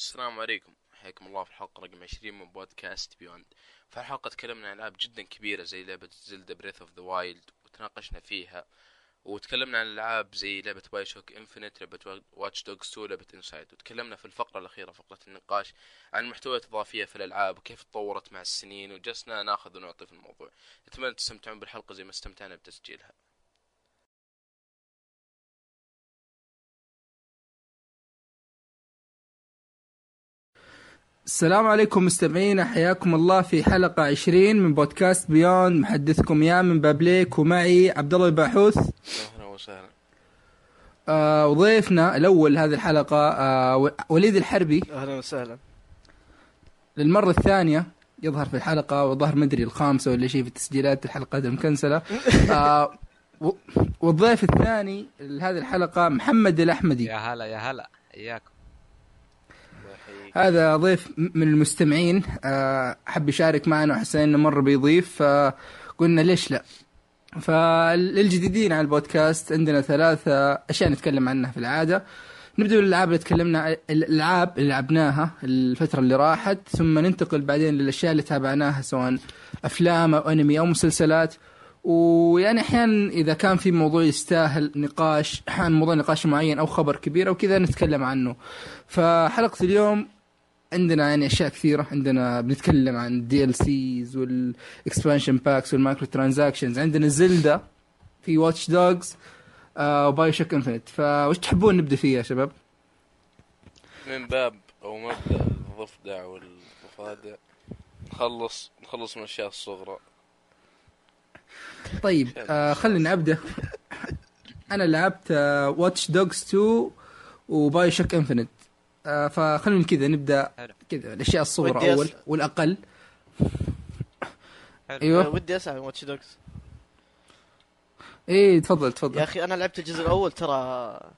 السلام عليكم. حياكم الله في الحلقة رقم 20 من بودكاست Beyond في الحلقة تكلمنا عن ألعاب جدا كبيرة زي لعبة Zelda Breath of the Wild وتناقشنا فيها. وتكلمنا عن الألعاب زي لعبة BioShock Infinite لعبة Watch Dogs 2 لعبة Inside وتكلمنا في الفقرة الأخيرة فقرة النقاش عن المحتويات الإضافية في الألعاب وكيف تطورت مع السنين. وجلسنا ناخذ ونعطي في الموضوع. أتمنى تستمتعون بالحلقة زي ما استمتعنا بتسجيلها. السلام عليكم مستمعينا حياكم الله في حلقة 20 من بودكاست بيوند. محدثكم يا من بابليك ومعي عبد الله الباحوث. أهلا وسهلا. آه وضيفنا الأول هذه الحلقة آه وليد الحربي. أهلا وسهلا. للمرة الثانية يظهر في الحلقة وظهر مدري الخامسة ولا شيء في تسجيلات الحلقات المكنسلة آه والضيف الثاني لهذه الحلقة محمد الأحمدي. يا هلا يا هلا. حياكم. هذا ضيف من المستمعين. آه، حب يشارك معنا وحسينا إنه مرة بيضيف فقلنا ليش لا؟ فللجديدين على البودكاست عندنا ثلاثة أشياء نتكلم عنها في العادة. نبدأ بالألعاب اللي تكلمنا الألعاب اللي لعبناها الفترة اللي راحت ثم ننتقل بعدين للأشياء اللي تابعناها سواء أفلام أو أنمي أو مسلسلات. ويعني أحيانا إذا كان في موضوع يستاهل نقاش عن موضوع نقاش معين أو خبر كبير أو كذا نتكلم عنه. فحلقة اليوم عندنا يعني أشياء كثيرة. عندنا بنتكلم عن DLCs وال expansion packs وال microtransactions عندنا Zelda في Watch Dogs آه و BioShock Infinite فوش تحبون نبدأ فيه يا شباب؟ من باب أو مبدأ الضفدع والضفادع نخلص نخلص من الأشياء الصغرى. طيب آه خلينا أبدأ. أنا لعبت آه Watch Dogs 2 و BioShock Infinite آه فخلينا كذا نبدأ. كذا الأشياء الصغرى اول أس- والأقل. حلو. أيوه. ودي أسأل عن Watch Dogs إيه تفضل يا تفضل أخي أنا لعبت الجزء الأول ترى آه،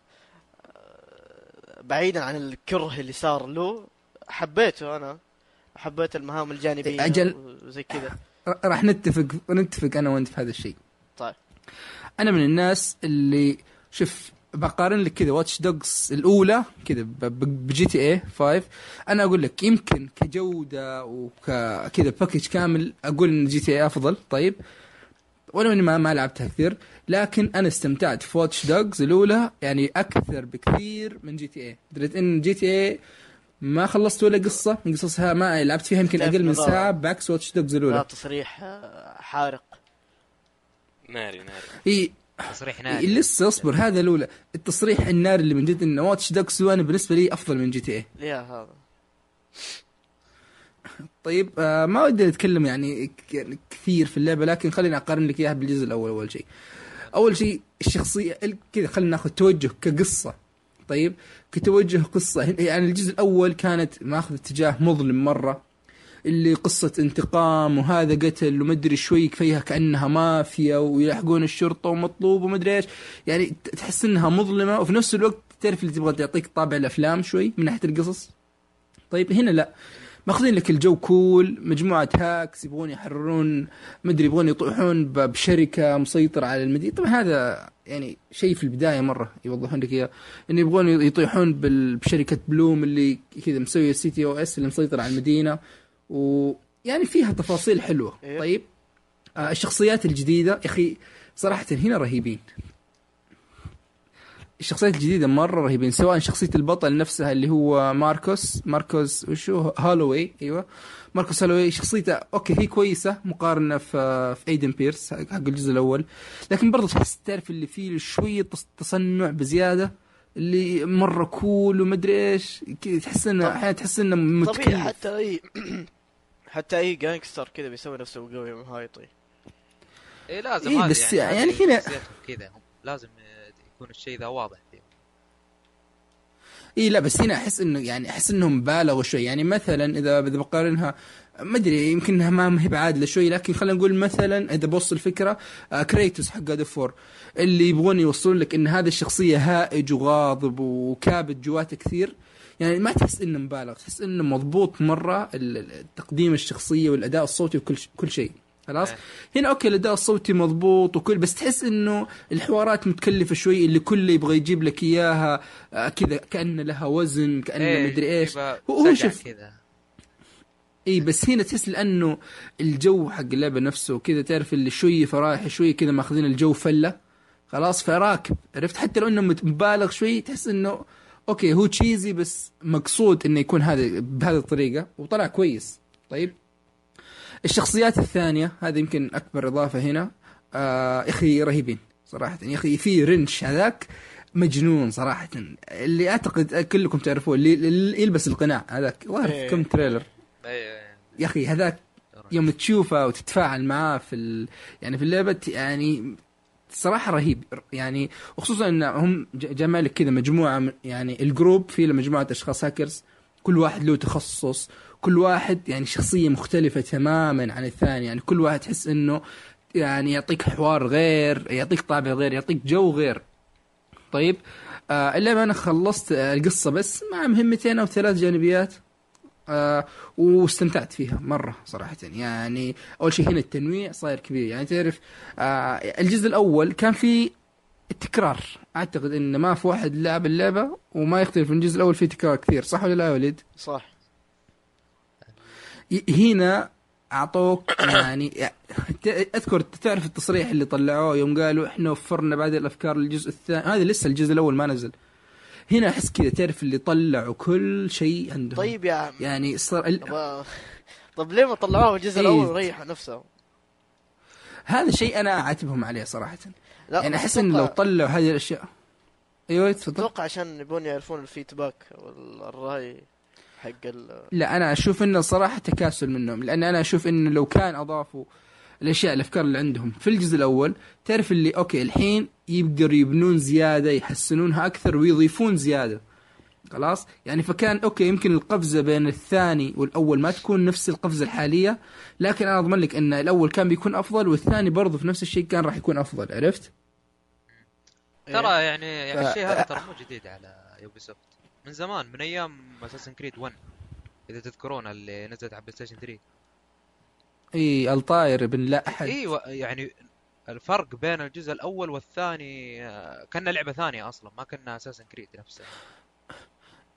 بعيدا عن الكره اللي صار له. حبيته أنا. حبيت المهام الجانبية أجل. وزي كذا. راح نتفق نتفق أنا وأنت في هذا الشيء. طيب. أنا من الناس اللي شوف بقارن لك كذا Watch Dogs الأولى كذا ب- ب- ب GTA 5 أنا أقول لك يمكن كجودة وكذا package كامل أقول إن GTA أفضل. طيب ولو اني ما ما لعبتها كثير لكن أنا استمتعت. في Watch Dogs الأولى يعني أكثر بكثير من GTA دريت إن GTA ما خلصت ولا قصة من قصصها ما لعبت فيها يمكن أقل من. ساعة بعكس Watch Dogs لا الاولى تصريح آه، حارق. ناري ناري. هي تصريح نادي لسه اصبر هذا الأولى. التصريح الناري اللي من جد انه Watch Dogs أنا بالنسبة لي أفضل من GTA يا هذا. طيب آه ما ودي اتكلم يعني كثير في اللعبة لكن خليني أقارن لك إياها بالجزء الأول أول شيء. أول شيء الشخصية ال- كذا خلينا ناخذ توجه كقصة. طيب كتوجه قصة يعني الجزء الأول كانت ماخذ اتجاه مظلم مرة. اللي قصة انتقام وهذا قتل ومدري شوي فيها كأنها مافيا ويلحقون الشرطة ومطلوب ومدري إيش. يعني تحس إنها مظلمة وفي نفس الوقت تعرف اللي تبغى تعطيك طابع الأفلام شوي من ناحية القصص. طيب هنا لا. ماخذين لك الجو كول مجموعة هاكس يبغون يحررون مدري يبغون يطيحون ب- بشركة مسيطرة على المدينة. طبعا هذا يعني شيء في البداية مرة يوضحون لك إياه. انه يبغون يطيحون بشركة بلوم اللي كذا مسوية ال ctOS اللي مسيطرة على المدينة. ويعني فيها تفاصيل حلوة. إيه. طيب. آه الشخصيات الجديدة يا أخي صراحة هنا رهيبين. الشخصيات الجديدة مرة رهيبين سواء شخصية البطل نفسها اللي هو ماركوس ماركوس وشو؟ هالوي أيوه. ماركوس هالوي شخصيته أوكي هي كويسة مقارنة في في إيدن بيرس حق الجزء الأول. لكن برضه تحس تعرف اللي فيه شوية تص- تصنع بزيادة اللي مرة cool ومدري إيش تحس إنه أحيانا تحس إنه طبيعي متكلف. حتى إي حتى أي gangster كذا بيسوي نفسه قوي ومهايطي إيه لازم إيه بس يعني, يعني هنا- كذا. لازم آه، يكون الشيء ذا واضح فيهم اي لا بس هنا أحس إنه يعني أحس إنهم بالغوا شوي. يعني مثلا إذا إذا بقارنها ما أدري يمكن إنها ما هي بعادلة شوي لكن خلينا نقول مثلا إذا بوصل الفكرة آه، كريتوس حق God of War اللي يبغون يوصلون لك إن هذه الشخصية هائج وغاضب وكابت جواته كثير يعني ما تحس إنه مبالغ تحس إنه مضبوط مرة تقديم الشخصية والأداء الصوتي وكل ش- كل شيء خلاص؟ إيه. هنا أوكي الأداء الصوتي مضبوط وكل بس تحس إنه الحوارات متكلفة شوي اللي كله يبغى يجيب لك إياها آه، كذا كأن لها وزن كأن إيه، مدري إيش. هو- شوف- إي بس هنا تحس لأنه الجو حق اللعبة نفسه كذا تعرف اللي شوي فرايح شوي كذا ماخذين الجو فلة خلاص؟ فراكب عرفت؟ حتى لو إنه مبالغ شوي تحس إنه أوكي هو cheesy بس مقصود إنه يكون هذا بهذه الطريقة وطلع كويس. طيب. الشخصيات الثانية هذا يمكن أكبر إضافة هنا. آه يا أخي رهيبين صراحة. يا أخي في رنش هذاك مجنون صراحة. اللي أعتقد كلكم تعرفوه اللي, اللي يلبس القناع هذاك. في إيه. كم trailer. إيه، يا أخي هذاك يوم تشوفه وتتفاعل معاه في ال... يعني في اللعبة يعني صراحة رهيب. يعني وخصوصا إن هم جمع لك كذا مجموعة يعني ال group فيه مجموعه أشخاص هاكرز. كل واحد له تخصص. كل واحد يعني شخصية مختلفة تماما عن الثاني. يعني كل واحد تحس إنه يعني يعطيك حوار غير يعطيك طابع غير يعطيك جو غير. طيب آه اللعبه أنا خلصت القصة بس مع مهمتين أو ثلاث جانبيات. آه واستمتعت فيها مرة صراحة. يعني أول شيء هنا التنويع صاير كبير. يعني تعرف آه الجزء الأول كان في تكرار أعتقد إن ما في واحد لعب اللعبة وما يختلف من الجزء الأول في تكرار كثير. صح ولا لا يا وليد؟ صح. هنا أعطوك يعني أذكر تعرف التصريح اللي طلعوه يوم قالوا إحنا وفرنا بعد الأفكار للجزء الثاني؟ هذا لسه الجزء الأول ما نزل. هنا أحس كذا تعرف اللي طلعوا كل شيء عندهم طيب يا عم يعني صار ال... طب, طب ليه ما طلعوها الجزء إيه. الأول وريحوا نفسهم؟ هذا شيء أنا اعاتبهم عليه صراحة لا يعني أحس إن لو طلعوا هذه الاشياء أيوه تفضل أتوقع عشان يبون يعرفون الفيدباك والرأي حق ال لا أنا أشوف إنه صراحة تكاسل منهم لأن أنا أشوف إنه لو كان أضافوا الأشياء الأفكار اللي عندهم. في الجزء الأول تعرف اللي أوكي الحين يقدروا يبنون زيادة يحسنونها أكثر ويضيفون زيادة. خلاص؟ يعني فكان أوكي يمكن القفزة بين الثاني والأول ما تكون نفس القفزة الحالية لكن أنا أضمن لك إن الأول كان بيكون أفضل والثاني برضه في نفس الشيء كان راح يكون أفضل. عرفت؟ إيه. ترى يعني يعني ف- الشيء هذا ترى مو جديد على يوبي سوفت من زمان من أيام Assassin's Creed 1 إذا تذكرون اللي نزلت على PlayStation 3 إي الطاير ابن لا احد أيوه يعني الفرق بين الجزء الأول والثاني آه، كنا لعبة ثانية أصلا ما كنا Assassin's Creed نفسها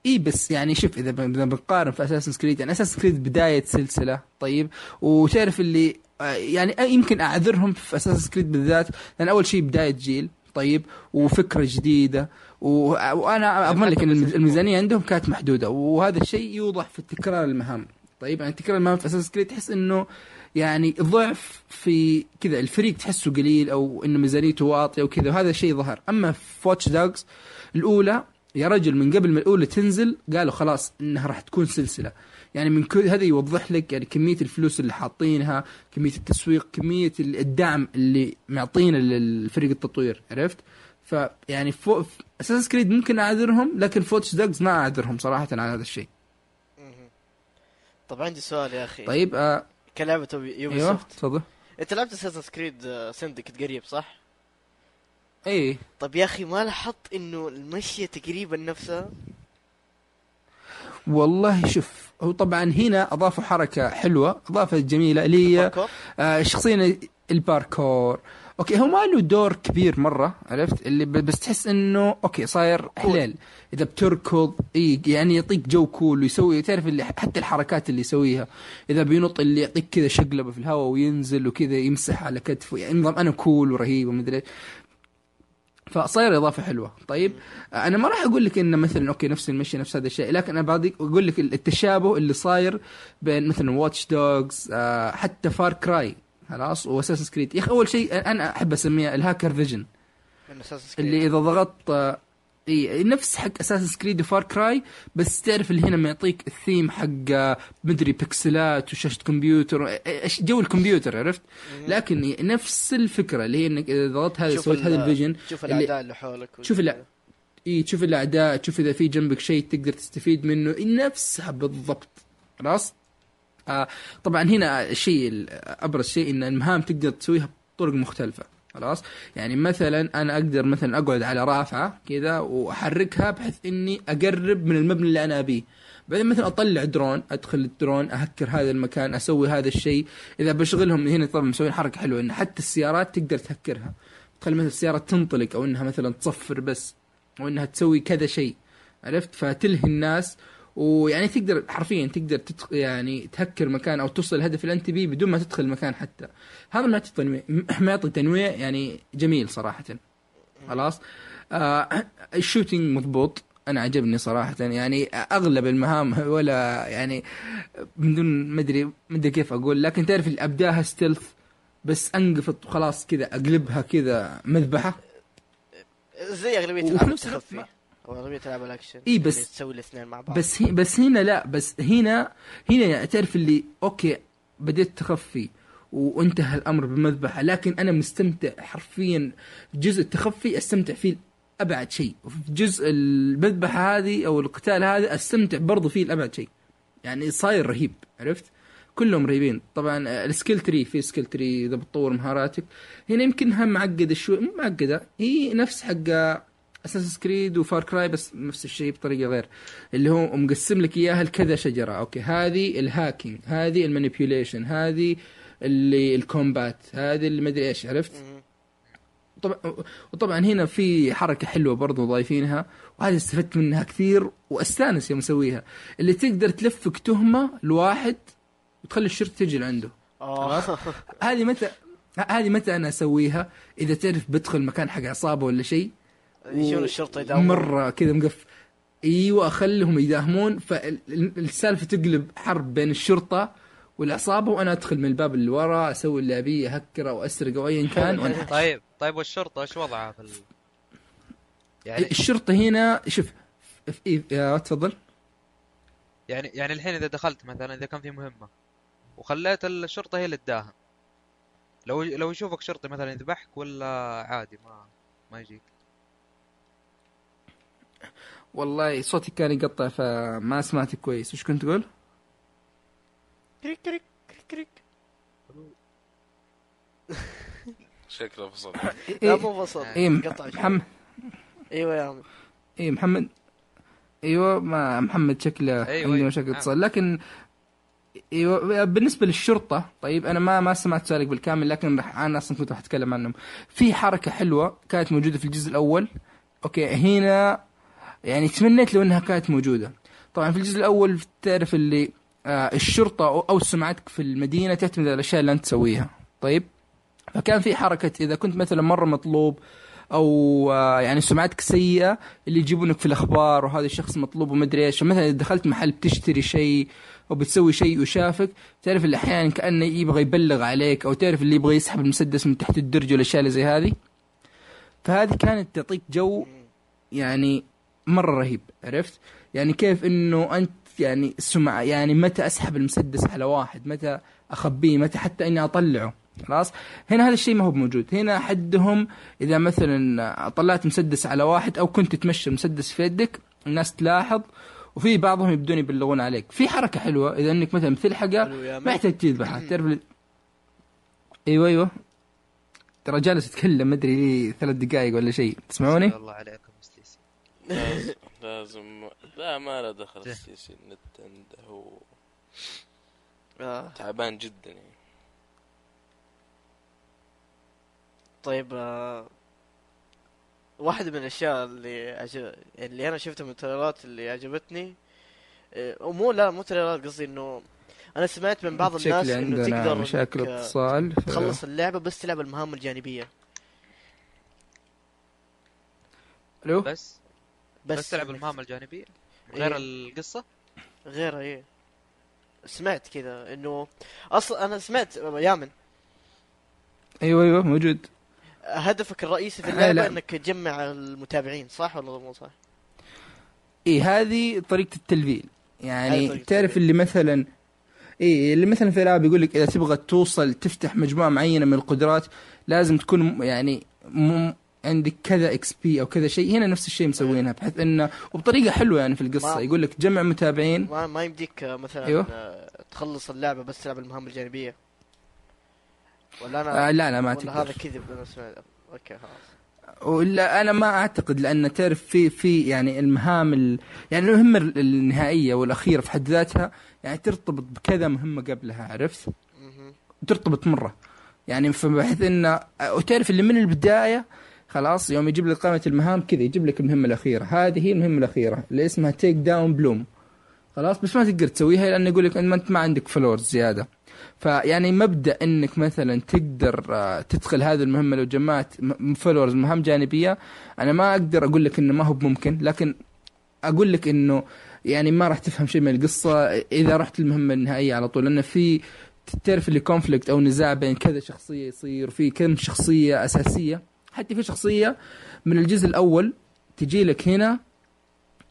إي بس يعني شوف إذا بنقارن في Assassin's Creed يعني Assassin's Creed بداية سلسلة طيب. وتعرف اللي آه، يعني يمكن أعذرهم في Assassin's Creed بالذات لأن أول شيء بداية جيل طيب وفكرة جديدة و- وأنا اضمن لك إن الميز- الميزانية عندهم كانت محدودة وهذا الشيء يوضح في تكرار المهام. طيب يعني تكرار المهام في Assassin's Creed تحس إنه يعني ضعف في كذا الفريق تحسه قليل أو انه ميزانيته واطية وكذا وهذا الشيء ظهر. أما في Watch Dogs الأولى يا رجل من قبل ما الأولى تنزل قالوا خلاص إنها راح تكون سلسلة. يعني من كل هذا يوضح لك يعني كمية الفلوس اللي حاطينها كمية التسويق كمية ال- الدعم اللي معطينه للفريق التطوير عرفت؟ فيعني ف Assassin's Creed ممكن أعذرهم لكن ف Watch Dogs ما أعذرهم صراحة على هذا الشيء. طب عندي سؤال يا أخي. طيب آه كلعبة Ubi أيوه soft تفضل. أنت لعبت Assassin's Creed Syndicate قريب صح؟ إيه طب يا أخي ما لاحظت إنه المشيه تقريبا نفسها والله شوف هو طبعا هنا أضافوا حركة حلوة اضافه جميلة اللي هي؟ آه شخصيا الباركور. أوكي هو ما له دور كبير مرة عرفت؟ اللي بس تحس إنه أوكي صاير حلا إذا بتركض إي يعني يعطيك جو cool ويسوي تعرف اللي حتى الحركات اللي يسويها. إذا بينط اللي يعطيك كذا شقلبة في الهواء وينزل وكذا يمسح على كتفه يعني نظام أنا cool ورهيب ومدري. فصاير إضافة حلوة. طيب آه، أنا ما راح أقول لك إنه مثلا أوكي نفس المشي نفس هذا الشيء لكن أنا بعطيك أقول لك التشابه اللي صاير بين مثلا Watch Dogs حتى Far Cry خلاص و Assassin's Creed. يا أخي أول شيء أنا أحب أسميها ال hacker vision. Assassin اللي إذا ضغطت إي نفس حق Assassin's Creed و Far Cry بس تعرف اللي هنا معطيك الثيم حق آه، مدري بكسلات وشاشة كمبيوتر جو الكمبيوتر عرفت؟ لكن نفس الفكرة اللي هي إنك إذا ضغطت هذا شوف سويت هذا ال vision اللي- الاعداء اللي حولك شوف الأ- إي تشوف الاعداء تشوف إذا في جنبك شيء تقدر تستفيد منه نفسها بالضبط خلاص؟ طبعا هنا الشيء ال- أبرز شيء إن المهام تقدر تسويها بطرق مختلفة خلاص؟ يعني مثلا أنا أقدر مثلا أقعد على رافعة كذا وأحركها بحيث إني أقرب من المبنى اللي أنا أبيه. بعدين مثلا أطلع درون أدخل الدرون أهكر هذا المكان أسوي هذا الشيء. إذا بشغلهم هنا طبعا مسوين حركة حلوة إن حتى السيارات تقدر تهكرها. تخلي مثلا السيارة تنطلق أو إنها مثلا تصفر بس أو إنها تسوي كذا شيء عرفت؟ فتلهي الناس ويعني تقدر حرفيا تقدر. يعني تهكر مكان أو توصل الهدف اللي أنت بيه بدون ما تدخل المكان حتى. هذا ما يعطي تنويع ما يعطي تنويع يعني جميل صراحة. خلاص؟ آه ال shooting مضبوط. أنا عجبني صراحة. يعني أغلب المهام ولا يعني من دون ما أدري ما أدري كيف أقول. لكن تعرف اللي ابداها stealth بس أنقفط وخلاص كذا أقلبها كذا مذبحة. زي أغلبية وفي العاب نفس الوقت التخفي اغلبيه العاب الأكشن. إي بس- اللي تسوي الاثنين مع بعض. بس هي بس هنا لا بس هنا هنا يعني تعرف اللي okay بديت تخفي وانتهى الأمر بمذبحه لكن أنا مستمتع حرفيا. جزء التخفي أستمتع فيه ابعد شيء. وفي جزء المذبحة هذه أو القتال هذا أستمتع برضو فيه لأبعد شيء. يعني صاير رهيب عرفت؟ كلهم رهيبين. طبعا آه، ال skill tree في skill tree إذا بتطور مهاراتك. هنا يمكنها معقدة شوي مو معقدة. هي نفس حق أساس كريد وفار كراي بس نفس الشيء بطريقة غير. اللي هو مقسم لك إياها لكذا شجرة. okay هذه ال hacking هذه ال manipulation هذه اللي ال combat هذه اللي مدري إيش عرفت. طبعا وطبعا هنا في حركة حلوة برضو ضايفينها وهذه استفدت منها كثير وأستانس يوم أسويها. اللي تقدر تلفك تهمة لواحد وتخلي الشرطة تجي لعنده. آه. هذه متى هذه متى أنا أسويها؟ إذا تعرف بدخل مكان حق عصابة ولا شيء يجون الشرطة يداومون. مرة كذا مقف. إيوه أخليهم يداهمون فالسالفة تقلب حرب بين الشرطة والعصابة وأنا أدخل من الباب اللي ورا أسوي اللي أبيه اهكر أو اسرق أو ايا كان وأنا طيب طيب والشرطة إيش وضعها في ال... يعني الشرطة هنا شوف إيه تفضل. يعني يعني الحين إذا دخلت مثلا إذا كان في مهمة وخليت الشرطة هي اللي تداهم. لو لو يشوفك شرطي مثلا يذبحك ولا عادي ما ما يجيك. والله صوتي كان يقطع فما سمعت كويس. وش كنت تقول؟ كريك كريك كريك كريك. شكله فصل. لا إيه مو قطع شوي. محمد. أيوه يا عمي. إيه محمد. أيوه ما محمد شكله أيوة، عنده أيوة. مشاكل نعم. اتصال. لكن أيوه بالنسبة للشرطة طيب أنا ما ما سمعت سؤالك بالكامل لكن رح أنا أصلا كنت راح أتكلم عنهم. في حركة حلوة كانت موجودة في الجزء الأول. أوكي هنا يعني تمنيت لو إنها كانت موجودة. طبعا في الجزء الأول تعرف اللي آه الشرطة أو, سمعتك في المدينة تعتمد على الأشياء اللي أنت تسويها. طيب؟ فكان في حركة إذا كنت مثلا مرة مطلوب أو آه، يعني سمعتك سيئة اللي يجيبونك في الأخبار وهذا الشخص مطلوب ومدري إيش مثلا إذا دخلت محل بتشتري شيء أو بتسوي شيء وشافك تعرف اللي أحيانا كأنه يبغى يبلغ عليك أو تعرف اللي يبغى يسحب المسدس من تحت الدرج والاشياء اللي زي هذه. فهذه كانت تعطيك جو يعني مرة رهيب عرفت؟ يعني كيف إنه أنت يعني سمعة يعني متى أسحب المسدس على واحد؟ متى أخبيه؟ متى حتى إني أطلعه؟ خلاص؟ هنا هذا الشيء ما هو موجود هنا حدهم إذا مثلا طلعت مسدس على واحد أو كنت تمشي المسدس في يدك الناس تلاحظ وفي بعضهم يبدون يبلغون عليك. في حركة حلوة إذا إنك مثلا يا ما يحتاج تذبحها تعرف أيوه أيوه. ترى جالس اتكلم ما أدري لي ثلاث دقائق ولا شيء. تسمعوني؟ الله مستيسي لازم لازم. لا ما له دخل السيسي النت عنده هو آه. تعبان جدا يعني. طيب آه، واحدة من الأشياء اللي عجب... اللي أنا شفتها من التريلرات اللي عجبتني آه، ومو لا مو تريلرات قصدي إنه أنا سمعت من بعض الناس إنه تقدر مشاكل آه، اتصال ف- تخلص اللعبة بس تلعب المهام الجانبية. ألو؟ بس بس, بس تلعب المهام الجانبية من غير إيه. القصة غيرها إيه سمعت كذا إنه أصلا أنا سمعت يامن أيوه أيوه موجود هدفك الرئيسي في آه، اللعبة لا. إنك تجمع المتابعين صح ولا مو صح؟ اي هذه طريقة التلفيل يعني طريقة تعرف التلفيل. اللي مثلا اي اللي مثلا في ألعاب يقول لك إذا تبغى توصل تفتح مجموعة معينة من القدرات لازم تكون يعني. عندك كذا XP أو كذا شيء هنا نفس الشيء مسوينها بحيث إنه وبطريقة حلوة يعني في القصة. يقول لك جمع متابعين. ما ما يمديك آه، مثلا أيوه. آه، تخلص اللعبة بس تلعب المهام الجانبية. ولا أنا آه لا لا ما ولا هذا تقدر كذب أنا okay خلاص. ولا أنا ما أعتقد لأن تعرف في في يعني المهام ال يعني المهمة النهائية والأخيرة في حد ذاتها يعني ترتبط بكذا مهمة قبلها عرفت؟ ترتبط مرة. يعني فبحيث إنه وتعرف اللي من البداية خلاص يوم يجيب لك قائمه المهام كذا يجيب لك المهمة الأخيرة. هذه هي المهمة الأخيرة اللي اسمها تيك داون بلوم. خلاص بس ما تقدر تسويها لأنه يقول لك أنت ما عندك followers زيادة. فيعني مبدأ إنك مثلا تقدر آه، تدخل هذه المهمة لو جمعت followers مهام جانبية. أنا ما أقدر أقول لك إنه ما هو بممكن لكن أقول لك إنه يعني ما راح تفهم شيء من القصة. إذا رحت المهمة النهائية على طول لأن في تعرف اللي conflict أو نزاع بين كذا شخصية يصير وفي كم شخصية أساسية. حتى في شخصية من الجزء الأول تجي لك هنا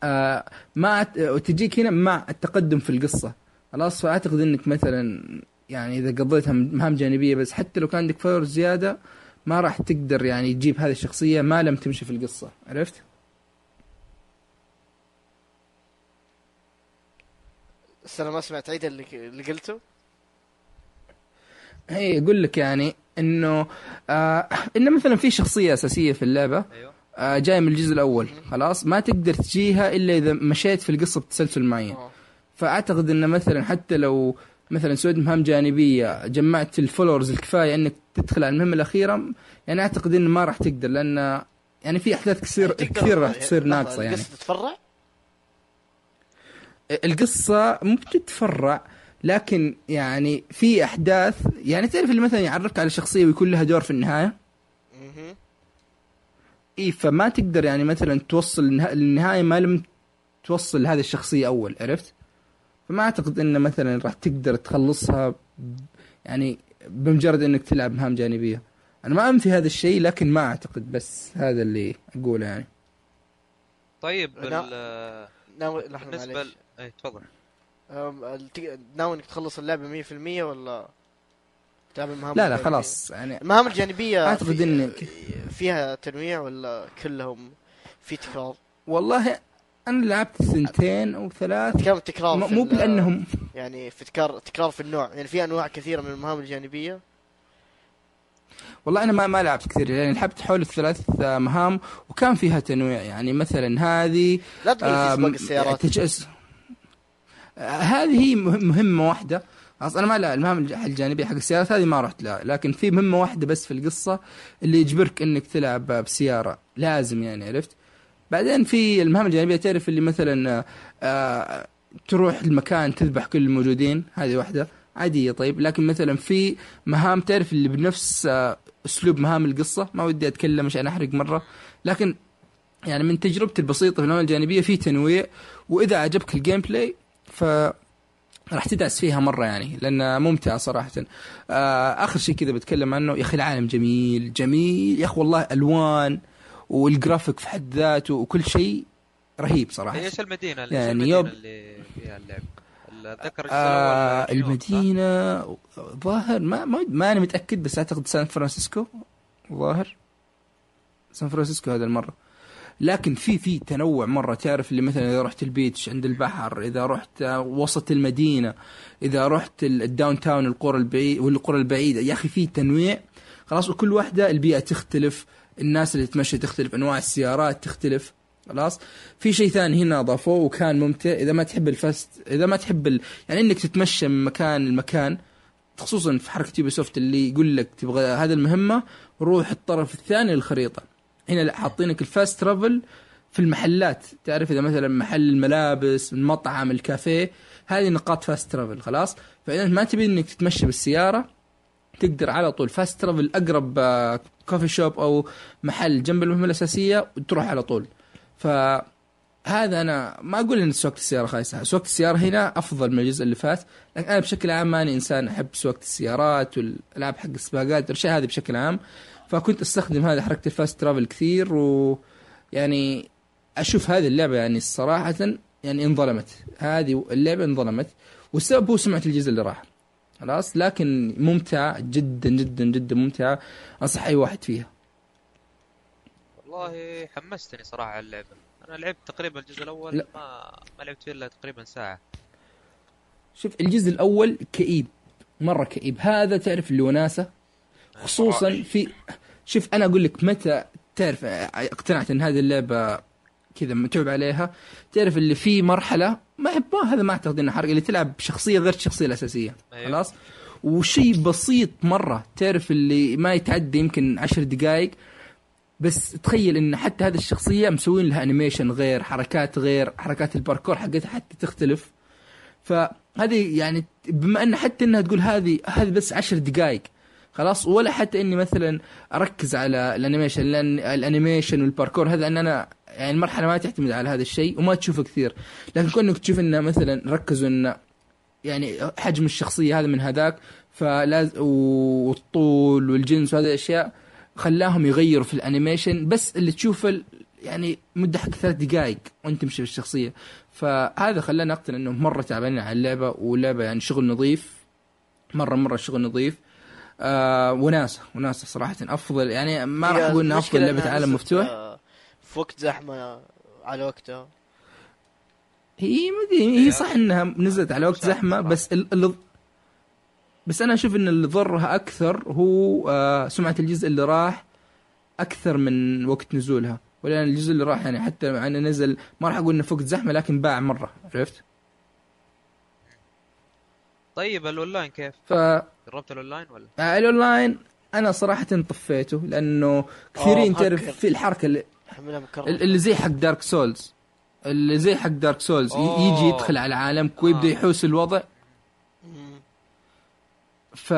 آه مع تجيك هنا مع التقدم في القصة. خلاص فأعتقد إنك مثلا يعني إذا قضيتها مهام جانبية بس حتى لو كان عندك فاور زيادة ما راح تقدر يعني تجيب هذه الشخصية ما لم تمشي في القصة. عرفت؟ بس أنا ما سمعت عيد اللي اللي قلته. هي أقول لك يعني إنه آه إنه مثلا في شخصية أساسية في اللعبة أيوه. آه جاية من الجزء الأول خلاص؟ ما تقدر تجيها إلا إذا مشيت في القصة بتسلسل معين. فأعتقد إنه مثلا حتى لو مثلا سويت مهام جانبية جمعت ال followers الكفاية إنك تدخل على المهمة الأخيرة يعني أعتقد إنه ما راح تقدر لأن يعني في أحداث كثير يعني كثير راح تصير لحظة، ناقصة يعني. القصة تتفرع؟ القصة مو بتتفرع لكن يعني في أحداث يعني تعرف اللي مثلا يعرفك على شخصية ويكون لها دور في النهاية. اي فما تقدر يعني مثلا توصل للنها- للنهاية ما لم توصل لهذه الشخصية أول عرفت؟ فما أعتقد إنه مثلا راح تقدر تخلصها يعني بمجرد إنك تلعب مهام جانبية. أنا ما انفي هذا الشيء لكن ما أعتقد بس هذا اللي أقوله يعني. طيب لا. ال- ناوي لحظة بالنسبة ل... اي تفضل ناوي إنك تخلص اللعبة 100% ولا تلعب المهام لا لا؟ خلاص يعني المهام الجانبية أعتقد في- إنك- فيها تنويع ولا كلهم في تكرار؟ والله أنا لعبت سنتين أو ثلاث كم تكرار في مو بلأنهم يعني في تكرار تكرار في النوع يعني في أنواع كثيرة من المهام الجانبية والله أنا ما ما لعبت كثير يعني لعبت حول الثلاث مهام وكان فيها تنويع يعني مثلا هذه لا تقول في سباق السيارات. هذه هي مه- مهمة واحدة. أصلا أنا ما لا المهام الج- الجانبية حق السيارات هذه ما رحت لها. لكن في مهمة واحدة بس في القصة اللي يجبرك إنك تلعب بسيارة. لازم يعني عرفت؟ بعدين في المهام الجانبية تعرف اللي مثلا آه، تروح المكان تذبح كل الموجودين؟ هذه واحدة. عادية طيب. لكن مثلا في مهام تعرف اللي بنفس آه، أسلوب مهام القصة؟ ما ودي أتكلم عشان أحرق مرة. لكن يعني من تجربتي البسيطة في المهام الجانبية في تنويع وإذا عجبك ال gameplay ف راح تدعس فيها مرة يعني لأنها ممتعة صراحة. آه آخر شيء كذا بتكلم عنه يا أخي العالم جميل جميل. يا أخي والله ألوان وال graphics في حد ذاته وكل شيء رهيب صراحة. هي إيش المدينة اللي يعني المدينة يوم- اللي فيها اللعب؟ أتذكر آه؟ المدينة ظاهر ما ما, ما أنا متأكد بس أعتقد سان فرانسيسكو. ظاهر؟ سان فرانسيسكو هذا المرة. لكن في في تنوع مرة. تعرف اللي مثلا إذا رحت ال beach عند البحر إذا رحت آه، وسط المدينة إذا رحت ال- ال downtown القرى البعيد والقرى البعيدة يا أخي في تنويع. خلاص وكل واحدة البيئة تختلف الناس اللي تمشي تختلف أنواع السيارات تختلف. خلاص في شيء ثاني هنا أضافوه وكان ممتع. إذا ما تحب ال fast إذا ما تحب ال... يعني إنك تتمشى من مكان لمكان خصوصا في حركة يوبي سوفت اللي يقول لك تبغى هذه المهمة روح الطرف الثاني للخريطة. هنا لا حاطينك ال fast travel في المحلات. تعرف إذا مثلا محل الملابس المطعم الكافيه هذه نقاط fast travel خلاص؟ فإذا ما تبي إنك تتمشى بالسيارة تقدر على طول fast travel أقرب آه، coffee shop أو محل جنب المهمة الأساسية وتروح على طول. فهذا أنا ما أقول إن سواقه السيارة خايسة. سواقه السيارة هنا أفضل من الجزء اللي فات. لكن أنا بشكل عام ماني إنسان أحب سواقه السيارات والألعاب حق السباقات الاشياء هذه بشكل عام. فكنت أستخدم هذه حركة ال fast travel كثير ويعني أشوف هذه اللعبة يعني صراحة يعني انظلمت. هذه اللعبة انظلمت والسبب هو سمعة الجزء اللي راح. خلاص؟ لكن ممتعة جدا جدا جدا ممتعة. أنصح أي واحد فيها. والله حمستني صراحة على اللعبة. أنا لعبت تقريبا الجزء الأول لا. ما ما لعبت فيه إلا تقريبا ساعة. شوف الجزء الأول كئيب مرة كئيب. هذا تعرف اللي وناسة؟ خصوصا في شوف أنا أقول لك متى تعرف آه، اقتنعت إن هذه اللعبة كذا متعوب عليها. تعرف اللي في مرحلة ما ما هذا ما أعتقد انه حرق اللي تلعب بشخصية غير الشخصيه الأساسية أيوه. خلاص؟ وشيء بسيط مرة تعرف اللي ما يتعدى يمكن عشر دقائق بس تخيل إن حتى هذه الشخصية مسوين لها animation غير حركات غير حركات الباركور حقتها حتى تختلف. فهذه يعني بما إن حتى إنها تقول هذه هذه بس عشر دقائق خلاص ولا حتى إني مثلا أركز على ال animation لأن ال animation وال parkour هذا ان أنا يعني المرحلة ما تعتمد على هذا الشيء وما تشوفه كثير. لكن كونك تشوف إنه مثلا ركزوا انه يعني حجم الشخصية هذا من هذاك فلاز والطول والجنس وهذه الأشياء خلاهم يغيروا في ال animation بس اللي تشوفه يعني مدة حق ثلاث دقائق وأنت تمشي بالشخصيه فهذا خلاني أقتنع إنهم مرة تعبانين على اللعبة واللعبة يعني شغل نظيف مرة مرة شغل نظيف. آه وناسة. وناسة صراحة أفضل. يعني ما راح أقول انها أفضل لعبة عالم مفتوح في وقت زحمة على وقتها. هي مدري هي صح إنها نزلت على وقت زحمة بس ال- اللي بس أنا أشوف إن اللي ضرها أكثر هو آه سمعة الجزء اللي راح أكثر من وقت نزولها. ولأن الجزء اللي راح يعني حتى مع إنه نزل ما راح أقول إنه في وقت زحمة لكن باع مرة. عرفت؟ طيب الأونلاين كيف؟ ف جربت الاونلاين ولا؟ الاونلاين أنا صراحة طفيته لأنه كثيرين آه، تعرف. في الحركة اللي, اللي زي حق دارك سولز اللي زي حق دارك سولز أوه. يجي يدخل على عالمك ويبدا آه. يحوس الوضع. ف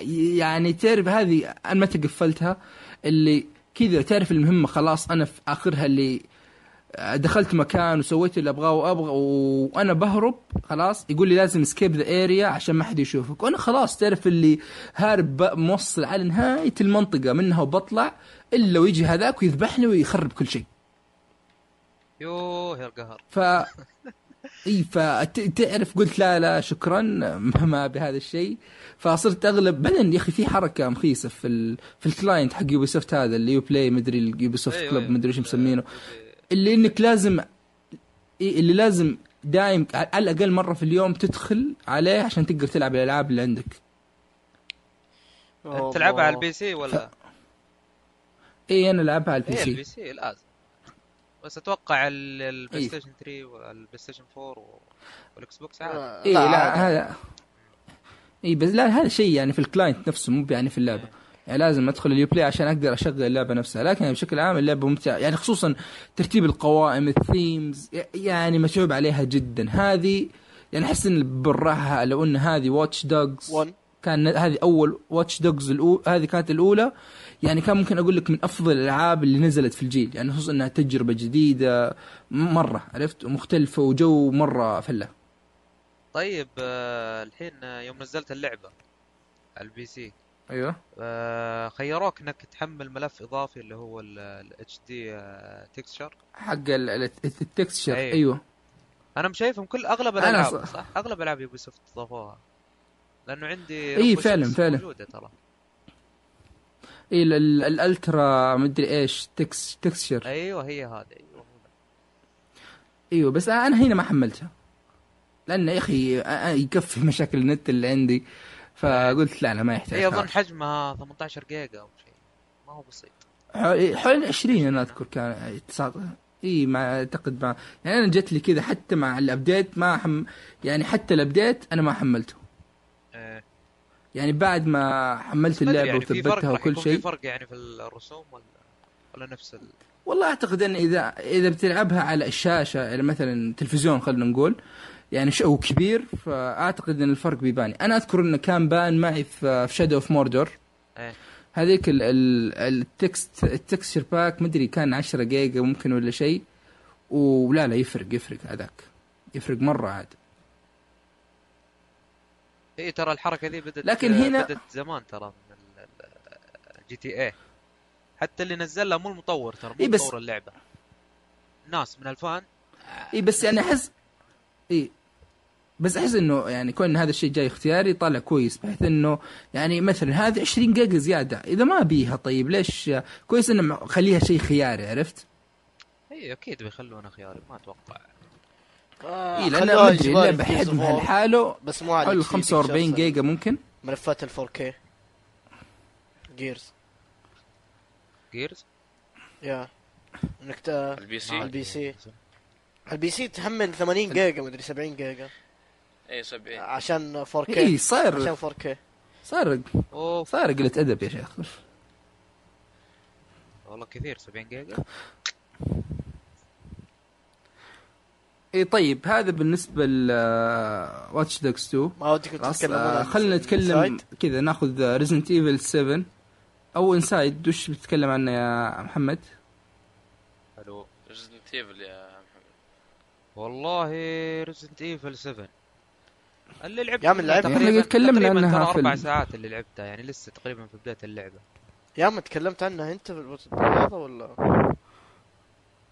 يعني تعرف هذه أنا متى قفلتها اللي كذا تعرف المهمة خلاص أنا في آخرها اللي دخلت مكان وسويت اللي أبغاه وأبغى وأنا بهرب خلاص. يقول لي لازم escape the area عشان ما حد يشوفك. وأنا خلاص تعرف اللي هارب موصل على نهاية المنطقة منها وبطلع إلا ويجي هذاك ويذبحني ويخرب كل شيء. يوه يا القهر. ف إي فتعرف قلت لا لا شكرا ما بهذا الشيء. فصرت أغلب بعدين يا أخي في حركة مخيسة في ال... في ال client حق Ubisoft هذا اللي Uplay مدري ال Ubisoft Club. مدري إيش مسمينه. اللي إنك لازم إيه اللي لازم دايم على الأقل مرة في اليوم تدخل عليه عشان تقدر تلعب الألعاب اللي عندك. تلعبها على ال PC ولا؟ اي أنا ألعبها على البي إيه سي البي سي لازم بس أتوقع ال- ال Play إيه. Station 3 وال PlayStation 4 و- وال Xbox عادي اي لا. هذا اي بس لا هذا شيء يعني في ال client نفسه مو يعني في اللعبة يعني لازم ادخل ال Uplay عشان أقدر اشغل اللعبة نفسها. لكن بشكل عام اللعبة ممتعة. يعني خصوصا ترتيب القوائم ال themes يعني متعوب عليها جدا. هذه يعني أحس إن بالراحه لو إن هذه Watch Dogs 1 كان هذه أول Watch Dogs. هذه كانت الأولى. يعني كان ممكن أقول لك من أفضل الألعاب اللي نزلت في الجيل. يعني خصوصا إنها تجربة جديدة مرة عرفت؟ ومختلفة وجو مرة فلة. طيب آه، الحين آه، يوم نزلت اللعبة على ال PC. أيوه. آه، خيروك إنك تحمل ملف إضافي اللي هو ال HD texture حق ال- ال- ال texture أيوة. أيوه. أنا مشايفهم كل أغلب الألعاب ص- صح؟ أغلب ألعاب Ubisoft ضافوها. لأنه عندي رب فعلاً، فعلاً. موجودة ترى. اي ال- ال- ال ultra مدري إيش tex texture أيوه هي هذه. أيوه. أيوه بس أنا هنا ما حملتها. لأن يا أخي يكفي مشاكل النت اللي عندي. فقلت لا لا ما يحتاج هي أظن حجمها 18 جيجا أو شيء. ما هو بسيط. حوالي حوالي 20 أنا أذكر كان 19 إي ما أعتقد ما يعني أنا جت لي كذا حتى مع الأبديت ما حم يعني حتى ال update أنا ما حملته. إيه. يعني بعد ما حملت اللعبة يعني وثبتها وكل شيء في فرق يعني في الرسوم ولا ولا نفس ال... والله أعتقد إن إذا إذا بتلعبها على الشاشة يعني مثلا تلفزيون خلينا نقول يعني شو كبير فأعتقد إن الفرق بيبان أنا أذكر انه كان بان معي في Shadow of Mordor هذيك ال- ال- ال text ال texture pack مدري كان 10 جيجا ممكن ولا شيء. ولا لا يفرق يفرق هذاك. يفرق مرة عاد. إيه ترى الحركة ذي بدت لكن هنا- بدت زمان ترى من ال GTA حتى اللي نزلها مو المطور ترى مو إيه بس- مطور اللعبة. ناس من ال fan. اي بس يعني أحس اي بس أحس إنه يعني كون هذا الشيء جاي اختياري طالع كويس بحيث إنه يعني مثلا هذه 20 جيجا زيادة إذا ما بيها طيب ليش كويس إنه خليها شيء خياري عرفت؟ إي أكيد بيخلونا خياري ما أتوقع. آه، إي لأن ما أدري اللعبة حجمها لحاله بس مو على حوالي HDD 45 تكسر جيجا ممكن؟ ملفات ال 4K جيرز جيرز يا إنك ت... البي سي؟ البي. سي. البي سي تحمل 80 جيجا مدري 70 جيجا. اي 70 عشان 4K إي صار عشان 4K صار اوف صار قلة أدب يا شيخ. والله كثير 70 جيجا. إي طيب هذا بالنسبة ل Watch Dogs 2 ما ودك تتكلم آه، عن خلينا نتكلم Inside؟ كذا ناخذ Resident Evil 7 أو Inside وش بتتكلم عنه يا محمد؟ حلو Resident Evil يا محمد. والله Resident Evil 7 اللي لعبت يا منها لعبت. تقريبا تكلمنا عنها أربع ال- ساعات اللي لعبتها يعني لسه تقريبا في بداية اللعبة يا عم تكلمت عنها أنت في هذا ولا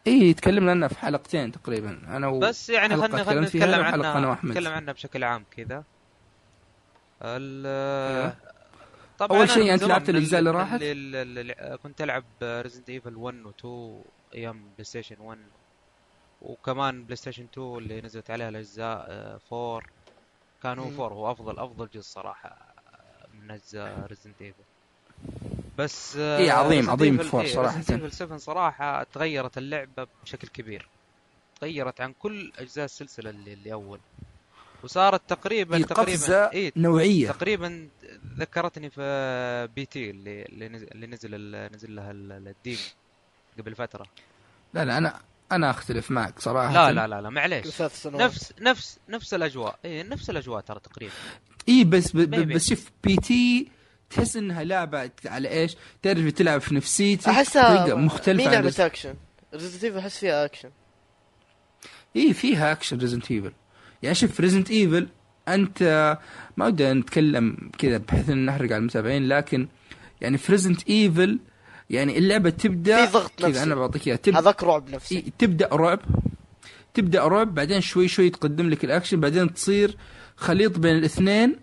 اي تكلمنا عنها في حلقتين تقريبا أنا و... بس يعني خلينا خلينا نتكلم أنا عنها وأحمد. نتكلم عنها بشكل عام كذا ال أيوه. طبعا أول أنا شيء من أنت زمان لعبت من الأجزاء اللي من راحت؟ اللي اللي كنت ألعب Resident Evil 1 و 2 أيام PlayStation 1 وكمان PlayStation 2 اللي نزلت عليها الأجزاء آه، 4 كان هو. 4 هو أفضل أفضل جزء صراحة من أجزاء Resident Evil بس آه، إيه، عظيم- عظيم 4 إيه، صراحة. Resident Evil 7 صراحة تغيرت اللعبة بشكل كبير. تغيرت عن كل أجزاء السلسلة اللي, اللي أول. وصارت تقريبا هي تقريبا إيه نوعية. تقريبا ذكرتني في P.T. اللي اللي نزل, اللي نزل لها ال- ال dem قبل فترة. لا لا أنا أنا أختلف معك صراحة. لا لا لا لا معليش. ثلاث سنوات. نفس نفس نفس الأجواء. اي نفس الأجواء ترى تقريبا. إي بس ب... ب... Maybe. بس شوف P.T. تحس إنها لعبة على إيش؟ تعرف تلعب في نفسيتك أحسها مختلفة مي عن لعبة اكشن Resident Evil أحس فيها اكشن إي فيها اكشن Resident Evil يعني شوف ريزنت ايفل أنت ما ودي نتكلم كذا بحيث إن نحرق على المتابعين لكن يعني في Resident Evil يعني اللعبة تبدأ في ضغط كذا نفسي. أنا بعطيك إياها. تبدا هذاك رعب نفسي. إيه، تبدأ رعب. تبدأ رعب بعدين شوي شوي تقدم لك الأكشن بعدين تصير خليط بين الاثنين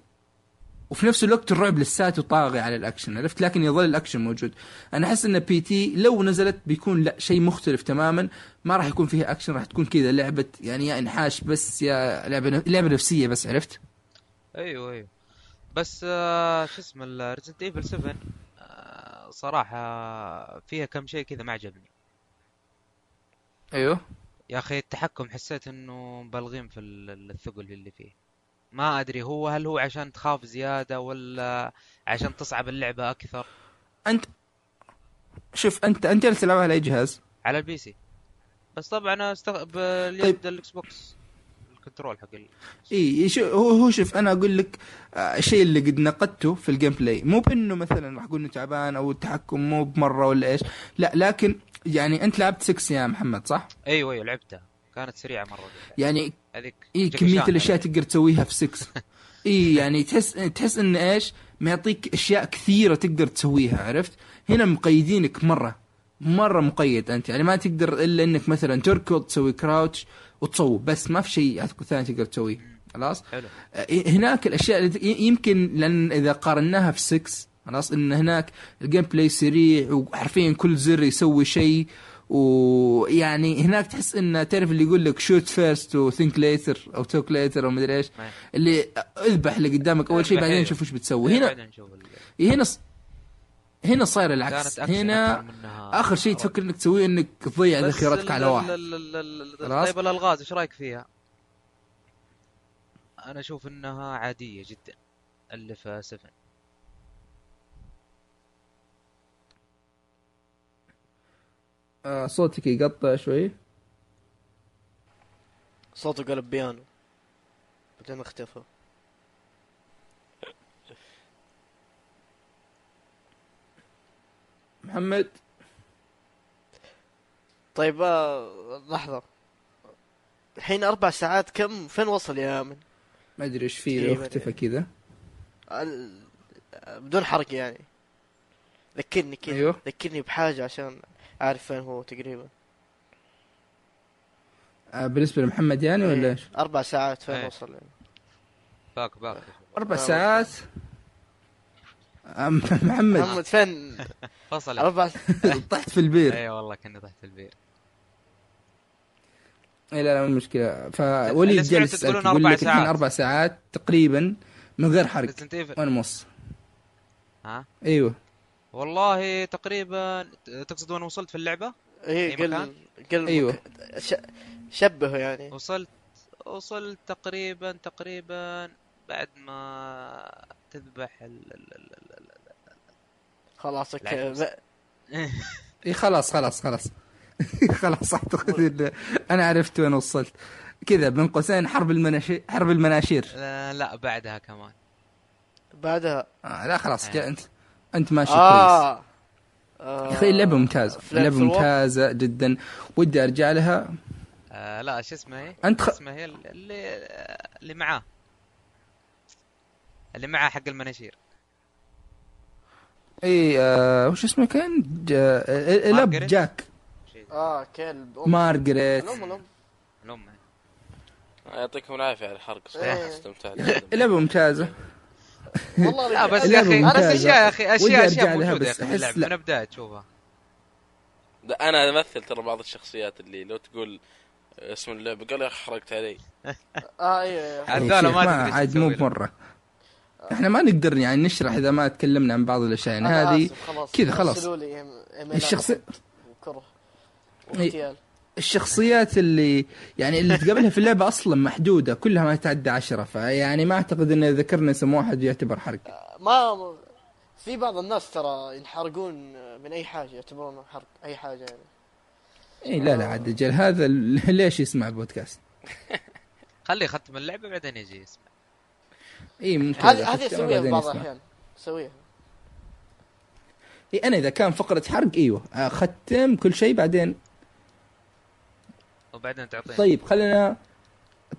وفي نفس الوقت الرعب لساته طاغي على الأكشن عرفت؟ لكن يظل الأكشن موجود. أنا أحس إن P.T. لو نزلت بيكون لا شيء مختلف تماما. ما راح يكون فيها أكشن راح تكون كذا لعبة يعني يا إنحاش بس يا لعبة لعبة نفسية بس عرفت؟ أيوه أيوه. بس آه شو اسمه Resident Evil 7 صراحة فيها كم شيء كذا ما عجبني. أيوه. يا أخي التحكم حسيت إنه مبالغين في ال- الثقل اللي فيه. ما أدري هو هل هو عشان تخاف زيادة ولا عشان تصعب اللعبة أكثر؟ انت شوف انت أنت تلعبها على اي جهاز؟ على ال PC. بس طبعا استغ... طيب. باليد ال Xbox. ال control حق ال... إي هو هو شوف أنا أقول لك آه، الشيء اللي قد نقدته في ال gameplay مو بإنه مثلا راح أقول إنه تعبان أو التحكم مو بمرة ولا إيش لا لكن يعني أنت لعبت 6 يا محمد صح؟ أيوه أيوه لعبتها كانت سريعة مرة يعني هذيك إي كمية الأشياء. تقدر تسويها في 6 إي يعني تحس تحس إن إيش؟ معطيك أشياء كثيرة تقدر تسويها عرفت؟ هنا مقيدينك مرة مرة مقيد أنت يعني ما تقدر إلا إنك مثلا تركض تسوي crouch وتصوب بس ما في شيء ثاني تقدر تسويه. خلاص؟ آه، هناك الأشياء اللي يمكن لأن إذا قارناها في 6 خلاص؟ إن هناك ال gameplay سريع وحرفيا كل زر يسوي شيء ويعني هناك تحس إن تعرف اللي يقول لك shoot first و think later أو talk later أو مدري إيش ما- اللي أذبح اللي قدامك أول شيء بعدين أيوه. شوف وش بتسوي. هنا ال- هنا ص- هنا صاير العكس. هنا آخر شيء. تفكر إنك تسويه إنك تضيع ذخيرتك على واحد؟ طيب الألغاز إيش رأيك فيها؟ أنا أشوف إنها عادية جدا. اللي في 7 آه، صوتك يقطع شوي. صوته قلب بيانو بعدين اختفى. محمد. طيب آه، لحظة. الحين أربع ساعات كم؟ فين وصل يا آمن؟ ما أدري إيش فيه لو تقريباً اختفى يعني. كذا. ال- بدون حرق يعني. ذكرني كذا. أيوه. ذكرني بحاجة عشان أعرف فين هو تقريبا. آه، بالنسبة لمحمد يعني ولا إيه، إيش؟ أربع ساعات فين إيه. وصل يعني. باك باك. أربع آه، ساعات؟ آه، محمد. محمد فين فصل. أربع طحت في البير. اي والله كنا تحت البير. اي لا لا مو مشكلة. اللي فوليد جالس يسألك يقول أربع لك الحين ساعات. أربع ساعات تقريبا من غير حرق. وأنا ونص ها؟ أيوه. والله تقريبا تقصد وين وصلت في اللعبة؟ إيه قل؟ قل أيوة. ش... شبهه يعني. وصلت وصلت تقريبا تقريبا بعد ما تذبح ال... ال... ال... ال... ال... خلاص أوكي. اي إيه، خلاص خلاص خلاص. خلاص أعتقد أنا عرفت وين وصلت. كذا بين قوسين حرب المناشير حرب المناشير. لا, لا بعدها كمان. بعدها. آه لا خلاص جا أنت أنت ماشي كويس. آه, آه. يا أخي اللعبة ممتازة. اللعبة. ممتازة جدا. ودي أرجع لها. آه لا شو اسمه هي؟ أنت خ- اسمه هي اللي اللي معاه. اللي معاه حق المناشير اي آه وش اسمه كان جا... آه، لب مارغريت؟ جاك آه كلب أم. مارغريت الام الام الام يعطيكم العافية على الحرق صراحة إيه. استمتعت. اللعبه ممتازة والله لا بس يا أخي أنا. اشياء يا أخي اشياء أشياء موجودة يا أخي في. من البداية تشوفها أنا أمثل ترى بعض الشخصيات اللي لو تقول اسم اللعبة قال يا أخي حرقت علي آه أيوه أيوه هذول ما عاد مو. بمره إحنا ما نقدر يعني نشرح إذا ما تكلمنا عن بعض الأشياء. يعني هذه كذا خلاص. الشخص الشخصيات اللي يعني اللي تقابلها في اللعبة أصلا محدودة كلها ما تعدى عشرة فيعني ما أعتقد إن ذكرنا اسم واحد يعتبر حرق. ما في بعض الناس ترى ينحرقون من أي حاجة يعتبرونه حرق أي حاجة يعني. اي لا لا عاد هذا ليش يسمع بودكاست خليه يختم اللعبة بعدين يجي يسمع. اي ممكن هذه هذه أسويها في بعض الأحيان. أسويها. اي أنا إذا كان فقرة حرق إيوه أختم كل شيء بعدين. وبعدين تعطيني. طيب خلينا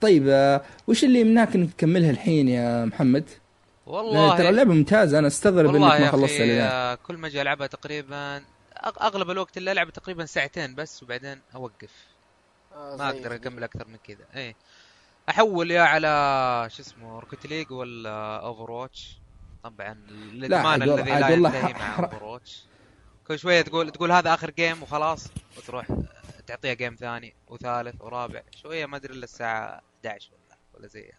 طيب آه، وش اللي يمنعك إنك تكملها الحين يا محمد؟ لأن والله ترى اللعبة ممتازة أنا أستغرب والله انك ما يا خلصتها أخي الان آه، كل ما أجي ألعبها تقريبا أغ- أغلب الوقت اللي ألعب تقريبا ساعتين بس وبعدين أوقف. آه ما أقدر. أكمل أكثر من كذا. إيه. أحول يا على شو اسمه Rocket League ولا Overwatch طبعا الادمان الذي لا ينتهي مع Overwatch كل شوية تقول تقول هذا آخر game وخلاص وتروح تعطيها game ثاني وثالث ورابع. شوية ما أدري إلا الساعة 11 ولا ولا زيها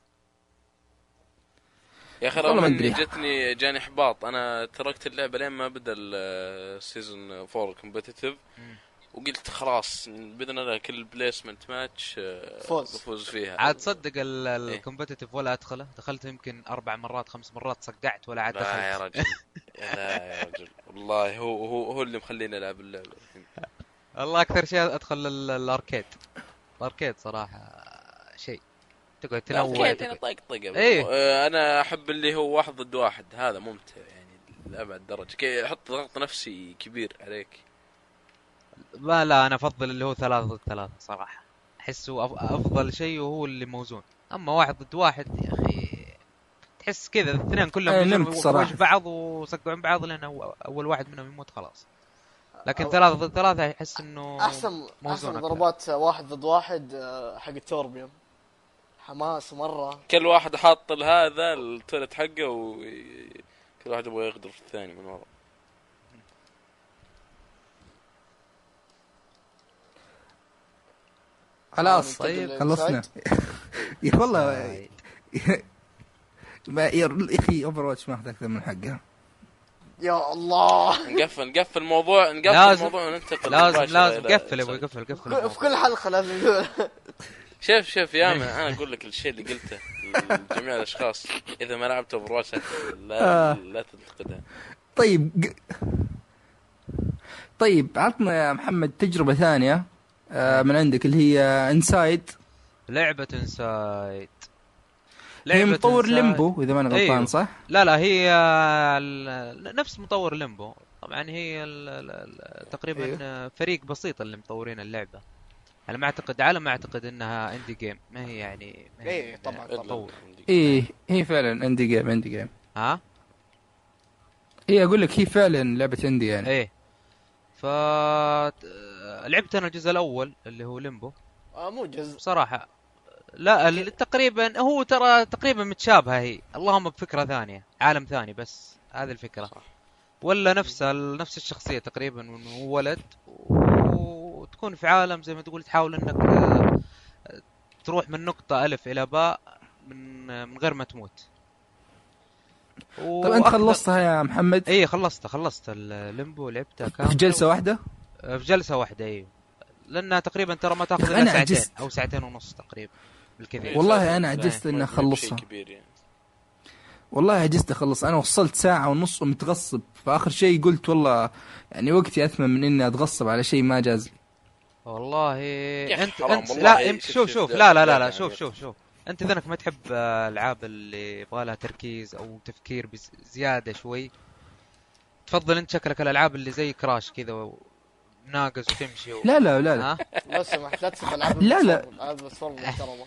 يا أخي والله رغم ما إني أدري. جتني جاني إحباط أنا تركت اللعبة لين ما بدأ ال season 4 competitive. وقلت خلاص بإذن الله كل placement match آه، فوز. بفوز فيها. عاد تصدق إيه. ال competitive ولا أدخله؟ دخلت يمكن أربع مرات خمس مرات صقعت ولا عاد لا يا دخلت رجل. لا يا رجل. والله هو هو هو اللي مخليني ألعب اللعبة الحين. والله أكثر شيء أدخل ال- الأركيد. الأركيد صراحة شيء. تقعد تنوع أنا طقطقه إيه. آه، أنا أحب اللي هو واحد ضد واحد. هذا ممتع يعني لأبعد درجة. كي يحط ضغط نفسي كبير عليك. ما لا أنا أفضل اللي هو ثلاثة ضد ثلاثة صراحة. احسه أفضل شيء وهو اللي موزون. أما واحد ضد واحد يا أخي تحس كذا الاثنين كلهم إيه،. وجه بعض ويصقعون بعض أو- أول واحد منهم يموت خلاص. لكن أو- ثلاثة ضد ثلاثة أحس إنه احسن موزون أحسن. ضربات واحد ضد واحد آه، حق ال Torbjörn حماس مرة. كل واحد حاط هذا ال turret حقه و كل واحد يبغى يغدر في الثاني من ورا. خلاص. طيب. خلصنا. يا والله طيب. ما يا أخي Overwatch ماخذ أكثر من حقها. يا الله. نقفل نقفل الموضوع نقفل لازم- الموضوع وننتقل لازم لازم. قفل أبوي قفل قفل. في. كل حلقة لازم. يقول شوف شوف يا من أنا أقول لك الشيء اللي قلته لجميع الأشخاص. إذا ما لعبت Overwatch لا آه. لا تنتقدها طيب طيب عطنا يا محمد تجربة ثانية. آه، من عندك اللي هي Inside لعبة Inside هي مطور Inside ليمبو إذا ما أنا غلطان أيوه. صح؟ لا لا هي ال- نفس مطور ليمبو. طبعا هي تقريبا أيوه. فريق بسيط اللي مطورين اللعبة. أنا ما أعتقد على ما أعتقد إنها indie game ما هي يعني ما هي إيه، طبعاً،. مطور. إيه هي فعلا indie game indie game ها؟ إيه أقول لك هي فعلا لعبة indie يعني. إيه. ف لعبت أنا الجزء الأول اللي هو ليمبو. آه مو جزء. بصراحة. لا تقريبا هو ترى تقريبا متشابهة هي. اللهم بفكرة ثانية عالم ثاني بس. هذه الفكرة. صح. ولا نفس نفس الشخصية تقريبا إنه هو ولد. وتكون في عالم زي ما تقول تحاول إنك آه، تروح من نقطة ألف إلى باء من من غير ما تموت. طيب أنت خلصتها يا محمد؟ اي خلصتها خلصت الليمبو لعبتها كاملة. في جلسة واحدة؟ في جلسة واحدة أيوه لأنها تقريبا ترى ما تأخذ إلا أنا ساعتين عجزت. أو ساعتين ونص تقريبا بالكثير. والله أنا لا، عجزت. شيء كبير يعني. والله عجزت اخلص أنا وصلت ساعة ونص ومتغصب. فآخر شيء قلت والله يعني وقتي أثمن من إني أتغصب على شيء ما جاز لي. والله انت انت والله. لا انت شوف- شوف شوف لا لا لا لا شوف شوف شوف. أنت ذنك ما تحب آه، الالعاب اللي يبغى لها تركيز أو تفكير بزياده شوي تفضل أنت شكلك الألعاب اللي زي كراش كذا ناقص وتمشي و... لا لا لا, لا. لو سمحت لا تسمع العاب لا، لا. العاب محترمه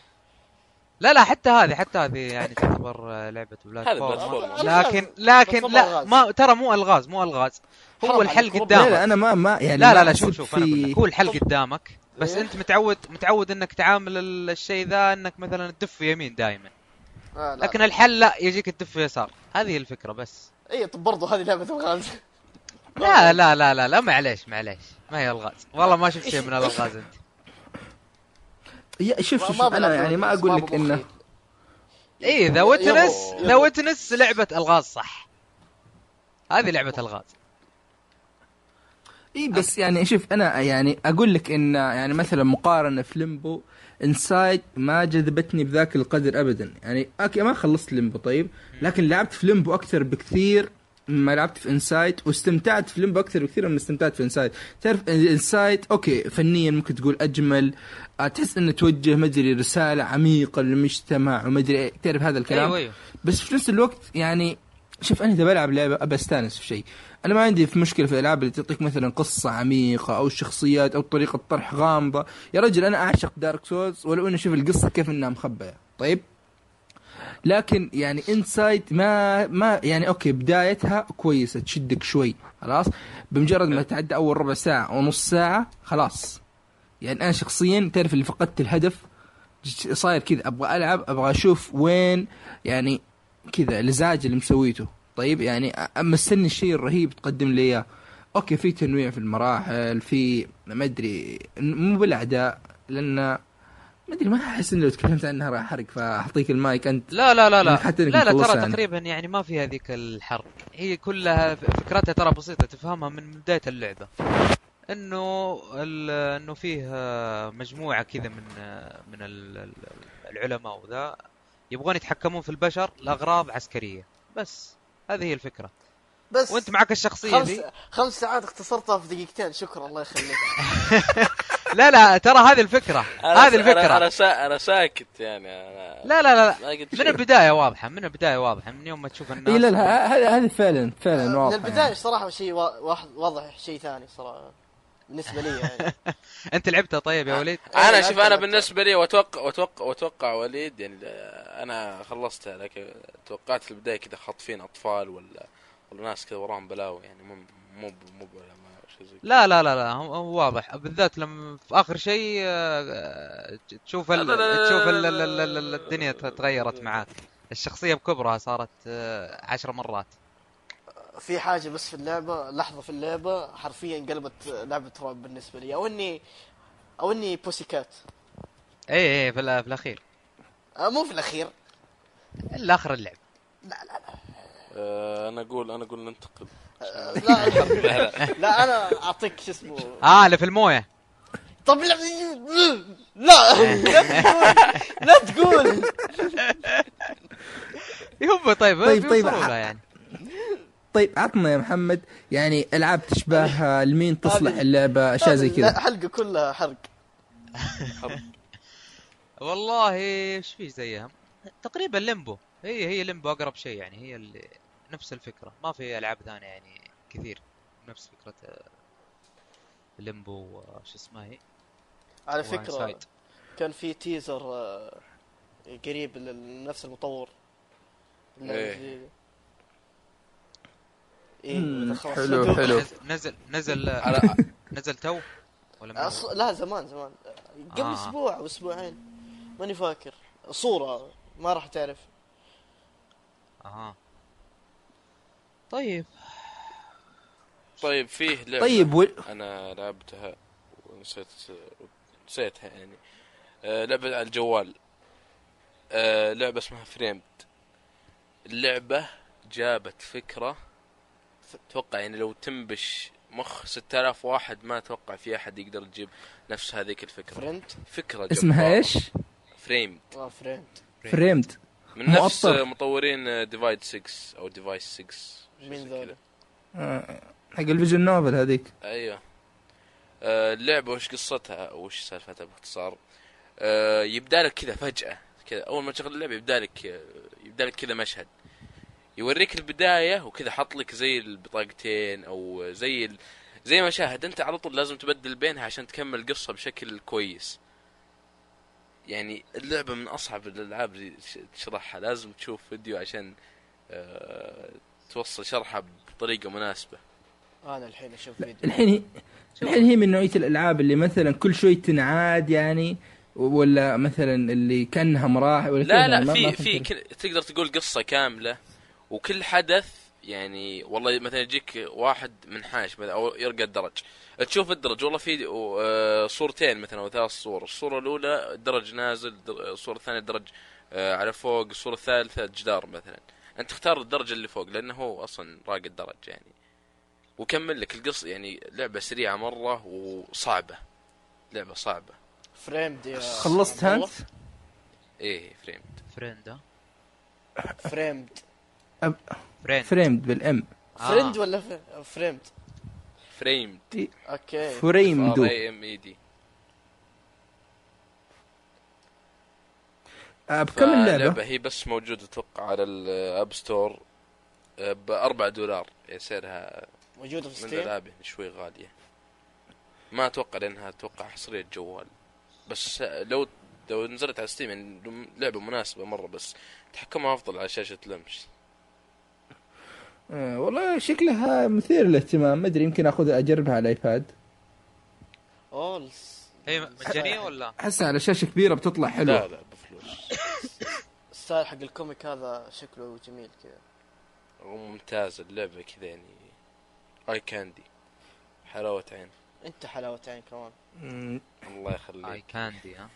لا لا حتى هذه حتى هذه يعني تعتبر آه، لعبة بلاتفورم. لكن لكن لا. ما ترى مو ألغاز مو ألغاز هو الحل ربع. لا قدامك لا أنا ما ما يعني لا لا لا شوف شوف أنا هو الحل قدامك بس إيه؟ أنت متعود متعود إنك تعامل ال- الشيء ذا إنك مثلا تدف يمين دائما آه لا لكن الحل لا يجيك تدف يسار هذه هي الفكرة بس اي طب برضه هذه لعبة ألغاز لا لا لا لا لا معليش معليش. ما هي الغاز. والله ما شفت شيء من الالغاز أنت. يا شوف شوف, أنا يعني ما أقول لك إنه. اي ذا ويتنس ذا ويتنس لعبة الغاز صح. هذه لعبة الغاز. اي بس يعني شوف أنا يعني أقول لك إن يعني مثلا مقارنة في ليمبو انسايد ما جذبتني بذاك القدر ابدا. يعني okay ما خلصت ليمبو طيب. لكن لعبت في ليمبو أكثر بكثير. مما لعبت في انسايد واستمتعت في ليمبو أكثر بكثير مما استمتعت في انسايد تعرف انسايد okay فنيا ممكن تقول أجمل. آه، تحس إنه توجه مدري رسالة عميقة للمجتمع ومدري إيه، تعرف هذا الكلام؟ أيوه أيوه. بس في نفس الوقت يعني شوف أنا إذا بلعب لعبة أبى أستانس في شيء. أنا ما عندي في مشكلة في الألعاب اللي تعطيك مثلا قصة عميقة أو شخصيات أو طريقة طرح غامضة. يا رجل أنا أعشق دارك سولز ولو إني أشوف القصة كيف إنها مخبية. طيب؟ لكن يعني انسايد ما ما يعني okay بدايتها كويسة تشدك شوي خلاص؟ بمجرد ما تعدى أول ربع ساعة أو نص ساعة خلاص. يعني أنا شخصيا تعرف اللي فقدت الهدف؟ صاير كذا أبغى ألعب أبغى أشوف وين يعني كذا الإزعاج اللي مسويته. طيب يعني مستني الشيء الرهيب تقدم لي إياه. okay في تنويع في المراحل في ما أدري مو بالأعداء لأن ما أدري ما أحس إني لو تكلمت عنها راح أحرق فأعطيك المايك أنت. لا لا لا لا. حتى إنك لا لا ترى يعني. تقريبا يعني ما في هذيك الحرق. هي كلها فكرتها ترى بسيطة تفهمها من بداية اللعبة. إنه ال- إنه فيه مجموعة كذا من من ال- ال- العلماء وذا يبغون يتحكمون في البشر لأغراض عسكرية. بس هذه هي الفكرة. بس وأنت معك الشخصية خمس ذي خمس ساعات اختصرتها في دقيقتين. شكرا الله يخليك. لا لا ترى هذه الفكرة أنا- هذه أنا- الفكرة أنا سا... أنا ساكت يعني أنا لا لا لا, من شيء. البداية واضحة من البداية واضحة من يوم ما تشوف الناس اي لا لا هذا هذا فعلا فعلا من واضح البداية يعني. صراحة شيء وا- واحد واضح شيء ثاني صراحة بالنسبة لي يعني أنت لعبتها طيب يا وليد إيه، أنا لا شوف أنا. بالنسبة لي واتوقع واتوقع وأتوقع وليد يعني أنا خلصتها لكن توقعت في البداية كذا خاطفين أطفال ولا ولا ناس كذا وراهم بلاوي يعني مو مو مو لا لا لا لا هو واضح. بالذات لما في آخر شيء آه، تشوف ال... لا لا لا لا تشوف ال... لا ال... لا ال... ال... ال- الدنيا تغيرت معاك. الشخصية بكبرها صارت آه، عشر مرات. في حاجة بس في اللعبة لحظة في اللعبة حرفيا قلبت لعبة رعب بالنسبة لي. أو اني أو إني بوسي كات اي اي في, في الأخير. آه، مو في الأخير. الا اخر اللعب آه، أنا أقول أنا أقول ننتقل. آه، لا لا, أنا أعطيك شو اسمه. آه اللي في الموية. طب لا لا لا تقول. لا تقول يبا طيب طيب، طيب، يعني. طيب عطنا يا محمد يعني ألعاب تشبه لمين تصلح اللعبة أشياء زي كذا. حلقه كلها حرق. والله إيش في زيها؟ تقريبا ليمبو. هي هي ليمبو أقرب شيء يعني هي اللي نفس الفكرة ما في ألعاب ثانية يعني كثير نفس فكرة آه، ليمبو آه، شو اسمها هي على فكرة سايد. كان في تيزر آه، قريب لنفس المطور إيه. إيه خلاص حلو،. حلو. نزل نزل نزل آه، على نزل تو ولا أص... لا زمان زمان قبل آه. أسبوع أو أسبوعين ماني فاكر صورة ما راح تعرف أها طيب. طيب فيه لعبة طيب و... أنا لعبتها ونسيت نسيتها يعني. آه، لعبة على الجوال. آه، لعبة اسمها فريمد اللعبة جابت فكرة أتوقع يعني لو تنبش مخ 6000 واحد ما أتوقع في أحد يقدر يجيب نفس هذيك الفكرة. فرنت فكرة اسمها. إيش؟ فريم آه فرنت فريمد من نفس مؤطر. مطورين ديفايد 6 أو ديفايس 6 شيء مين ذولا؟ آه، حق الفيجن نوفل هذيك. أيوه. آه، اللعبة وش قصتها وش سالفتها باختصار؟ آه، يبدأ لك كذا فجأة كذا. أول ما تشغل اللعبة يبدأ لك يبدأ لك كذا مشهد. يوريك البداية وكذا حط لك زي البطاقتين أو زي ال... زي مشاهد أنت على طول لازم تبدل بينها عشان تكمل القصة بشكل كويس. يعني اللعبة من أصعب الألعاب اللي تشرحها. لازم تشوف فيديو عشان توصل شرحها بطريقة مناسبة. أنا الحين أشوف فيديو. الحين هي الحين هي من نوعية الألعاب اللي مثلا كل شوي تنعاد يعني ولا مثلا اللي كأنها مراحل ولا لا لا في في تقدر تقول قصة كاملة. وكل حدث يعني والله مثلا يجيك واحد منحاش مثلا أو يرقى الدرج. تشوف الدرج والله في آه، صورتين مثلا أو ثلاث صور. الصورة الأولى الدرج نازل الصورة الثانية الدرج آه، على فوق. الصورة الثالثة جدار مثلا. أنت تختار الدرج اللي فوق لأنه هو أصلا راقي الدرج يعني. وكمل لك القصة يعني لعبة سريعة مرة وصعبة. لعبة صعبة. فريمد يا خلصت. أنت؟ إيه فريم فريند ها؟ فريمد فريند فريمد بالأم. فريند ولا ف- فريمد فريم أوكي فريمدو اي ام اي دي بكم اللعبة؟ اللعبة هي بس موجودة أتوقع على ال App Store ب 4 دولار. يعني سعرها موجودة في من ستيم الالعاب يعني شوي غالية. ما أتوقع لأنها أتوقع حصرية جوال. بس لو لو نزلت على ستيم يعني لعبة مناسبة مرة بس تحكمها أفضل على شاشة لمس. آه، والله شكلها مثير للاهتمام. ما أدري يمكن اخذها أجربها على ال iPad اوه الس- هي مجانية ولا؟ أحسها على شاشة كبيرة بتطلع لا حلوة لا بفلوس. ال style حق ال comic هذا شكله جميل كذا. وممتازة اللعبة كذا يعني eye candy حلاوة عين. انت حلاوة عين كمان. الله eye يخليك candy ها؟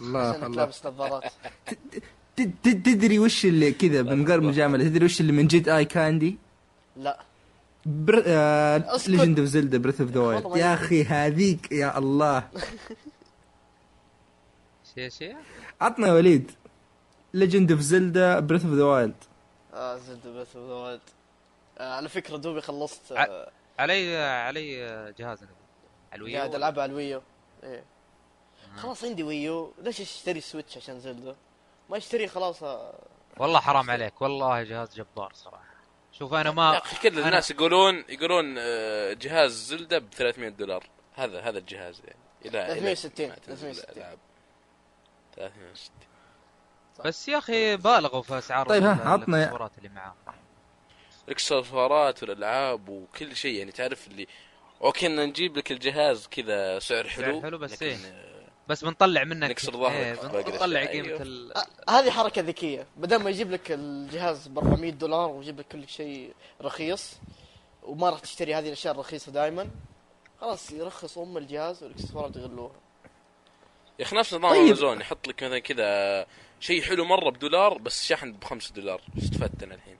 الله الله. لابس نظارات. تد- تد- تدري وش اللي كذا من غير مجاملة؟ تدري وش اللي من جد eye candy؟ لا. بر... آه... ليجند اوف زلدا بريث اوف ذا وايلد يا. أخي هذيك يا الله. شيء شيء عطنا يا وليد. ليجند اوف زلدا بريث اوف ذا وايلد آه زلت بس وايد آه على فكرة دوبي خلصت. ع- آه علي علي جهاز أنا. على الويو قاعد؟ العبها على الويو. إيه. آه. خلاص عندي ويو. ليش اشتري سويتش عشان زلده ما اشتري خلاص. آه، والله حرام عليك. والله جهاز جبار صراحة. شوف أنا يا ما أخي كل أنا- الناس يقولون يقولون آه، جهاز زلدة ب 300 دولار. هذا هذا الجهاز يعني. إلى 360 إلى ما تنزل 360. 360 بس يا أخي بالغوا في اسعار طيب، ها، عطنا يا- الاكسسوارات اللي معاه الاكسسوارات والألعاب وكل شيء يعني تعرف اللي أوكي إن نجيب لك الجهاز كذا سعر حلو حلو بس إيه. آه، بس بنطلع منك نكسر ظهرك باقي بنطلع. قيمة أيوه. ال... آه، هذه حركة ذكية بدل ما يجيب لك الجهاز ب 400 دولار ويجيب لك كل شيء رخيص وما راح تشتري هذه الأشياء الرخيصة دائما خلاص يرخص أم الجهاز والإكسسوارات يغلوها يا أخي نفس نظام طيب. أمازون يحط لك مثلا كذا شيء حلو مرة بدولار بس شحن ب 5 دولار. إيش استفدت أنا الحين؟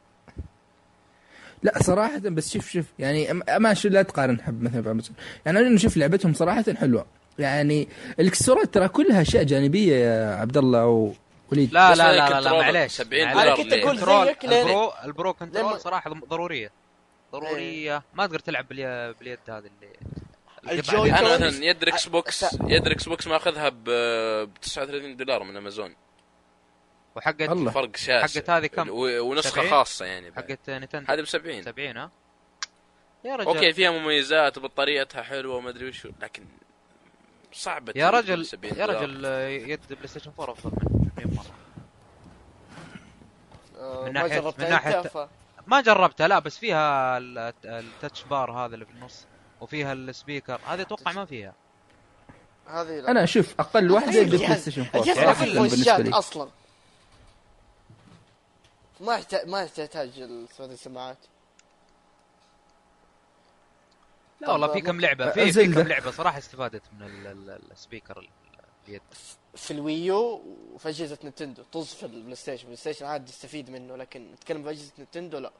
لا صراحة بس شوف شوف يعني أم- ما شو لا تقارن حب مثلا بأمازون. يعني أنا نشوف لعبتهم صراحة حلوة. يعني الإكسسوارات ترى كلها أشياء جانبية يا عبد الله ووليد لا بس لا لا لا, لا معليش. 70 معليش. دولار كنت الكنترول زيك البرو البرو كنترول صراحة ضرورية. ضروريه ما تقدر تلعب بالي... باليد هذه اللي الجوي أنا كونز- مثلا يد إكس بوكس يد إكس بوكس ماخذها ب ب 39 دولار من أمازون وحقت. فرق شاسع حقت هذه كم؟ ونسخة 70? خاصة يعني. حقت نينتندو هذه ب 70 70 ها يا رجل okay فيها مميزات وبطاريتها حلوة وما أدري وشو لكن صعبة يا رجل 70 يا. رجل يد بلاي ستيشن 4 أفضل من 100 مرة آه، من جربتها من أنت ناحية- ف... ما جربتها لا بس فيها ال- touch bar هذا اللي بالنص وفيها speaker. هذه أتوقع ما فيها. هذه لا. أنا أشوف أقل واحدة بلاي ستيشن 4 الجهاز ما صراحة فيه بالنسبة فويسات لي. أصلا. ما يحتاج ما يحتاج الصوت السماعات لا والله في كم لعبة. في, في. كم لعبة صراحة استفادت من ال- ال- speaker ال- اليد. في الويو وفي اجهزه نينتندو طز في البلاي ستيشن البلاي ستيشن عاد يستفيد منه لكن نتكلم في اجهزه نينتندو لا.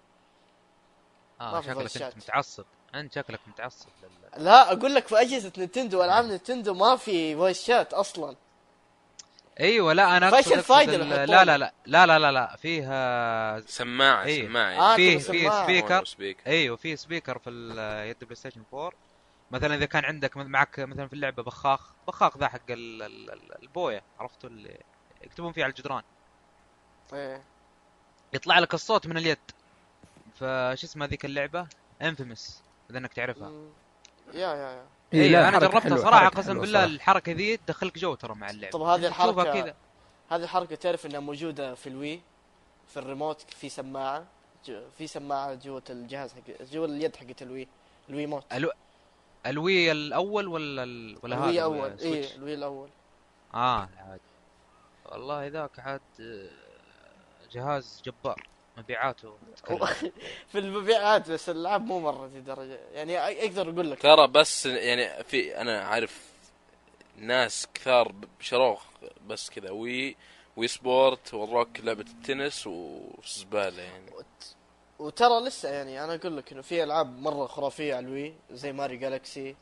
آه ما في شكلك أنت. متعصب. انت شكلك متعصب لل... لا أقول لك في أجهزة نينتندو والعاب نينتندو ما في voice chat أصلا. أيوه لا أنا فايش أقصد- الفايدة أقصد اللي ال- يحطونه؟ لا لا لا لا لا لا لا فيها سماعة إيه. سماعة. آه، فيه سماعة. speaker. speaker أيوه في speaker في ال- يد بلاي ستيشن 4 مثلا إذا كان عندك معك مثلا في اللعبة بخاخ بخاخ ذا حق ال- ال- ال- البوية عرفتوا اللي يكتبون فيه على الجدران. إيه. يطلع لك الصوت من اليد. فش اسمها ذيك اللعبة؟ Infamous اذا انك تعرفها. yeah yeah yeah. إيه، اي لا، أنا جربتها حلوة، صراحة قسم بالله. الحركة ذي تدخلك جو ترى مع اللعبة. طب هذه الحركة- كذا. هذه الحركة تعرف إنها موجودة في ال Wii في الريموت في سماعة جو- في سماعة جوة الجهاز حق جوة اليد حقت ال Wii ال Wiimote. ألو... ال Wii الأول ولا ال... ولا هذا؟ ال Wii أول. ال Switch؟ إيه ال Wii الأول. آه عاد. والله ذاك عاد آه، جهاز جبار. مبيعاته. في المبيعات بس الالعاب مو مرة ذي درجة. يعني أقدر أقول لك. ترى بس يعني في أنا عارف ناس كثار شروه بس كذا. Wii Wii Sports وروك لعبة التنس وزبالة يعني. وت- وترى لسه يعني أنا أقول لك إنه في ألعاب مرة خرافية على ال Wii زي Mario Galaxy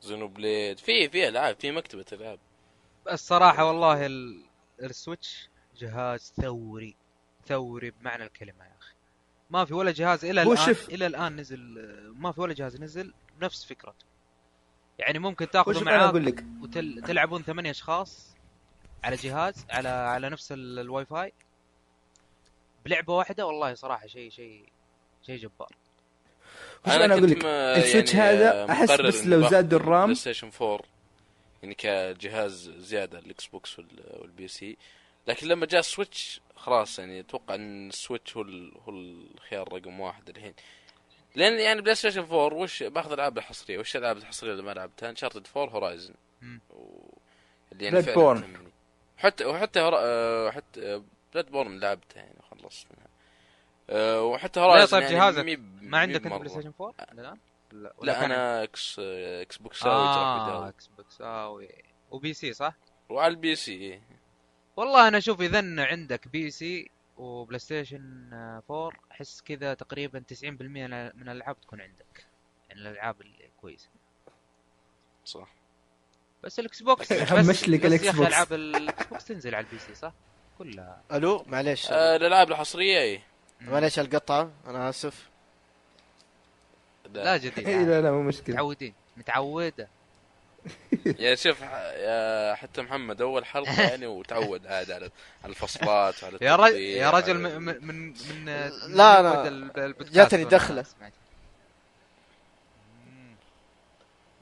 Xenoblade. في في ألعاب في مكتبة ألعاب. الصراحة والله ال... ال Switch جهاز ثوري ثوري بمعنى الكلمة يا أخي. ما في ولا جهاز إلى الآن شوف- إلى الآن نزل ما في ولا جهاز نزل بنفس فكرته. يعني ممكن تأخذه معاك أقول لك؟ وتلعبون ثمانية أشخاص على جهاز على على نفس ال- الواي فاي. بلعبة واحدة والله صراحة شيء شيء شيء جبار. وش أنا أقول كنت لك؟ ال Switch يعني هذا أحس بس لو زادوا ال RAM. بلاي ستيشن 4 يعني كجهاز زيادة الإكس بوكس وال- وال PC لكن لما جاء ال Switch خلاص يعني أتوقع إن ال Switch هو ال- هو الخيار رقم واحد الحين لأن يعني بلاي ستيشن 4 وش بأخذ الألعاب الحصرية وش الألعاب الحصرية اللي ما لعبتها Uncharted 4 Horizon مم. اللي يعني. حتى وحتى هورا... آه، حتى Bloodborne لعبتها يعني خلصت منها آه، وحتى لا Horizon طيب يعني جهازك مي- ما عندك أنت. بلاي ستيشن 4 الان؟ لا لا أنا إكس إكس بوكس ساوي آه إكس بوكس آه و PC صح؟ وعلى ال PC إيه. والله أنا أشوف إذا عندك PC وبلاي ستيشن آه، 4 أحس كذا تقريبا 90% من من الألعاب تكون عندك. يعني الألعاب الكويسه صح. بس الاكس بوكس بس همش لك أخي بوكس. ألعاب الاكس بوكس تنزل على ال PC صح؟ كلها. ألو؟ معليش. آه الألعاب الحصرية إيه. معليش القطعه أنا آسف. لا جديد. اي عادي. لا لا مو مشكلة. متعودين. متعودة. يعني شوف يا حتى محمد أول حلقة يعني وتعود عاد على على الفصلات وعلى يا رجل يا رجل من من من, من لا، البودكاست جاتني. مم.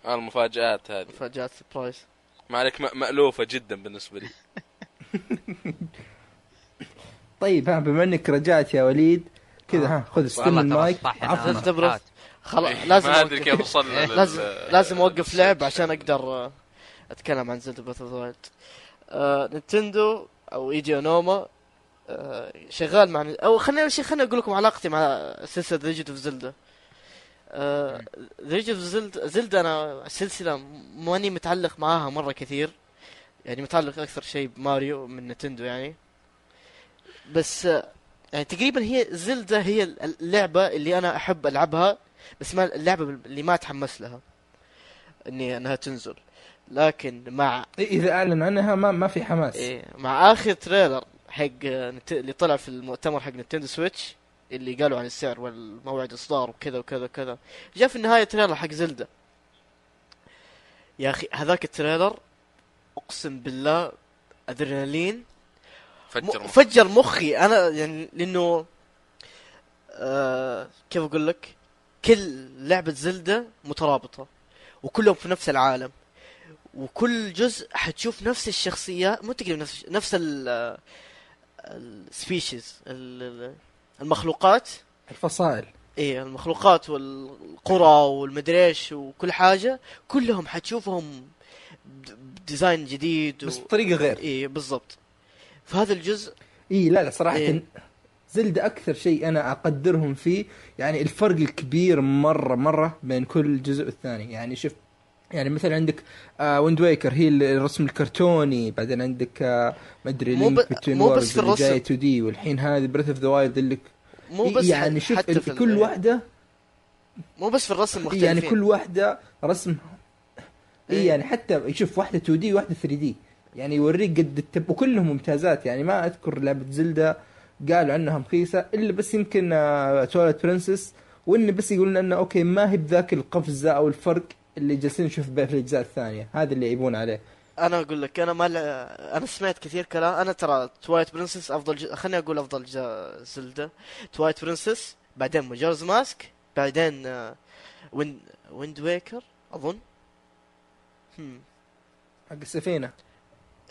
آه، المفاجآت هذه. مفاجآت surprise ما عليك مألوفة جدا بالنسبة لي. طيب ها بما إنك رجعت يا وليد كذا ها خذ استلم المايك. عفوا. خلاص إيه، لازم ما أدري. كيف وصلنا لل- لازم لازم أوقف لعب عشان. أقدر آه، أتكلم عن Zelda Breath of Wild نينتندو أو إيجي أونوما آه، شغال مع أو خليني اول شيء خليني أقول لكم علاقتي مع سلسلة Legend of Zelda Legend of Zelda Zelda أنا سلسلة ماني متعلق معاها مرة كثير يعني متعلق أكثر شيء بماريو من نينتندو يعني بس آه، يعني تقريبا هي زلدا هي اللعبة اللي أنا أحب ألعبها بس ما اللعبة اللي ما اتحمس لها إني أنها تنزل. لكن مع إيه، إذا أعلن عنها ما ما في حماس. إيه مع آخر trailer حق نت- اللي طلع في المؤتمر حق نينتندو Switch اللي قالوا عن السعر والموعد إصدار وكذا وكذا وكذا جاء في النهاية trailer حق زلدا يا أخي هذاك ال trailer أقسم بالله أدرينالين فجر م-. فجر مخي. أنا يعني لأنه آه كيف أقول لك؟ كل لعبة زلدة مترابطة وكلهم في نفس العالم. وكل جزء حتشوف نفس الشخصيات مو تقريبا نفس نفس ال السبيشيز المخلوقات. الفصائل. إيه المخلوقات والقرى والمدري إيش وكل حاجة كلهم حتشوفهم ب design جديد و... بس بطريقة غير. إيه بالضبط. فهذا الجزء اي لا لا صراحة إيه. زلدة أكثر شيء أنا أقدرهم فيه يعني الفرق الكبير مرة مرة بين كل جزء والثاني يعني شوف يعني مثلا عندك آه Wind Waker هي الرسم الكرتوني بعدين عندك آه ما أدري مو ب- بتوين مو بس في الرسم. جاي 2D والحين هذه Breath of the Wild اللي مو بس يعني شوف حتى في كل واحدة مو بس في الرسم مختلفين يعني كل واحدة رسم إي إيه. يعني حتى يشوف واحدة 2D وواحده 3D يعني يوريك قد التعب وكلهم ممتازات يعني ما أذكر لعبة Zelda قالوا عنها رخيصه إلا بس يمكن Twilight Princess وان بس يقولون إنه أوكي ما هي بذاك القفزة أو الفرق اللي جالسين نشوف به في الأجزاء الثانية. هذا اللي يبون عليه. أنا أقول لك أنا ما لع... أنا سمعت كثير كلام. أنا ترى Twilight Princess أفضل ج... خليني أقول أفضل جزء Zelda Twilight Princess بعدين Majora's Mask بعدين آه، Wind Wind Waker أظن. هم. حق السفينه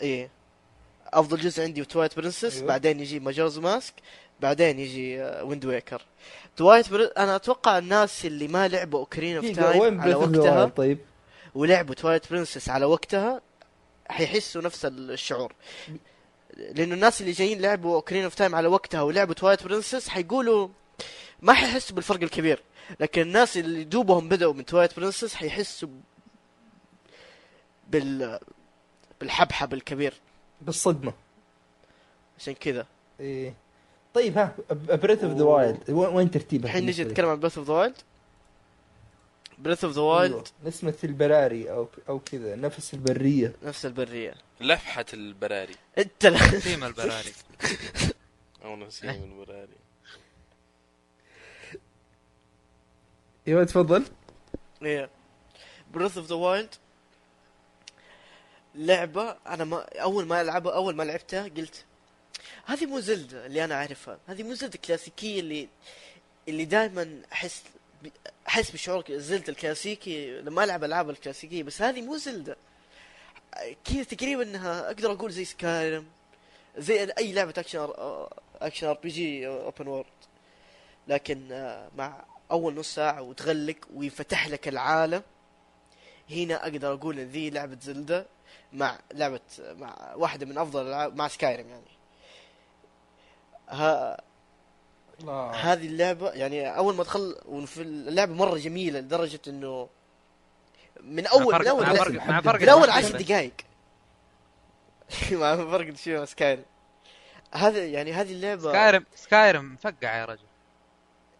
إيه. أفضل جزء عندي Twilight Princess. أيوه. بعدين يجي Majora's Mask بعدين يجي Wind Waker Twilight Prin... أنا أتوقع الناس اللي ما لعبوا Ocarina of Time على وقتها طيب. ولعبوا Twilight Princess على وقتها حيحسوا نفس الشعور. لأنه الناس اللي جايين لعبوا Ocarina of Time على وقتها ولعبوا Twilight Princess حيقولوا ما حيحسوا بالفرق الكبير. لكن الناس اللي دوبهم بدأوا من Twilight Princess حيحسوا بال بالحبحب الكبير. بالصدمة. عشان كذا. إيه. طيب ها Breath of the Wild وين ترتيبها الحين نجي؟ نتكلم عن Breath of the Wild Breath of the. Wild نسمة البراري أو أو كذا. نفس البرية. نفس البرية. لفحة البراري. أنت لا. تيم البراري. أو نسيم البراري. إيوه تفضل. إيه. Breath of the Wild لعبة أنا ما أول ما ألعبها أول ما لعبتها قلت هذه مو Zelda اللي أنا أعرفها هذه مو Zelda الكلاسيكية اللي اللي دائما أحس أحس بشعور Zelda الكلاسيكي لما ألعب ألعاب الكلاسيكية بس هذه مو Zelda كذا تقريبا إنها أقدر أقول زي Skyrim زي أي لعبة action action RPG open world لكن آه، مع أول نص ساعة وتغلق ويفتح لك العالم هنا أقدر أقول إن ذي لعبة Zelda. مع لعبة مع واحدة من أفضل الألعاب مع Skyrim يعني. ها هذه اللعبة يعني أول ما ادخل وفي اللعبة مرة جميلة لدرجة إنه من أول من فرق مع فرق, مع فرق من اول المرحلة. عشر دقائق مع فرق مع Skyrim هذا يعني هذه اللعبة Skyrim Skyrim مفقع يا رجل.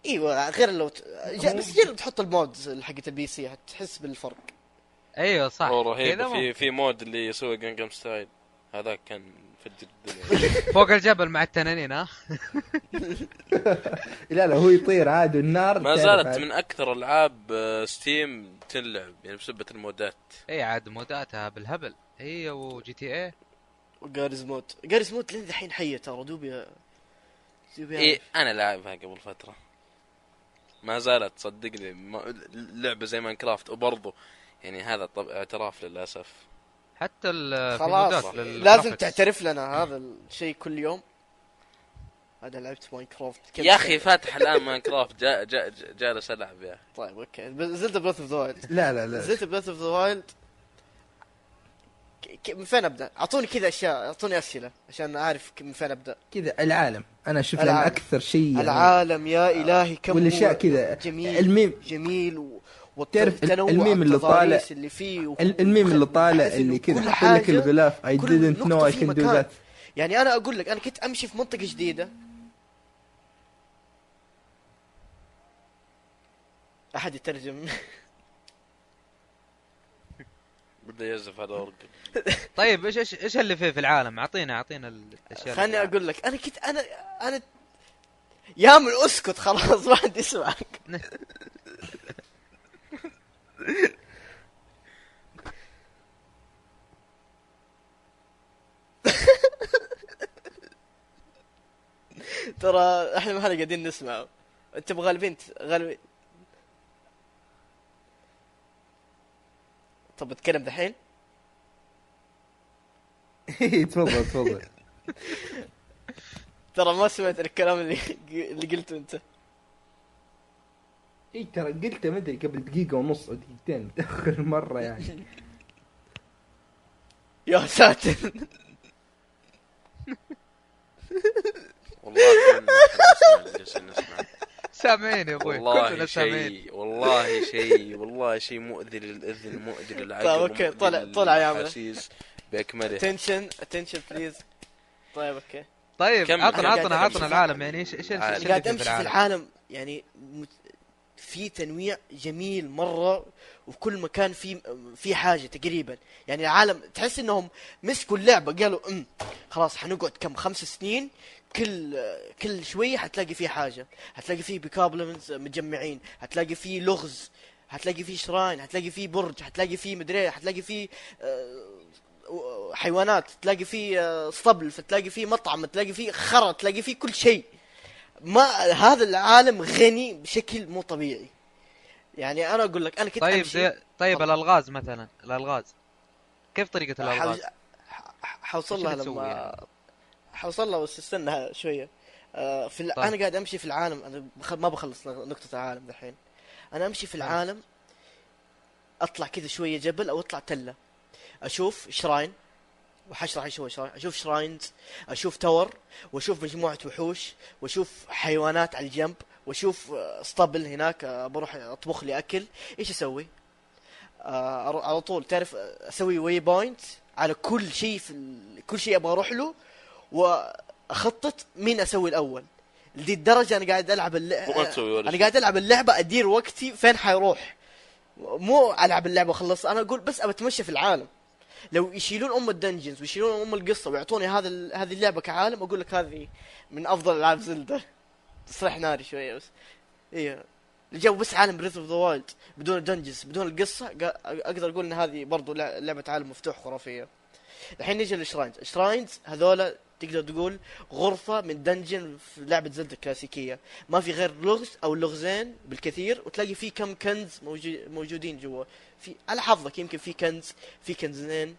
إيوه غير لو ت... جا- بس جرب تحط ال mods حقت ال PC حتحس بالفرق. أيوه صح. هو رهيب. مو- في في mod اللي يسوي Gangnam Style. هذاك كان فجر الدنيا. فوق الجبل مع التنانين ها؟ لا لا هو يطير عادي والنار ما زالت. من أكثر ألعاب آه، Steam تنلعب يعني بسبة المودات. اي عاد موداتها بالهبل. هي و GTA و Garry's Mod Garry's Mod لين ذحين حية ترى دوبي دوبي اي أنا لاعبها قبل فترة. ما زالت صدقني ما- لعبة زي Minecraft. وبرضه يعني هذا طب اعتراف للأسف. حتى خلاص. لازم. تعترف لنا هذا الشيء كل يوم. هذا لعبت Minecraft يا أخي؟ فاتح الآن Minecraft جا جا جا- جالس ألعب يا. أخي. طيب أوكي. Zelda Breath of the Wild لا لا لا. Zelda Breath of the Wild من فين أبدأ؟ أعطوني كذا أشياء أعطوني أسئلة عشان أعرف من فين أبدأ. كذا العالم. أنا أشوف العالم. أكثر شيء يعني. العالم يا إلهي كم والأشياء كذا. جميل الميم. جميل و... تعرف الميم اللي طالع- اللي فيه الميم اللي طالع اللي كذا حط لك الغلاف I كل didn't know I can do that يعني أنا أقول لك أنا كنت أمشي في منطقة جديدة. أحد يترجم؟ بده يزف هذا ورق طيب إيش إيش إيش اللي فيه في العالم؟ اعطينا أعطينا الأشياء خلني اللي- أقول لك أنا كنت أنا أنا يا من أسكت خلاص ما حد يسمعك. ترى إحنا ما إحنا قاعدين نسمع. انت غالبين غالبين طب اتكلم دحين؟ تفضل تفضل. ترى ما سمعت الكلام اللي اللي قلته انت. اي ترى قلت ما أدري قبل دقيقة ونص أو دقيقتين متأخر مرة يعني. يا ساتر. والله سامعين يا أبوي والله شيء والله شيء والله شيء مؤذي للاذن مؤذي للعقل طيب، مؤذي طلع- طلع يا عمرو. باكملها attention attention please طيب أوكي. طيب. عطنا عطنا عطنا العالم يعني إيش إيش قاعد أمشي في العالم يعني مت- في تنويع جميل مرة وفي كل مكان في في حاجة تقريبا. يعني العالم تحس إنهم مسكوا اللعبة قالوا ام خلاص حنقعد كم خمس سنين كل كل شوية حتلاقي فيه حاجة. حتلاقي فيه Bokoblins متجمعين حتلاقي فيه لغز حتلاقي فيه shrine حتلاقي فيه برج حتلاقي فيه مدري إيه، حتلاقي فيه آه، حيوانات تلاقي فيه آه، اسطبل فتلاقي فيه مطعم تلاقي فيه خرا تلاقي فيه كل شيء. ما هذا العالم غني بشكل مو طبيعي يعني أنا أقول لك أنا كنت طيب أمشي طيب تفضل. الألغاز مثلا الألغاز كيف طريقة الألغاز؟ حوصل لها لما يعني؟ حوصل لها بس استنى شوية آه، في الع... طيب. أنا قاعد أمشي في العالم أنا بخ... ما بخلص نقطة العالم دحين أنا أمشي في طيب. العالم أطلع كذا شوية جبل أو أطلع تلة أشوف شراين وحشرح إيش هو شراين. أشوف شراينز أشوف تور وأشوف مجموعة وحوش وأشوف حيوانات على الجنب وأشوف آه، اسطبل هناك آه، بروح أطبخ لي أكل. إيش أسوي؟ آه، على طول. تعرف آه، أسوي waypoint على كل شيء في ال... كل شيء أبغى أروح له وأخطط مين أسوي الأول. لدي الدرجه أنا قاعد ألعب اللعبه أنا. قاعد ألعب اللعبة أدير وقتي فين حيروح. مو ألعب اللعبة واخلص أنا أقول بس ابى أتمشى في العالم. لو يشيلون أم ال dungeons ويشيلون أم القصة ويعطوني هذا هذه اللعبة كعالم أقول لك هذه من أفضل ألعاب Zelda. تصريح ناري شوية بس. إيه. الجو بس عالم Breath of the Wild بدون ال dungeons بدون القصة أقدر أقول إن هذه برضو لع- لعبة عالم مفتوح خرافية. الحين نيجي لل shrines. ال shrines هذولا تقدر تقول غرفة من dungeon في لعبة Zelda الكلاسيكية ما في غير لغز أو لغزين بالكثير وتلاقي في كم كنز موجو- موجودين جوا. في على حظك يمكن في كنز في كنزين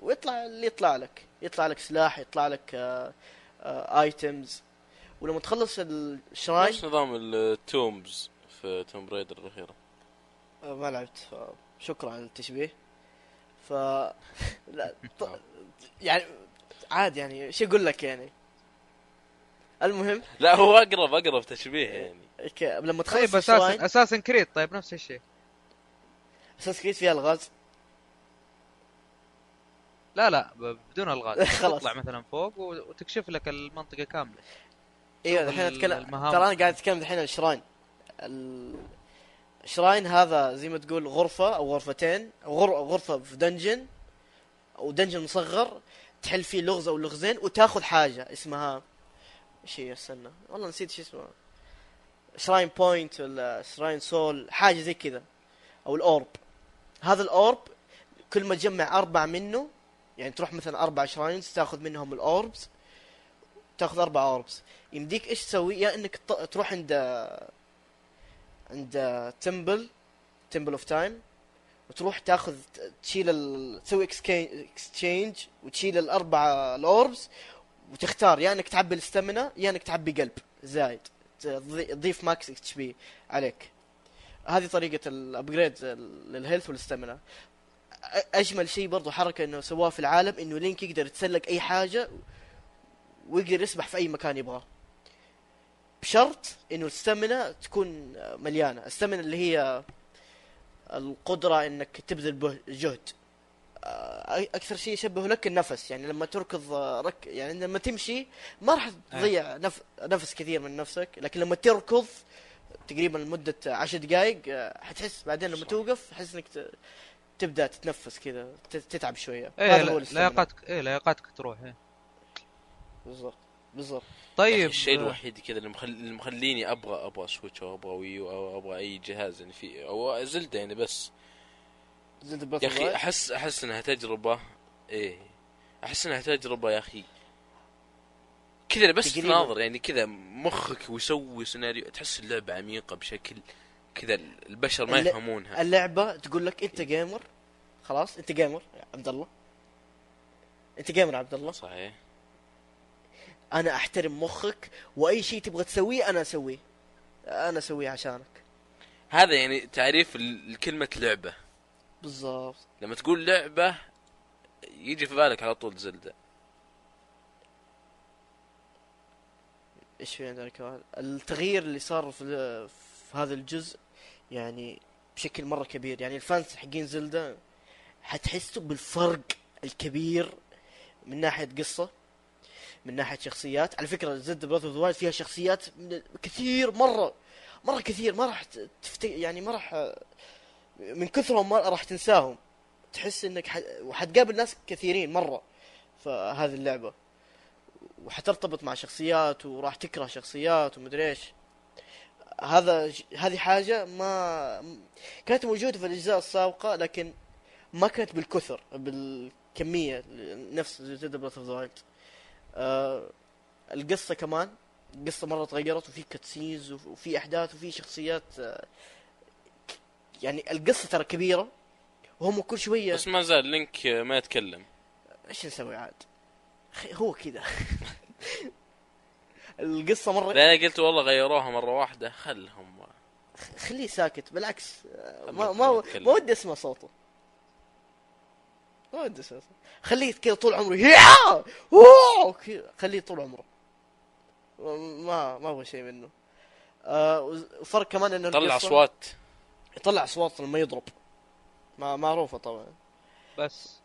ويطلع اللي يطلع لك. يطلع لك سلاح يطلع لك آه آه items ولما تخلص ال shrine نفس نظام ال tombs في Tomb Raider الأخيرة. آه، ما لعبت شكرا على التشبيه. ف لا ط... يعني عادي يعني شو أقول لك يعني؟ المهم. لا هو أقرب أقرب تشبيه يعني. ك... لما تخلص طيب Assassin's Assassin's Creed طيب نفس الشيء. Assassin's Creed فيها الغاز؟ لا لا بدون الغاز. خلاص. تطلع مثلا فوق وتكشف لك المنطقة كاملة. إيوه الحين ال- اتكلم. ترى أنا قاعد أتكلم الحين عن ال shrine ال- ال shrine هذا زي ما تقول غرفة أو غرفتين أو غر... غرفة في dungeon أو dungeon مصغر تحل فيه لغز أو لغزين وتأخذ حاجة اسمها إيش هي استنى والله نسيت شو اسمها shrine point ولا shrine soul حاجة زي كذا. أو ال orb. هذا ال orb كل ما تجمع أربع منه يعني تروح مثلا أربع shrines تاخذ منهم ال orbs تاخذ أربع orbs. يمديك إيش تسوي؟ يا إنك ت- تروح عند عند temple Temple of Time وتروح تاخذ تشيل ال... تسوي exchange وتشيل الأربع ال orbs وتختار يا إنك تعبي ال stamina يا إنك تعبي قلب زايد تضي- تضيف max HP عليك. هذه طريقة ال upgrade لل health وال stamina أ- أجمل شيء برضو حركة إنه سواه في العالم إنه لينك يقدر يتسلق أي حاجة ويقدر يسبح في أي مكان يبغاه. بشرط إنه ال stamina تكون مليانة. ال stamina اللي هي القدرة إنك تبذل جهد. أكثر شيء يشبه لك النفس. يعني لما تركض رك يعني لما تمشي ما راح تضيع نف... نفس كثير من نفسك. لكن لما تركض تقريبا لمدة عشر دقائق آه، حتحس بعدين لما. توقف تحس إنك ت... تبدأ تتنفس كذا تتعب شوية إيه. لياقتك إيه لياقتك تروح إيه. بالضبط بالضبط طيب الشيء آه، الوحيد كذا اللي, مخل... اللي مخليني أبغى أبغى سويتش أو أبغى ويو أو أبغى أي جهاز يعني في أو زلدة يعني بس Breath يا أخي. أحس أحس إنها تجربة إيه أحس إنها تجربة يا أخي كذا بس تقريباً. تناظر يعني كذا مخك ويسوي سيناريو تحس اللعبة عميقة بشكل كذا البشر ما يفهمونها. اللعبة تقول لك أنت gamer خلاص أنت gamer عبد الله. أنت gamer عبد الله. صحيح. أنا أحترم مخك وأي شيء تبغى تسويه أنا أسويه. أنا أسويه عشانك. هذا يعني تعريف لكلمة لعبة. بالضبط. لما تقول لعبة يجي في بالك على طول زلدة. إيش في عندنا كمان؟ التغيير اللي صار في, في هذا الجزء يعني بشكل مرة كبير. يعني الفانس حقين زلدا حتحسوا بالفرق الكبير من ناحية قصة من ناحية شخصيات. على فكرة زد براذر اوف فيها شخصيات كثير مرة مرة كثير. ما راح تفت... يعني ما راح من كثرهم ما راح تنساهم. تحس إنك. وحتقابل ناس كثيرين مرة في هذه اللعبة. وحترتبط مع شخصيات وراح تكره شخصيات ومدري إيش. هذا هذه حاجة ما كانت موجودة في الأجزاء السابقة لكن ما كانت بالكثر بالكمية نفس زلدة Breath of Wild آه القصة كمان القصة مرة تغيرت وفي cutscenes وفي أحداث وفي شخصيات آه يعني القصة ترى كبيرة وهم كل شوية بس ما زال لينك ما يتكلم. إيش نسوي عاد؟ هو كذا. القصة مره لا أنا قلت والله غيروها مرة واحدة. خلهم. خليه ساكت بالعكس. ما ما. ما ودي اسمع صوته. ما ودي اسمع صوته. خليه كذا طول عمره. خليه طول عمره. ما ما أبغى شيء منه. آه وفرق كمان إنه طلع القصة- أصوات. يطلع أصوات لما يضرب. ما معروفة طبعا. بس.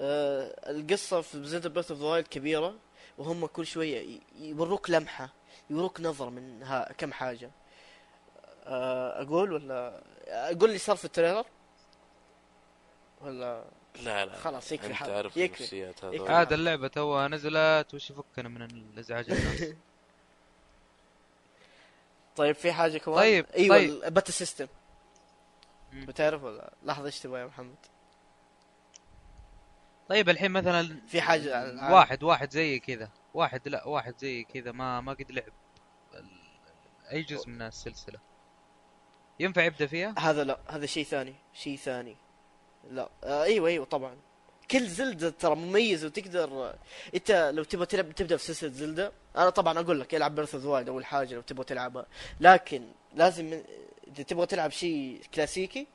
آه القصة في زلدة Breath of the Wild كبيرة وهم كل شوية يوروك لمحة يوروك نظرة من ها كم حاجة. آه أقول ولا؟ أقول لي صار في ال trailer؟ ولا؟ لا لا. خلاص يكفي أنت. عارف يكفي. عاد اللعبة توها نزلت وش يفكنا من الإزعاج الناس طيب في حاجة كمان؟ طيب، إيوه طيب. ال battle system. بتعرف ولا؟ لحظة إيش تبغى يا محمد؟ طيب الحين مثلا في حاجة واحد واحد زي كذا واحد لا واحد زي كذا ما ما قد لعب أي جزء من السلسلة. ينفع يبدأ فيها؟ هذا لا هذا شيء ثاني شيء ثاني. لا آه إيوه إيوه طبعا. كل زلدة ترى مميز وتقدر أنت لو تبغى تلعب تبدأ في سلسلة زلدة أنا طبعا أقول لك العب Breath of Wild اول حاجة لو تبغى تلعبها. لكن لازم إذا تبغى تلعب شيء كلاسيكي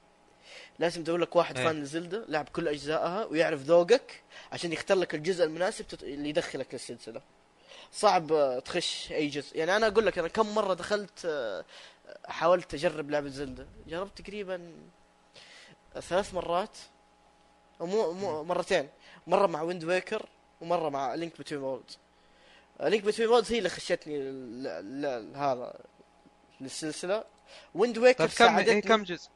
لازم تدور لك واحد إيه. fan لزلدة لعب كل أجزائها ويعرف ذوقك عشان يختار لك الجزء المناسب تت- اللي يدخلك للسلسلة. صعب آه، تخش أي جزء. يعني أنا أقول لك أنا كم مرة دخلت آه، حاولت أجرب لعبة زلدة جربت تقريبا ثلاث مرات أو مو مو مرتين. مرة مع Wind Waker ومرة مع Link Between Worlds Link Between Worlds هي اللي خشتني ل- ل- ل- هذا للسلسلة. Wind Waker طيب كم ساعدتني. إيه كم جزء؟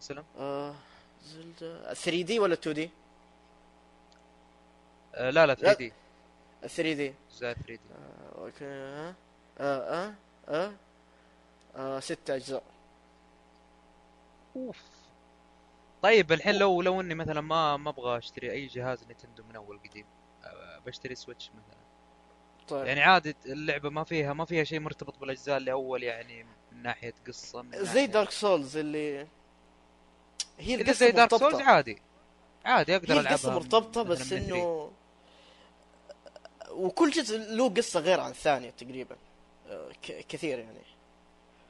سلام. آه زلدة. 3D ولا 2D؟ آه لا لا 3D. 3D. اجزاء 3D. آه، أوكي. ها آه آه. آه ست أجزاء. أوف. طيب الحين لو لو إني مثلا ما ما أبغى أشتري أي جهاز نينتندو من أول قديم آه، بشتري Switch مثلا. طيب يعني عادي اللعبة ما فيها ما فيها شيء مرتبط بالأجزاء اللي أول يعني من ناحية قصة من زي ناحية- Dark Souls اللي هي القصة زي Dark مرتبطة. Souls عادي عادي أقدر ألعبها القصة مرتبطة بس. إنه وكل جزء له قصة غير عن الثانية تقريبا آه، كثير يعني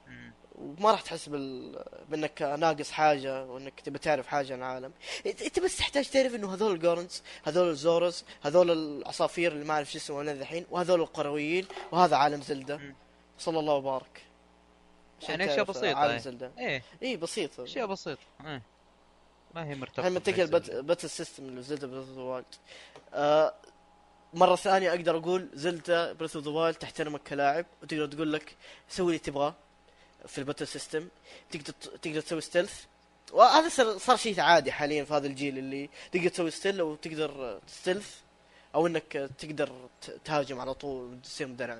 مم. وما راح تحس بال... بأنك ناقص حاجة وأنك تبي تعرف حاجة عن العالم. انت إنت بس تحتاج تعرف إنه هذول ال Gorons هذول ال Zoras هذول العصافير اللي ما أعرف شو اسمهم الحين وهذول القرويين وهذا عالم زلدة. صلى الله وبارك. يعني أشياء بسيطة عالم إيه. زلدة. إيه. اي بسيطه أشياء بسيطة. إيه. ما هي مرتبطة الحين. بات battle system اللي زلدا breath of the آه، مرة ثانية أقدر أقول زلدا breath of the تحترمك كلاعب وتقدر تقول لك سوي اللي تبغاه. في ال battle system تقدر تقدر تسوي stealth وهذا صار, صار شيء عادي حاليا في هذا الجيل اللي تقدر تسوي steal أو تقدر stealth أو إنك تقدر ت- تهاجم على طول وتصير مدرع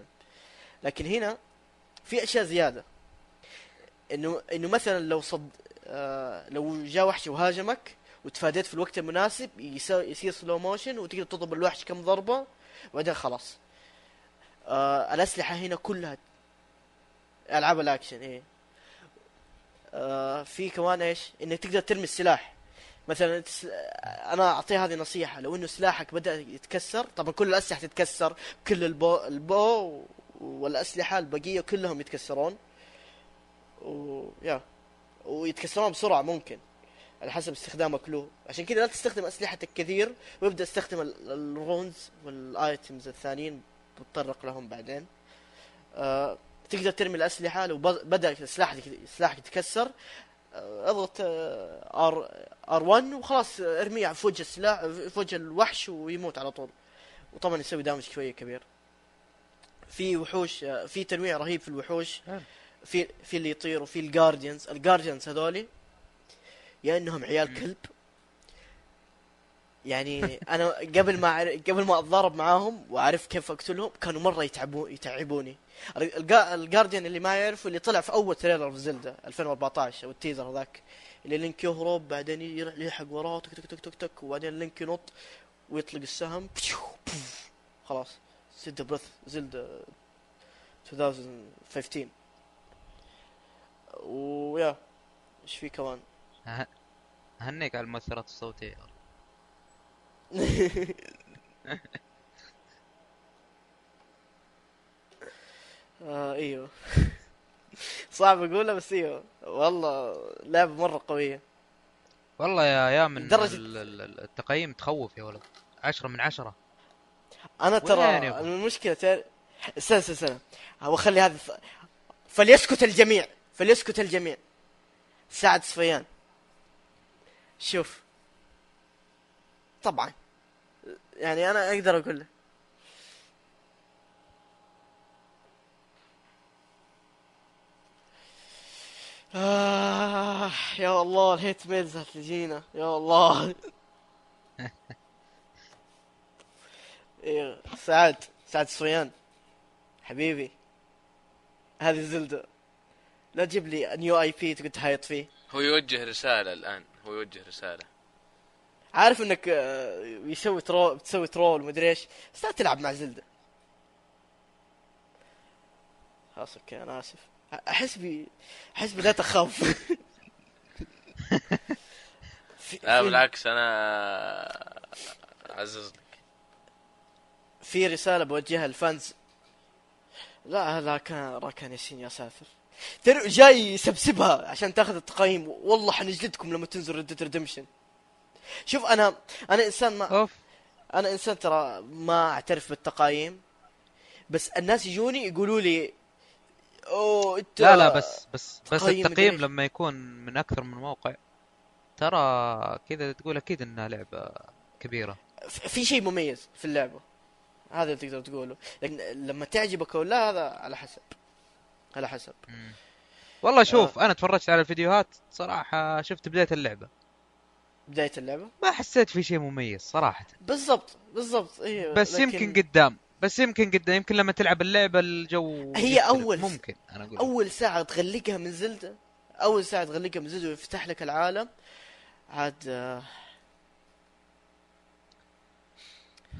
لكن هنا في أشياء زيادة. إنه إنه مثلا لو صد آه لو جاء وحش وهاجمك وتفاديت في الوقت المناسب يصير slow motion وتقدر تضرب الوحش كم ضربة وبعدين خلاص. آه الأسلحة هنا كلها ألعاب الأكشن إيه. آه في كمان إيش؟ إنك تقدر ترمي السلاح. مثلا. أنا اعطيه هذه نصيحة لو إنه سلاحك بدأ يتكسر طبعا كل الأسلحة تتكسر كل ال bow ال bow والأسلحة البقية كلهم يتكسرون. ويا ويتكسرون بسرعة ممكن على حسب استخدامك له عشان كذا لا تستخدم أسلحتك كثير وابدأ استخدم ال- runes وال items الثانيين بتطرق لهم بعدين. آه تقدر ترمي الأسلحة لو بد- بدأ سلاحك سلاحك يتكسر آه، أضغط R R 1 وخلاص آه، ارميه في وجه السلاح في وجه الوحش ويموت على طول. وطبعا يسوي damage شوية كبير. في وحوش آه، في تنويع رهيب في الوحوش. في في اللي يطير وفي ال guardians ال guardians هذولي يا إنهم عيال كلب. يعني أنا قبل ما قبل ما أتضارب معاهم وأعرف كيف أقتلهم كانوا مرة يتعبوا يتعبوني. الجا- ال guardian اللي ما يعرفه اللي طلع في أول trailer في زلدا 2014 أو ال teaser ذاك اللي لينك يهرب بعدين يلحق وراه تك تك تك تك تك وبعدين لينك ينط ويطلق السهم. خلاص. زلدا breath زلدا 2015 ويا إيش في كمان؟ أه- اهنيك على المؤثرات الصوتية. آه إيوه. صعب أقولها بس إيوه. والله لعبة مرة قوية. والله يا يا من ال- التقييم تخوف يا ولد. عشرة من عشرة. أنا ترى يعني؟ المشكلة ترى استنى استنى استنى. خلي هذا ف... فليسكت الجميع. فليسكت الجميع. سعد صفيان. شوف. طبعا. يعني أنا أقدر أقول له آه يا الله ال hate mails هتجينا يا الله. إيه سعد سعد صفيان. حبيبي. هذه زلدة. لا تجيب لي new IP تقعد تهايط فيه. هو يوجه رسالة الآن. هو يوجه رسالة. عارف إنك آه، يسوي troll بتسوي troll ومدري إيش. بس لا تلعب مع زلدة. خلاص okay أنا آسف. أحس بي أحس بديت اخاف في- لا بالعكس أنا أعزز لك في رسالة بوجهها لل fans لا لا كان راكان ياسين يا ساتر. جاي يسبسبها عشان تاخذ التقييم. والله حنجلدكم لما تنزل Red Redemption شوف أنا أنا إنسان ما أوف. أنا إنسان ترى ما أعترف بالتقايم بس الناس يجوني يقولوا لي أوه أنت لا لا بس بس بس تقييم التقييم لما يكون من أكثر من موقع ترى كذا تقول أكيد إنها لعبة كبيرة. في شيء مميز في اللعبة هذا اللي تقدر تقوله لكن لما تعجبك أو لا هذا على حسب على حسب. مم. والله شوف أنا تفرجت على الفيديوهات صراحة شفت بداية اللعبة. بداية اللعبة؟ ما حسيت في شيء مميز صراحة. بالضبط بالضبط أيوه بس لكن يمكن قدام بس يمكن قدام يمكن لما تلعب اللعبة الجو هي. أول- ممكن أنا أقول. أول ساعة تغلقها من زلدة أول ساعة تغلقها من زلدة ويفتح لك العالم عاد آه،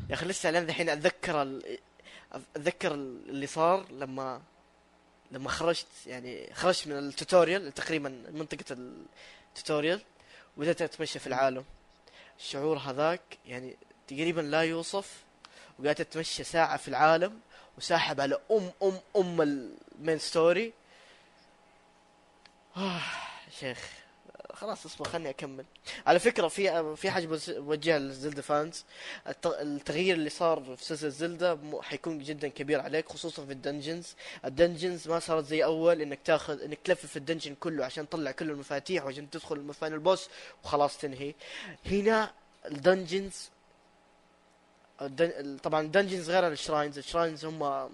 يا أخي لسه لين الحين أتذكر ال... أتذكر اللي صار لما لما خرجت يعني خرجت من التوتوريال تقريبا منطقة ال tutorial وبدأت اتمشى في العالم. الشعور هذاك يعني تقريبا لا يوصف وقعدت أتمشى ساعة في العالم وساحب على أم أم أم ال main story آه شيخ. خلاص اصبر خلني أكمل. على فكرة في في حاجة بوجهها للزلدا fans. الت- التغيير اللي صار في سلسله زلدا حيكون جدا كبير عليك خصوصا في ال dungeons. ال dungeons ما صارت زي أول إنك تاخذ إنك تلفف ال dungeon كله عشان تطلع كل المفاتيح وعشان تدخل المفان ال boss وخلاص تنهي. هنا ال dungeons الدن... طبعا ال dungeons غير ال shrines. ال shrines هم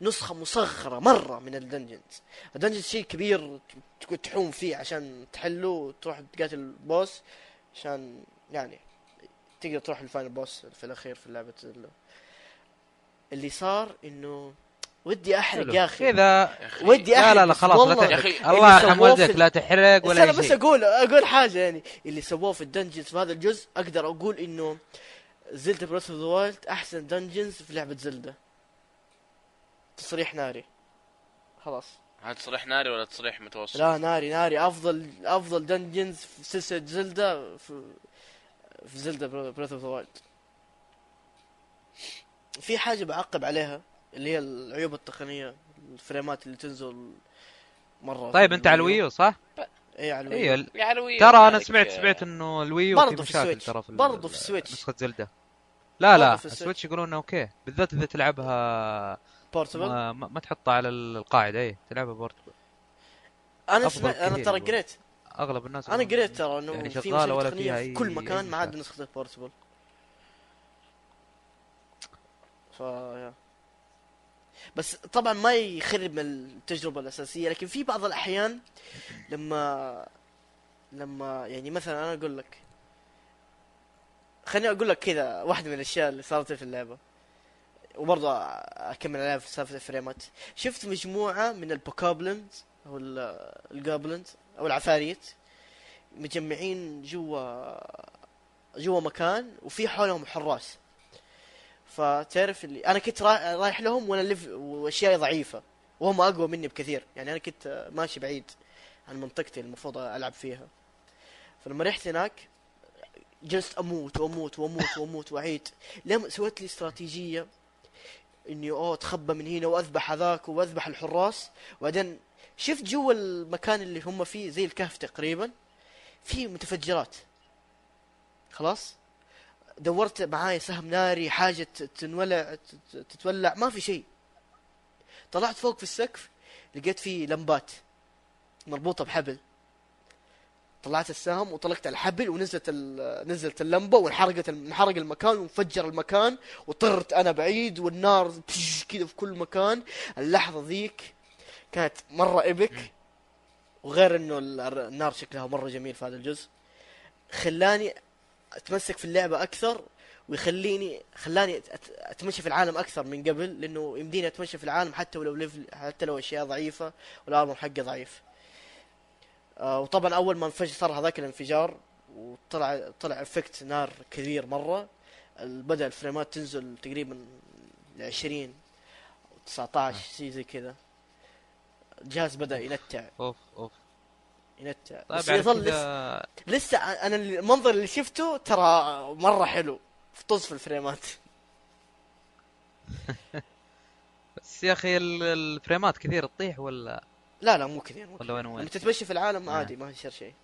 نسخة مصغرة مرة من ال dungeons. ال dungeons شيء كبير تحوم فيه عشان تحله وتروح تقاتل ال boss عشان يعني تقدر تروح ال final boss في الأخير في لعبة ال- اللي صار إنه ودي أحرق. يا أخي. كذا ودي لا أحرق. لا لا خلاص لا يا تحرق. أخي، الله يرحم ال- لا تحرق ولا أنا بس أقول أقول حاجة يعني. اللي سووه في ال dungeons في هذا الجزء أقدر أقول إنه زلدا Breath of the Wild أحسن dungeons في لعبة زلدا تصريح ناري خلاص هل تصريح ناري ولا تصريح متوسط؟ لا ناري ناري أفضل أفضل dungeons في سلسلة زلدا في في زلدا Breath of the Wild في حاجة بعقب عليها اللي هي العيوب التقنية ال frameات اللي تنزل مرة طيب أنت على الويو صح؟ اي على الويو أيوه ترى أنا سمعت سمعت إنه الويو برضو في السويتش. ترى في برضو في السويتش. نسخة زلدة لا لا. السويتش يقولون انه okay بالذات إذا تلعبها portable ما, ما تحطها على القاعدة اي تلعبها portable أنا سمعت أنا ترى. قريت أغلب الناس أنا قريت ترى إنه يعني في مشاكل ولا فيها في كل مكان ما إشكال. نسخة ال portable ف. بس طبعا ما يخرب من التجربة الأساسية لكن في بعض الأحيان لما لما يعني مثلا أنا أقول لك خليني أقول لك كذا واحدة من الأشياء اللي صارت في اللعبة وبرضه أكمل عليها في سالفة ال frameات. شفت مجموعة من ال bokoblins أو ال- goblins أو العفاريت مجمعين جوا جوا مكان وفي حولهم حراس. فتعرف اللي أنا كنت را- رايح لهم وأنا لف واشيائي ضعيفة وهم أقوى مني بكثير. يعني أنا كنت ماشي بعيد عن منطقتي المفروض ألعب فيها. فلما رحت هناك جلست أموت وأموت وأموت وأموت وأعيد. لما سويت لي استراتيجية إني أوه أتخبى من هنا وأذبح هذاك وأذبح الحراس. وبعدين شفت جوا المكان اللي هم فيه زي الكهف تقريبا في متفجرات. خلاص؟ دورت معاي سهم ناري حاجة ت- تنولع تتولع ما في شيء. طلعت فوق في السقف لقيت فيه لمبات مربوطة بحبل. طلعت السهم وطلقت الحبل ونزلت نزلت اللمبة وانحرقت انحرق المكان وانفجر المكان وطرت أنا بعيد والنار كذا في كل مكان. اللحظة ذيك كانت مرة ايبك وغير إنه ال- النار شكلها مرة جميل في هذا الجزء. خلاني أتمسك في اللعبة أكثر ويخليني خلاني أتمشى في العالم أكثر من قبل لأنه يمديني أتمشى في العالم حتى ولو level حتى لو أشياء ضعيفة وال armor حقي ضعيف. وطبعا أول ما انفجر صار هذاك الانفجار وطلع طلع effect نار كبير مرة. بدأ الفريمات تنزل تقريبا ل 20 19 شيء زي كذا. الجهاز بدأ ينتع. أوف أوف. ينتع. طيب بس على يظل لسه لسه أنا المنظر اللي شفته ترى مرة حلو في طز في الفريمات. بس يا أخي ال- الفريمات كثير تطيح ولا؟ لا لا مو كثير مو ولا وين وين؟ لما تتمشى في العالم آه. عادي ما يصير شيء.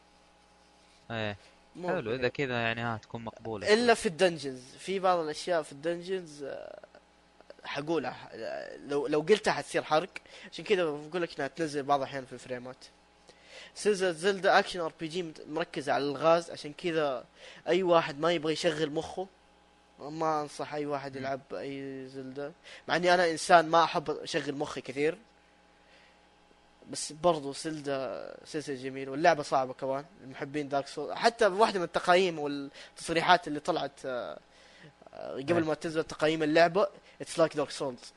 إيه. حلو إذا. كذا يعني ها تكون مقبولة إلا في ال dungeons. في بعض الأشياء في ال dungeons آه، حقولها. لو لو قلتها حتصير حرق. عشان كذا بقول لك إنها تنزل بعض الأحيان في الفريمات. سلسلة Zelda action RPG مركزة على الألغاز. عشان كذا أي واحد ما يبغى يشغل مخه ما أنصح أي واحد يلعب أي Zelda. مع إني أنا إنسان ما أحب أشغل مخي كثير. بس برضو Zelda سلسلة جميل واللعبة صعبة كمان لمحبين Dark Soul حتى واحدة من التقايم والتصريحات اللي طلعت آه، آه، قبل ما تنزل تقييم اللعبة it's like Dark Souls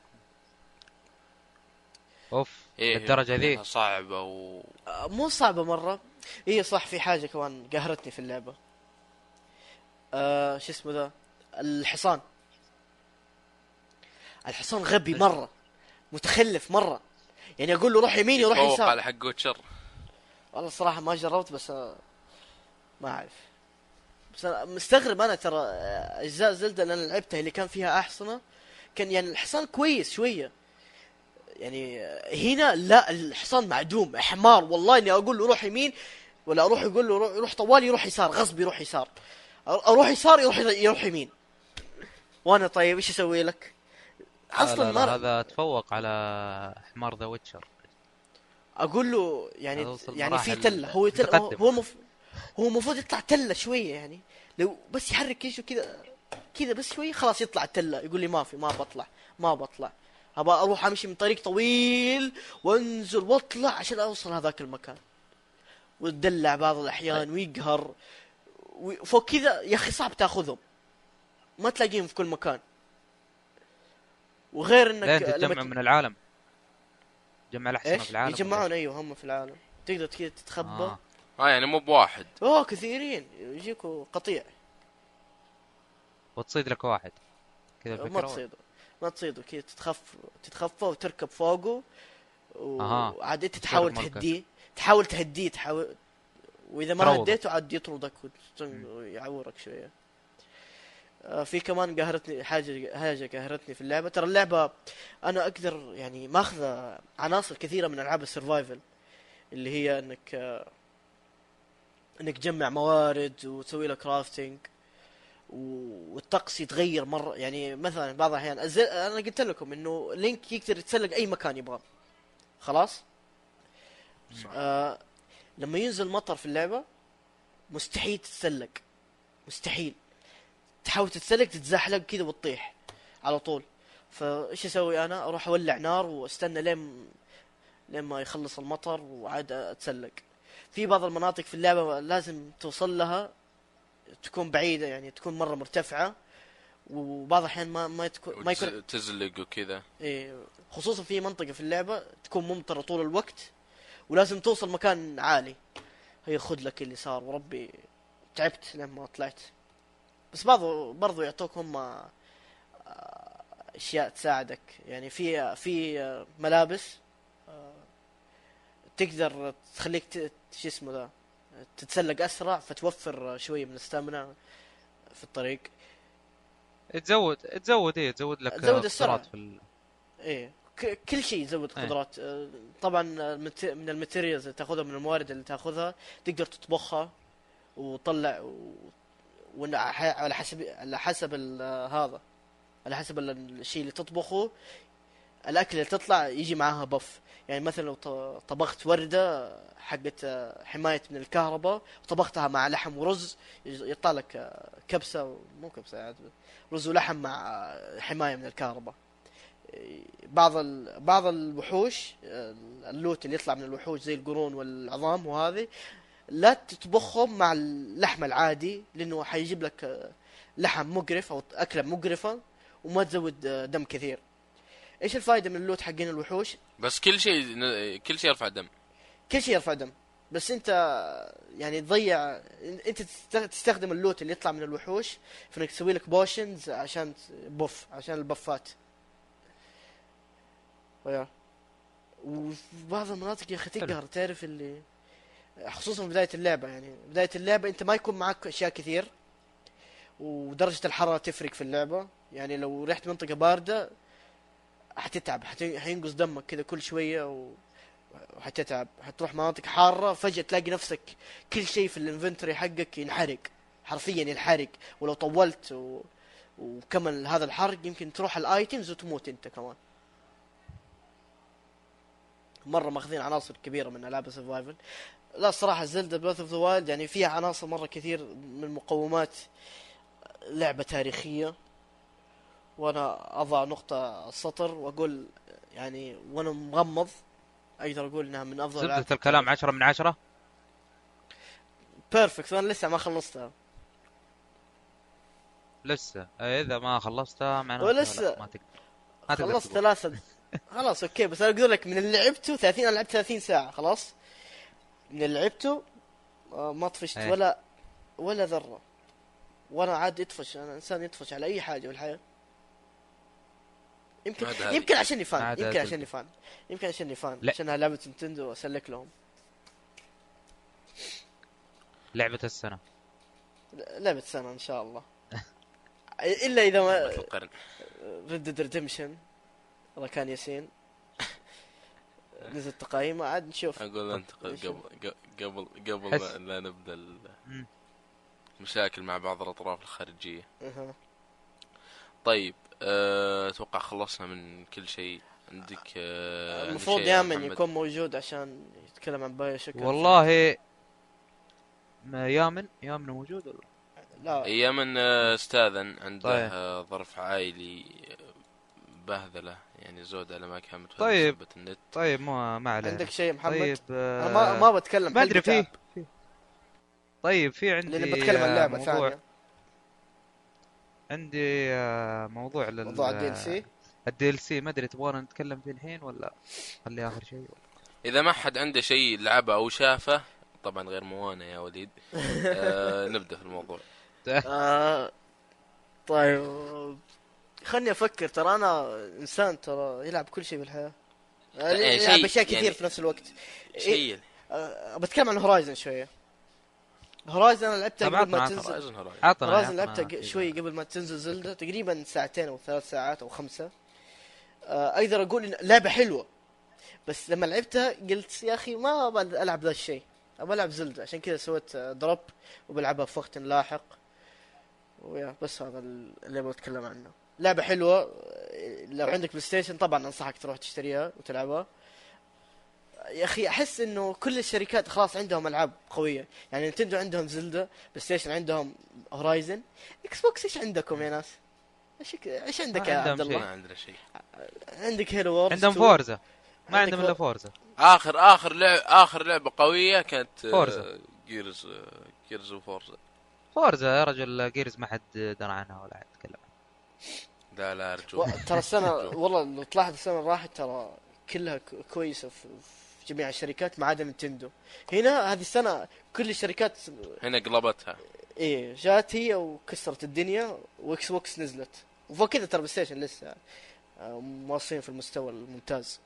أوف إيه للدرجة ذي. صعبة و مو صعبة مرة. هي صح في حاجة كمان قهرتني في اللعبة. آه شو اسمه ذا؟ الحصان. الحصان غبي مرة. متخلف مرة. يعني أقول له روح يمين يروح يسار. على حق Witcher والله الصراحة ما جربت بس ما أعرف. بس أنا مستغرب أنا ترى أجزاء زلدة اللي أنا لعبتها اللي كان فيها أحصنة كان يعني الحصان كويس شوية. يعني هنا لا الحصان معدوم حمار. والله إني أقول له روح يمين ولا أروح يقول له روح- طوال يروح يسار غصب يروح يسار. أروح يسار يروح يروح يمين. وأنا طيب إيش أسوي لك؟ أصلا لا لا ما هذا تفوق على حمار ذا ويتشر. أقول له يعني يعني في تلة. هو تل هو مف... هو المفروض يطلع تلة شوية يعني. لو بس يحرك إيشه كذا كذا بس شوية خلاص يطلع التلة. يقول لي ما في ما بطلع ما بطلع. ابى أروح أمشي من طريق طويل وأنزل وأطلع عشان أوصل هذاك المكان. وتدلع بعض الأحيان ويقهر. وفوق كذا يا أخي صعب تأخذهم. ما تلاقيهم في كل مكان. وغير إنك لين لما تجمع من العالم. جمع الأحسن في العالم. يجمعون أيوه هم في العالم. تقدر كذا؟ تتخبى. آه. آه يعني مو بواحد. أوه كثيرين. يجيكوا قطيع. وتصيد لك واحد. كذا ما تصيدوا ما تصيدوا كذا تتخف تتخفى وتركب فوقه. وعاد أنت تحاول. تهديه. تحاول تهديه تحاول. وإذا ما. هديته عاد يطردك ويعورك شوية. في كمان قهرتني حاجة حاجة قهرتني في اللعبة. ترى اللعبة أنا أقدر يعني ماخذة عناصر كثيرة من ألعاب ال survival اللي هي إنك آه، إنك تجمع موارد وتسوي له crafting والطقس يتغير مرة. يعني مثلا بعض الأحيان أنا قلت لكم إنه Link يقدر يتسلق أي مكان يبغاه خلاص؟ صح. آه لما ينزل مطر في اللعبة مستحيل تتسلق. مستحيل. تحاول تتسلق تتزحلق كذا وتطيح على طول. فإيش أسوي أنا؟ أروح أولع نار وأستنى لين لين ما يخلص المطر وعاد أتسلق. في بعض المناطق في اللعبة لازم توصل لها تكون بعيدة يعني تكون مرة مرتفعة. وبعض الأحيان ما ما تكون ما يكون تزلق وكذا. إيه. خصوصا في منطقة في اللعبة تكون ممطرة طول الوقت ولازم توصل مكان عالي. هي خذ لك اللي صار وربي تعبت لما طلعت. بس برضو برضو يعطوك هم آه، أشياء تساعدك يعني في في آه، ملابس آه، تقدر تخليك شو اسمه ذا تتسلق أسرع فتوفر آه، شوية من الستامنا في الطريق تزود تزود إيه تزود لك تزود السرعة. قدرات في ال... إيه ك- كل شيء يزود إيه. قدرات آه، طبعا من الماتيريالز اللي تاخذها من الموارد اللي تاخذها تقدر تطبخها وتطلع و... وإن ح- على حسب على حسب هذا على حسب ال- الشيء اللي تطبخه الأكل اللي تطلع يجي معاها بف يعني مثلا لو طبخت وردة حقت حماية من الكهرباء وطبختها مع لحم ورز يطلع لك كبسة مو كبسة عاد رز ولحم مع حماية من الكهرباء بعض. بعض الوحوش اللوت اللي يطلع من الوحوش زي القرون والعظام وهذه لا تطبخهم مع اللحم العادي لأنه حيجيب لك آه، لحم مقرف أو أكلة مقرفة وما تزود آه، دم كثير. إيش الفائده من اللوت حقين الوحوش؟ بس كل شيء كل شيء يرفع دم. كل شيء يرفع دم. بس أنت يعني تضيع أنت تست- تستخدم اللوت اللي يطلع من الوحوش في إنك تسوي لك بوشنز عشان بوف عشان البفات. ويا. وفي بعض المناطق يا أخي. تقهر تعرف اللي خصوصا في بداية اللعبة يعني بداية اللعبة أنت ما يكون معك أشياء كثير ودرجة الحرارة تفرق في اللعبة. يعني لو رحت منطقة باردة حتتعب حت- حينقص دمك كذا كل شوية و... وحتتعب. حتروح مناطق حارة فجأة تلاقي نفسك كل شيء في ال inventory حقك ينحرق حرفيا ينحرق. ولو طولت و... وكمل هذا الحرق يمكن تروح ال items وتموت أنت كمان. مرة ماخذين عناصر كبيرة من ألعاب ال survival لا الصراحة Zelda Breath of the Wild يعني فيها عناصر مرة كثير من مقومات لعبة تاريخية. وأنا أضع نقطة السطر وأقول يعني وأنا مغمض أقدر أقول إنها من أفضل زبدة الكلام عشرة من عشرة؟ perfect وأنا لسه ما خلصتها. لسه؟ آه، إذا ما خلصتها معناته ولسه. ما تقدر. ما تقدر خلصت. ثلاثة. خلاص okay بس أنا أقول لك من اللي لعبته 30 أنا لعبت 30 ساعة خلاص؟ من اللي لعبته آه، ما طفشت إيه. ولا ولا ذرة. وأنا عاد يطفش أنا إنسان يطفش على أي حاجة بالحياة. يمكن. يمكن عشاني فان يمكن. عشاني فان يمكن عشاني فان. عشانها لعبة نينتندو اسلك لهم. لعبة السنة. لعبة سنة إن شاء الله. إلا إذا ما ريد ديد ريدمشن والله كان ياسين. نزل تقييمه عاد نشوف أقول أنت قبل. قبل قبل حس- لا نبدأ. المشاكل مع بعض الأطراف الخارجية. طيب أه، أتوقع خلصنا من كل شيء عندك أه، المفروض يامن محمد؟ يكون موجود عشان يتكلم عن بايو شوك والله ما يامن يامن موجود ولا لا يمن آه، استاذن عنده طيب. آه، ظرف عائلي آه، بهذله يعني زود على ما كان طيب. النت. طيب ما ما عليه عندك شيء محمد؟ طيب أنا آه، ما ما بتكلم ما أدري فيه. طيب في عندي لأني بتكلم عن آه، لعبه موضوع ثانية عندي آه، موضوع لل موضوع ال DLC. ال DLC. ما أدري تبغانا نتكلم فيه الحين ولا خليه آخر شيء؟ إذا ما حد عنده شيء لعبه أو شافه طبعا غير موانا يا وليد. آه نبدأ في الموضوع. آه طيب. خلني أفكر ترى أنا إنسان ترى يلعب كل شيء بالحياة. إيه، يلعب اشياء كثير يعني- في نفس الوقت. إيه، شيء. آه بتكلم عن Horizon شوية. Horizon أنا لعبتها قبل ما عطنا- تنزل. Horizon Horizon عطنا Horizon عطنا لعبتها. شوي قبل ما تنزل Zelda تقريبا ساعتين أو ثلاث ساعات أو خمسة. آه، أقدر أقول إن لعبة حلوة. بس لما لعبتها قلت يا أخي ما أبغى ألعب ذا الشيء. أبغى ألعب Zelda عشان كذا سويت drop وبلعبها في وقت لاحق. و yeah بس هذا اللي بتكلم عنه. لعبة حلوة. آه، لو عندك PlayStation طبعا أنصحك تروح تشتريها وتلعبها. يا أخي أحس إنه كل الشركات خلاص عندهم ألعاب قوية. يعني Nintendo عندهم Zelda PlayStation عندهم Horizon Xbox إيش عندكم يا ناس؟ إيش إيش عندك ما يا عندهم عبد. الله؟ ما عندنا شيء. عندك Halo Wars عندهم 2. Forza ما عندهم إلا For- Forza آخر آخر لعب آخر لعبة قوية كانت Forza. Gears Gears و Forza Forza يا رجل Gears ما حد درى عنها ولا حد تكلم لا لا أرجو. ترى السنة والله لو تلاحظ السنة اللي راحت ترى كلها كويسة في جميع الشركات ما عدا Nintendo هنا هذه السنة كل الشركات هنا قلبتها. إيه جات هي وكسرت الدنيا و Xbox نزلت. وفوق كذا ترى Station لسه آه، مواصلين في المستوى الممتاز.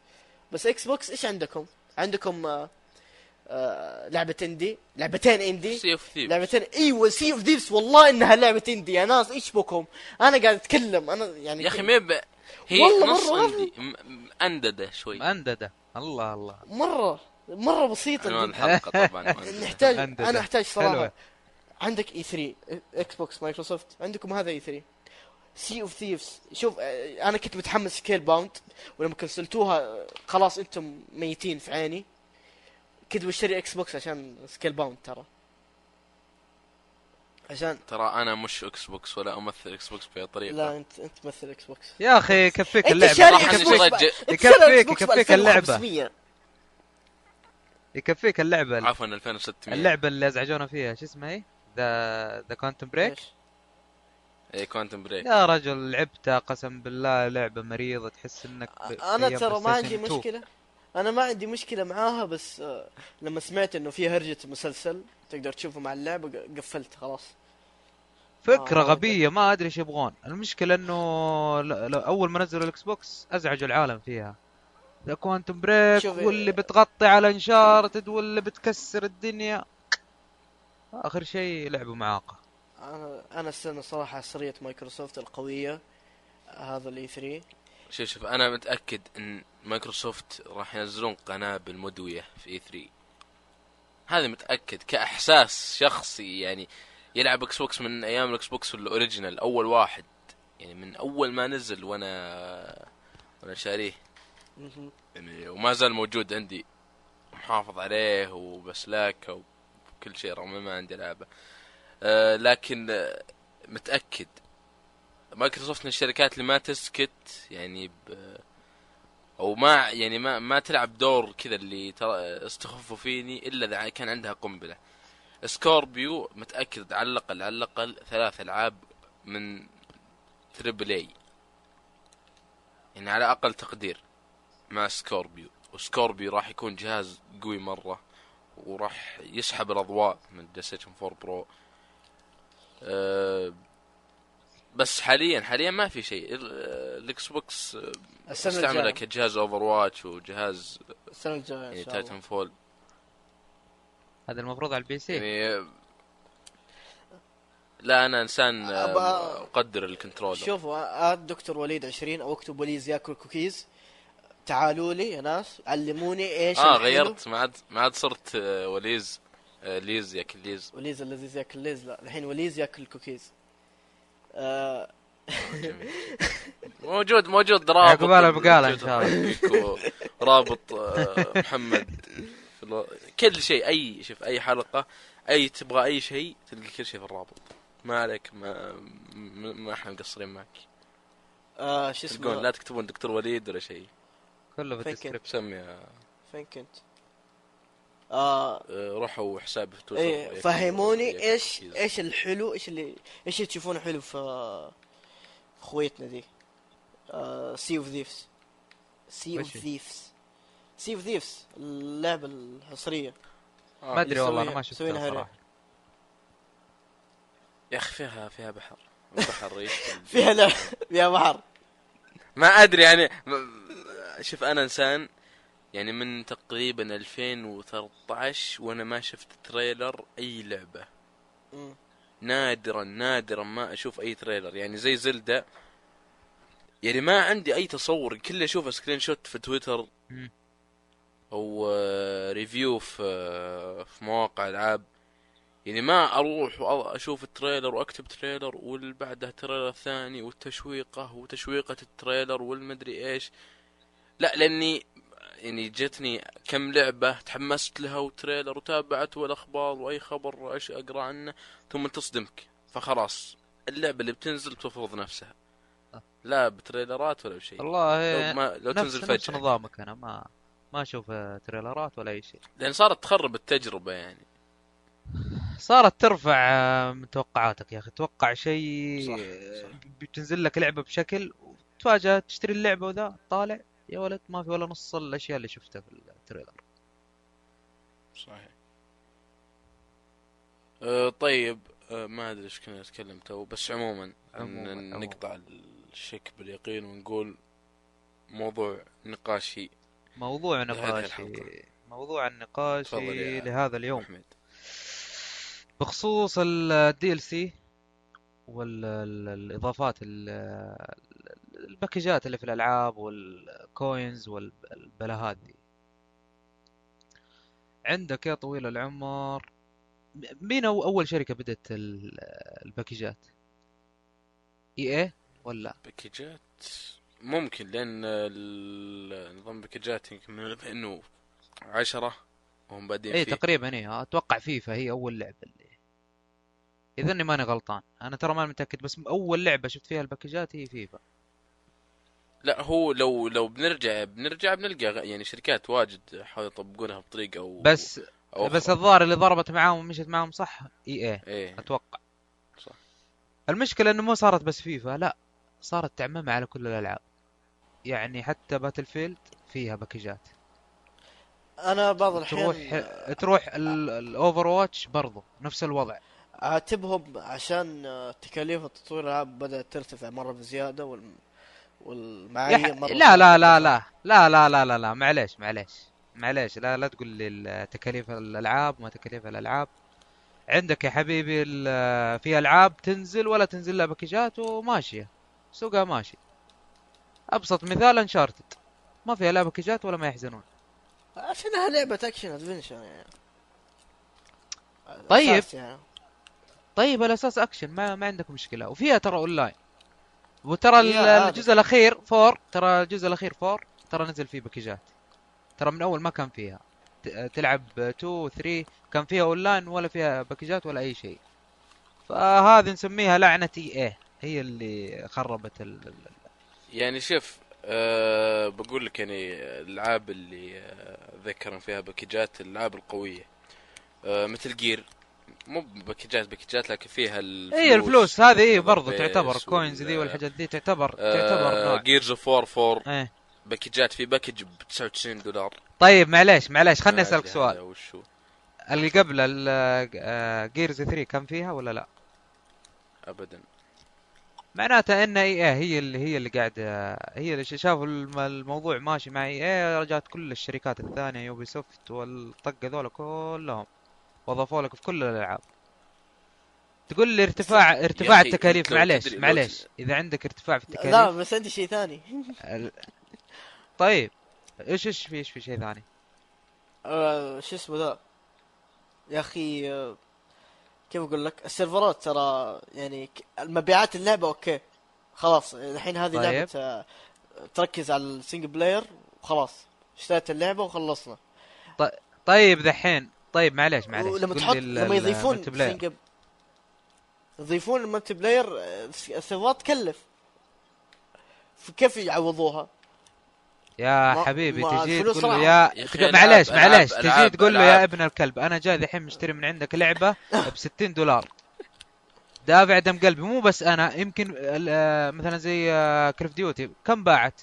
بس Xbox إيش عندكم؟ عندكم آه، لعبة indie لعبتين indie Sea of Thieves لعبتين إيوه Sea of Thieves والله إنها لعبة indie يا ناس إيش بكم؟ أنا قاعد أتكلم. أنا يعني يا أخي ما ب... هي والله نص مرة م- أنددة شوي. مأنددة الله الله. مرة مرة بسيطة عنوان جدا. الحلقة طبعا. نحتاج أنددة. أنا أحتاج صراحة. حلوة. عندك E3 Xbox Microsoft عندكم هذا E3 Sea of Thieves شوف أنا كنت متحمس Scalebound ولما كنسلتوها خلاص أنتم ميتين في عيني. كنت بشتري Xbox عشان Scalebound ترى عشان ترى أنا مش Xbox ولا أمثل Xbox بأي طريقه لا انت أنت تمثل Xbox يا أخي يكفيك. ب- أنت يكفيك- يكفيك اللعبة. 2500. يكفيك اللعبة عفوا 2600 اللعبة اللي أزعجونا فيها شو اسمها هي؟ ذا ذا Quantum Break؟ اي Quantum Break يا رجل لعبتها قسم بالله لعبة مريضة تحس إنك ب- أنا ترى ما عندي 2. مشكلة أنا ما عندي مشكلة معاها بس آه، لما سمعت إنه في هرجة مسلسل تقدر تشوفه مع اللعبه قفلت خلاص. فكرة آه، غبية ما أدري إيش يبغون. المشكلة إنه ل- ل- أول ما نزلوا ال Xbox أزعجوا العالم فيها. ذا Quantum Break واللي بتغطي على Uncharted واللي بتكسر الدنيا. آخر شيء لعبة معاقة. أنا أنا السنة صراحة عصريه مايكروسوفت القوية هذا ال E3 شوف شوف أنا متأكد إن مايكروسوفت راح ينزلون قنابل مدويه في E3 هذا متأكد كأحساس شخصي يعني يلعب Xbox من أيام ال Xbox ال original أول واحد. يعني من أول ما نزل وأنا وأنا شاريه. يعني وما زال موجود عندي. محافظ عليه وبسلاكه وكل شيء رغم ما عندي العابه أه لكن آه، متأكد. مايكروسوفت من الشركات اللي ما تسكت يعني ب أو ما يعني ما ما تلعب دور كذا اللي ترى استخفوا فيني إلا إذا كان عندها قنبلة. Scorpio متأكد على الأقل على الأقل ثلاث ألعاب من triple A يعني على أقل تقدير مع Scorpio. و Scorpio راح يكون جهاز قوي مرة وراح يسحب الأضواء من PlayStation 4 Pro أه بس حاليا حاليا ما في شيء. ال- آه، ال Xbox آه، السنة أستعمله كجهاز Overwatch وجهاز السنة الجاية يعني Titanfall هذا المفروض على ال PC. يعني آه، لا أنا إنسان آه، أقدر ال controller شوفوا add دكتور وليد 20 أو اكتب وليد ياكل كوكيز تعالوا لي يا ناس علموني إيش آه الحلو. غيرت ما عاد ما عاد صرت آه، وليد آه، ليز ياكل Lay's. وليد اللذيذ ياكل Lay's لا الحين وليد ياكل كوكيز آه. موجود موجود رابط عقبال البقالة إن شاء الله. رابط آه، محمد كل شيء أي شوف أي حلقة أي تبغى أي شيء تلقى كل شيء في الرابط ما عليك ما ما إحنا مقصرين معك آه شو اسمه لا تكتبون دكتور وليد ولا شيء كله في. ال description سمي آه، فين كنت؟ آه. آه، روحوا حسابي في تويتر. إيه فهموني إيش. إيش الحلو إيش اللي إيش اللي تشوفونه حلو في خويتنا دي؟ Sea of Thieves Sea of؟ Thieves Sea of Thieves اللعبة الحصرية. آه، ما أدري والله أنا ما شفتها يا أخي فيها فيها بحر. بحر. فيها فيها بحر. ما أدري يعني شوف أنا إنسان يعني من تقريبا 2013 وأنا ما شفت trailer أي لعبة مم. نادرا نادرا ما أشوف أي trailer يعني زي Zelda يعني ما عندي أي تصور كله اشوفه screenshot في تويتر. أو آه، review في آه، في مواقع ألعاب يعني ما أروح أشوف ال trailer وأكتب trailer واللي بعده trailer ثاني والتشويقه وتشويقة ال trailer والمدري إيش لا لأني يعني جتني كم لعبة تحمست لها وتريلر وتابعت والأخبار وأي خبر إيش أقرأ عنه ثم تصدمك. فخلاص اللعبة اللي بتنزل بتفرض نفسها. لا بتريلرات ولا بشيء. والله لو, ما لو نفس تنزل نفس فجأة. نظامك أنا ما ما أشوف تريلرات ولا أي شيء. لأن صارت تخرب التجربة يعني. صارت ترفع آه، من توقعاتك يا أخي. توقع شيء آه،. بتنزل لك لعبة بشكل وتفاجأ تشتري اللعبة وذا طالع. يا ولد ما في ولا نص الأشياء اللي شفتها في ال trailer. صحيح. أه طيب أه ما أدري إيش كنا نتكلم تو بس عموما, عموماً،. نقطع الشك باليقين ونقول موضوع نقاشي. موضوع نقاشي. موضوع النقاش لهذا اليوم. أحمد. بخصوص ال DLC والاضافات ال- الباكجات اللي في الألعاب وال coins والبلاهات دي. عندك يا طويل العمر مين أو أول شركة بدت ال- الباكجات؟ EA ولا؟ باكجات؟ ممكن لأن نظام باكجات يمكن من 2010 وهم بادين إي تقريبا إي أتوقع فيفا هي أول لعبة اللي إذا إني ماني غلطان. أنا ترى ماني متأكد بس أول لعبة شفت فيها الباكجات هي فيفا. لا هو لو لو بنرجع بنرجع بنلقى يعني شركات واجد حاولوا يطبقونها بطريقة أو بس أو بس. الظاهر اللي ضربت معاهم ومشت معاهم صح؟ إي إي. إيه. أتوقع. صح. المشكلة إنه مو صارت بس فيفا لا صارت تعممها على كل الألعاب. يعني حتى Battlefield فيها باكجات. أنا بعض تروح الأحيان تروح ال Overwatch برضو نفس الوضع. اعاتبهم عشان تكاليف التطوير الالعاب بدأت ترتفع مرة بزيادة وال والمعايير ح- مرة لا لا لا لا لا لا لا لا لا معليش معليش معليش لا لا تقول لي ال- تكاليف الألعاب ما تكاليف الألعاب. عندك يا حبيبي في ألعاب تنزل ولا تنزل لها باكجات وماشية. سوقها ماشي. أبسط مثال Uncharted ما فيها لا باكجات ولا ما يحزنون. عشانها لعبة action adventure يعني. طيب. يعني. طيب الاساس اكشن ما ما عندك مشكلة. وفيها ترى اونلاين وترى. الجزء الأخير four ترى الجزء الأخير four ترى نزل فيه باكجات ترى من أول ما كان فيها. ت- تلعب 2 3 كان فيها اونلاين ولا فيها باكجات ولا أي شيء. فهذه نسميها لعنة إي إيه. هي اللي خربت ال... ال- يعني شوف أه بقول لك يعني الألعاب اللي أه ذكرنا فيها باكجات الألعاب القوية. أه مثل جير مو باكجات باكجات لكن فيها الفلوس. اي الفلوس هذه اي برضو والبيس تعتبر كوينز ذي والحاجات ذي تعتبر تعتبر أه نوع جيرز اوف وور 4 إيه. باكجات في باكج ب 99 دولار. طيب معليش معليش خلني أسألك سؤال. هذا وش هو؟ اللي قبل Gears 3 كان فيها ولا لا؟ ابدا. معناته إن EA هي اللي هي اللي قاعدة هي اللي شافوا الم- الموضوع ماشي مع EA رجعت كل الشركات الثانية Ubisoft والطقة ذولا كلهم. وضافوا لك في كل الألعاب. تقول لي ارتفاع ارتفاع التكاليف معليش معليش. إذا عندك ارتفاع في لا التكاليف. بس عندي شيء ثاني. طيب إيش إيش في إيش في شيء ثاني؟ آه، شو اسمه ذا؟ يا أخي آه، كيف أقول لك؟ ال servers ترى يعني ك- المبيعات اللعبة okay. خلاص الحين هذه طيب. لعبة آه، تركز على ال single player وخلاص. اشتريت اللعبة وخلصنا. طيب ذحين طيب معليش معليش ولما تحط لما يضيفون. سنجل يضيفون ال multiplayer آه، ال servers تكلف كيف يعوضوها؟ يا ما- حبيبي تجي تقول له. يا معليش معليش تجي تقول له يا. ابن الكلب أنا جاي الحين مشتري من عندك لعبة ب 60 دولار دافع دم قلبي مو بس أنا يمكن ال- آه، مثلا زي Call of Duty كم باعت؟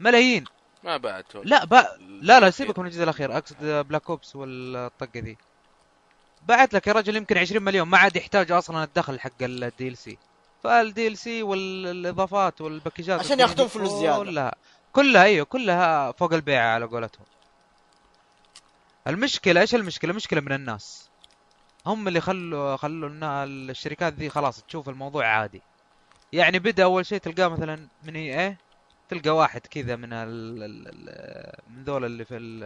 ملايين ما بعد لا با... لا لا سيبك من الجزء الأخير أقصد Black Ops والطقة ذي. بعت لك يا رجل يمكن 20 مليون ما عاد يحتاج أصلا الدخل حق ال DLC فال DLC والإضافات والباكجات عشان ياخذون فلوس زيادة. كلها. كلها أيوه كلها فوق البيع على قولتهم. المشكلة إيش المشكلة؟ مشكلة من الناس. هم اللي خلوا خلوا النا- الشركات ذي خلاص تشوف الموضوع عادي. يعني بدأ أول شيء تلقاه مثلا من EA؟ تلقى واحد كذا من ال من ذول اللي في ال-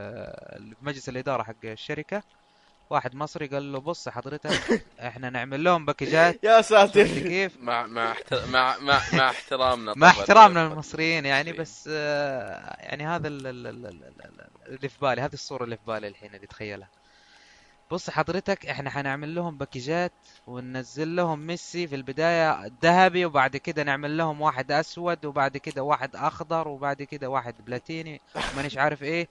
اللي في مجلس الإدارة حق الشركة. واحد مصري قال له بص حضرتك إحنا نعمل لهم باكجات يا ساتر. كيف؟ مع مع احتر... مع مع مع احترامنا مع احترامنا للمصريين. للمصريين يعني بس آه، يعني هذا ال- ال- ال- ال- ال- اللي في بالي هذه الصورة اللي في بالي الحين اللي اتخيلها بص حضرتك إحنا حنعمل لهم باكجات وننزل لهم ميسي في البداية ذهبي وبعد كده نعمل لهم واحد أسود وبعد كده واحد أخضر وبعد كده واحد بلاتيني مانيش عارف إيه.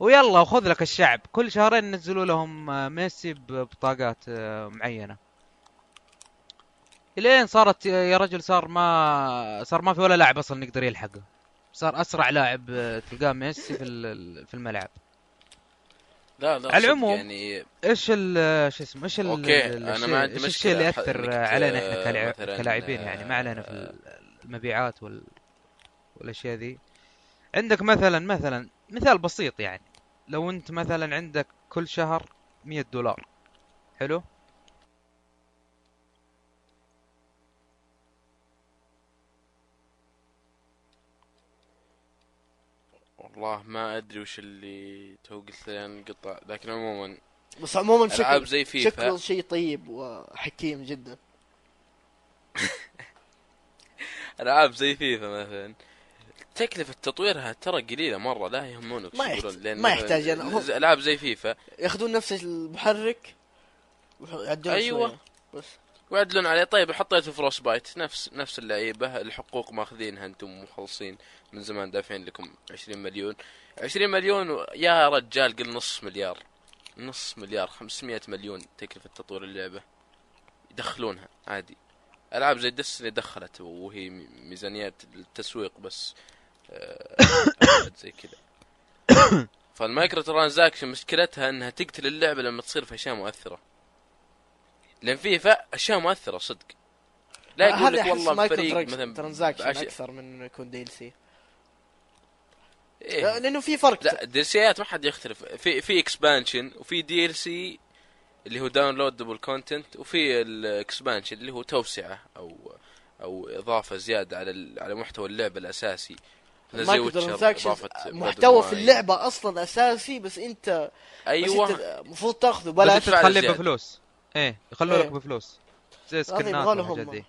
ويلا وخذ لك الشعب. كل شهرين ننزلوا لهم ميسي ببطاقات معينة. إلين صارت يا رجل صار ما صار ما في ولا لاعب أصلا يقدر يلحقه. صار أسرع لاعب تلقاه ميسي في في الملعب. لا لا على العموم، يعني إيش ال شو اسمه إيش ال أنا الشيء- ما عندي إيش مشكلة. الشيء اللي إنك علينا إحنا كلاعبين؟ يعني ما علينا في آه، ال- المبيعات وال والأشياء ذي. عندك مثلا مثلا مثال بسيط يعني. لو أنت مثلا عندك كل شهر 100 دولار حلو؟ والله ما أدري وش اللي تو قلت لي انقطع لكن عموما بس عموما العاب شكل زي فيفا شكله شيء طيب وحكيم جدا العاب زي فيفا مثلا تكلفة تطويرها ترى قليلة مرة لا يهمونك ما يحت- ما يحتاج أنا- العاب زي فيفا ياخذون نفس المحرك ويعدلون أيوة. شوية. بس ويعدلون عليه. طيب حطيته فروس بايت. نفس نفس اللعيبة. الحقوق ماخذينها أنتم مخلصين من زمان دافعين لكم 20 مليون. 20 مليون يا رجال قل نص مليار. نص مليار. 500 مليون تكلفة تطوير اللعبة. يدخلونها عادي. ألعاب زي Destiny دخلت وهي ميزانيات التسويق بس. آه، زي كذا. فال micro transaction مشكلتها إنها تقتل اللعبة لما تصير في أشياء مؤثرة. لأن فيفا أشياء مؤثرة صدق. لا يقول لك والله فريق مثلا transaction بعشر- أكثر من إنه يكون دي ال سي إيه. لأنه في فرق. لا ال DLC ات ما حد يختلف. في في expansion وفي DLC اللي هو downloadable content وفي ال expansion اللي هو توسعة أو أو إضافة زيادة على ال- على محتوى اللعبه الأساسي. زي Blood محتوى في. اللعبة أصلا أساسي بس أنت أيوه. المفروض تأخذه. بلاش. تخليه. بفلوس. إيه يخلوا لك إيه. بفلوس زي skin ات. والحاجات دي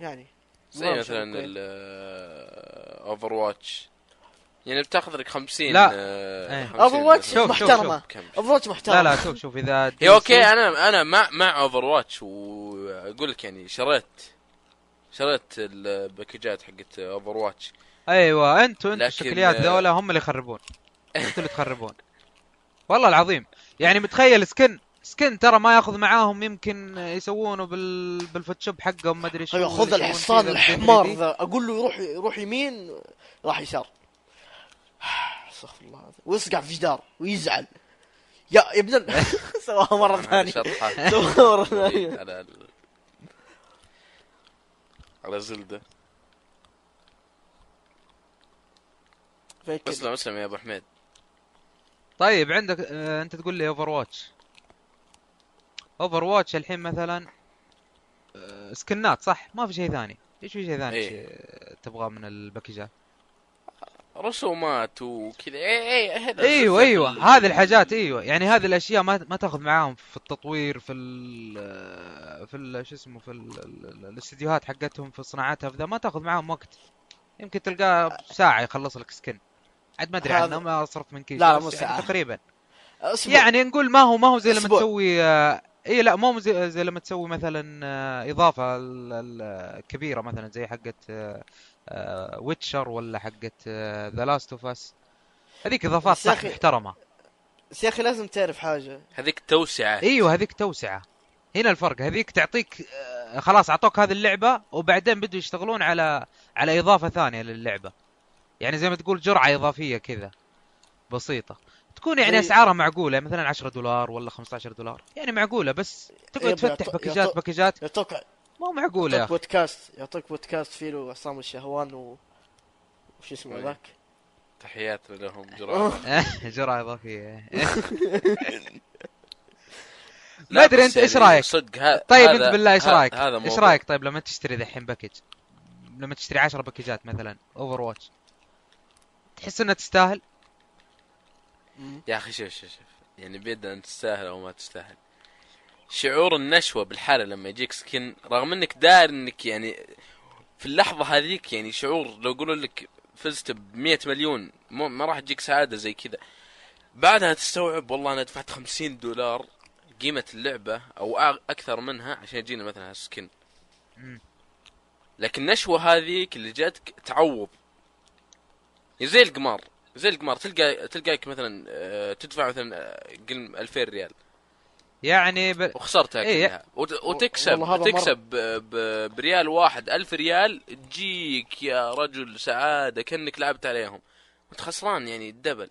يعني زي مثلا مشكلة. اوفر واتش يعني بتاخذ لك 50 لا. آه، إيه. 50 Overwatch مثلاً. شوف، شوف، محترمة اوفر محترم لا لا شوف شوف إذا هي DLC أوكي أنا أنا مع مع اوفر واتش وأقول لك يعني شريت شريت الباكجات حقت اوفر واتش أيوه أنتوا أنتوا الشكليات ذولا هم اللي يخربون أنتوا اللي تخربون والله العظيم. يعني متخيل سكن سكن ترى ما ياخذ معاهم يمكن يسوونه بال... بالفوتوشوب حقهم ما أدري شو ولا خذ الحصان الحمار. ذا. أقول له يروح يروح يمين راح يسار. استغفر الله. العظيم ويصقع في جدار ويزعل. يا يا ابن سواها مرة ثانية. سواها مرة ثانية. على على كذا. اسلم اسلم يا أبو حميد. طيب عندك آه انت تقول لي Overwatch Overwatch الحين مثلا آه skin ات صح؟ ما في شيء ثاني. إيش في شيء ثاني إيه. شيء تبغاه من الباكجات رسومات وكذا. اي اي هذا إيوه إيوه. ال- هذه الحاجات إيوه. يعني هذه الأشياء ما ما تاخذ معاهم في التطوير في ال في ال شو اسمه في ال- ال- الاستديوهات حقتهم في صناعتها في ذا ما تاخذ معاهم وقت. يمكن تلقاه ساعة يخلص لك skin. عاد ما أدري عنه ما صرفت من كيس لا، مو يعني. تقريبا. أسبوع. يعني نقول ما هو ما هو زي لما أسبوع. تسوي آه، إي لا مو زي, زي لما تسوي مثلا آه، إضافة كبيرة مثلا زي حقت Witcher ولا حقت The Last of Us هذيك إضافات صح أخي- محترمة. بس يا أخي لازم تعرف حاجة. هذيك توسعة. إيوه هذيك توسعة. هنا الفرق. هذيك تعطيك آه، خلاص أعطوك هذه اللعبة وبعدين بدوا يشتغلون على على إضافة ثانية للعبة. يعني زي ما تقول جرعة إضافية كذا. بسيطة. تكون يعني أسعارها معقولة مثلا 10 دولار ولا 15 دولار. يعني معقولة بس. تقعد تفتح باكجات باكجات يعطوك مو معقولة يعطوك بودكاست يعطوك بودكاست فيه له عصام الشهوان و وش اسمه أي. ذاك؟ تحيات لهم جرعة جرعة إضافية. ما أدري أنت إيش يعني رأيك؟ صدق ها طيب هذا- أنت بالله إيش رأيك؟ إيش. رأيك طيب لما تشتري دحين package لما تشتري 10 باكجات مثلا Overwatch. تحس إنها تستاهل؟ يا أخي شوف شوف شوف. يعني بيدنا أن تستاهل أو ما تستاهل. شعور النشوة بالحالة لما يجيك سكن رغم إنك داير إنك يعني في اللحظة هذيك يعني شعور لو يقولوا لك فزت ب 100 مليون مو ما راح تجيك سعادة زي كذا. بعدها تستوعب والله أنا دفعت 50 دولار قيمة اللعبة أو أكثر منها عشان يجينا مثلا سكن مم. لكن النشوة هذيك اللي جاتك تعوض. زي القمار زي القمار. تلقى تلقاك مثلا آه، تدفع مثلا آه، قل 2000 ريال. يعني ب... وخسرتها إيه. كلها وت- وتكسب والله هذا تكسب ب- ب- بريال واحد ألف ريال تجيك يا رجل سعادة كأنك لعبت عليهم. وانت خسران يعني الدبل.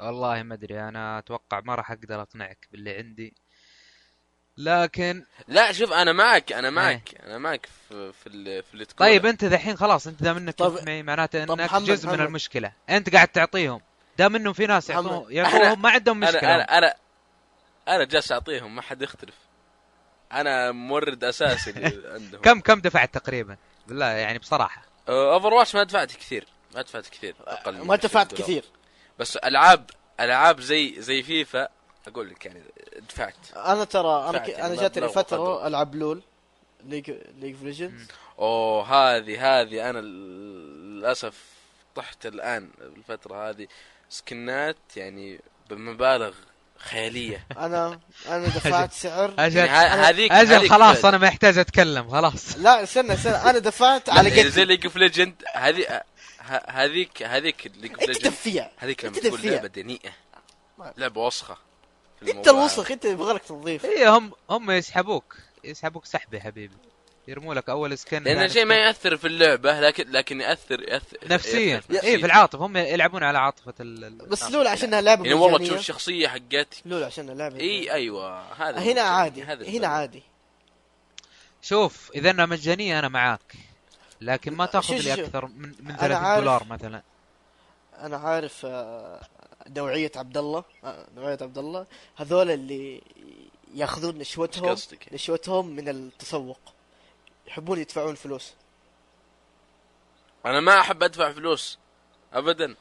والله ما أدري أنا أتوقع ما راح أقدر أقنعك باللي عندي. لكن لا شوف أنا معك أنا معك أنا معك في في اللي, في اللي تقوله. طيب أنت ذحين خلاص أنت دام إنك طب- معي معناته طب إنك محمد- جزء من محمد. المشكلة أنت قاعد تعطيهم دام إنهم في ناس. يعطوهم يعطوهم ما عندهم مشكلة أنا أنا أنا أنا جالس أعطيهم ما حد يختلف أنا مورد أساسي عندهم كم كم دفعت تقريبا بالله يعني بصراحة Overwatch ما دفعت كثير ما دفعت كثير أقل من ما 20 دفعت. كثير بس ألعاب ألعاب زي زي فيفا أقول لك يعني دفعت أنا ترى أنا ك... يعني أنا جاتني فترة. ألعب LoL League League of Legends أوه هذه هذه أنا للأسف طحت الآن بالفترة هذه. سكنات يعني بمبالغ خيالية. أنا أنا دفعت سعر. أجل. يعني هذيك أجل خلاص أنا ما يحتاج أتكلم خلاص. لا استنى استنى. أنا دفعت على يعني زي قد League of Legend هذه ه- هذيك هذيك League of Legend هذيك لما أنت تكون. لعبة دنيئة. لعبة وسخة. انت الموضوع. الوسخ انت يبغى لك تنظيف. اي هم هم يسحبوك. يسحبوك سحب يا حبيبي. يرموا لك أول skin لأن الشيء ما. يأثر في اللعبة لكن لكن ياثر ياثر نفسيا. يأثر اي في العاطفة. هم يلعبون على عاطفة ال... بس LoL عشانها لعبة يعني والله تشوف مجانيه الشخصية حقتك LoL عشانها لعبة إي. أيوه. هذا هنا. عادي. هذا هنا. عادي. شوف إذا أنها مجانية أنا معاك. لكن ما تأخذ لي. أكثر من من أنا 30 عارف. دولار مثلا. أنا عارف آه، نوعيه عبد الله آه، نوعيه عبد الله هذول اللي ياخذون نشوتهم؟ نشوتهم من التسوق. يحبون يدفعون فلوس. أنا ما أحب أدفع فلوس. ابدا.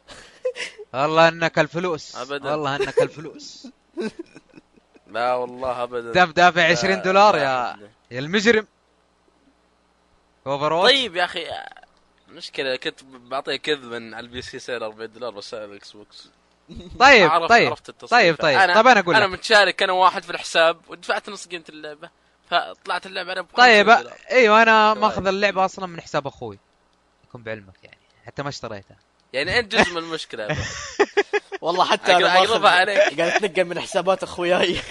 والله إنك الفلوس. أبداً. والله إنك الفلوس. لا والله ابدا. دام دافع 20 لا- دولار لا يا. يا المجرم. اوفر طيب يا أخي مشكلة كنت بعطيه كذبا على البي سي سعر 40 دولار بس على الإكس بوكس. طيب عرفت- طيب عرفت التصريف. طيب طيب أنا طيب أنا أقول أنا متشارك أنا واحد في الحساب ودفعت نص قيمة اللعبة فطلعت اللعبة أنا طيب 50 دولار. إيوه أنا طيب. ماخذ اللعبة أصلا من حساب أخوي يكون بعلمك يعني حتى ما اشتريتها يعني أنت جزء من أخي. والله حتى أنا أقربها عليك. قاعد أتنقل من حسابات أخوياي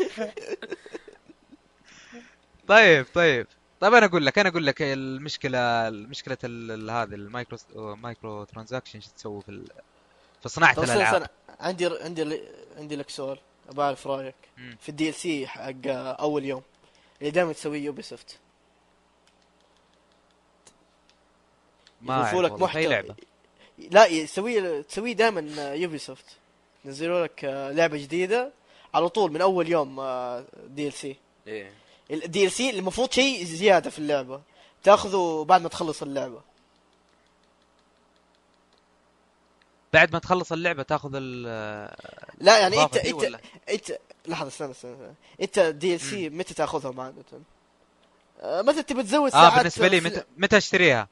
طيب طيب طيب أنا أقول لك أنا أقول لك المشكلة مشكله هذه ال micro microtransaction شو تسوي في ال- في صناعة الألعاب. عندي عندي عندي لك سؤال ابى اعرف رأيك. مم. في ال DLC حق أول يوم اللي دائما تسويه Ubisoft ما يضيفوا لك محتوى. لعبة؟ لا يسويه تسويه دائما Ubisoft ينزلوا لك لعبة جديدة على طول من أول يوم آه، DLC. إيه. ال DLC المفروض شيء زيادة في اللعبة. تاخذه بعد ما تخلص اللعبة. بعد ما تخلص اللعبة تاخذ ال لا يعني انت انت ولا؟ انت لحظة استنى استنى استنى. انت DLC متى تاخذهم عاده؟ آه، مثلا تبي تزود آه ساعات بالنسبة لي متى متى اشتريها؟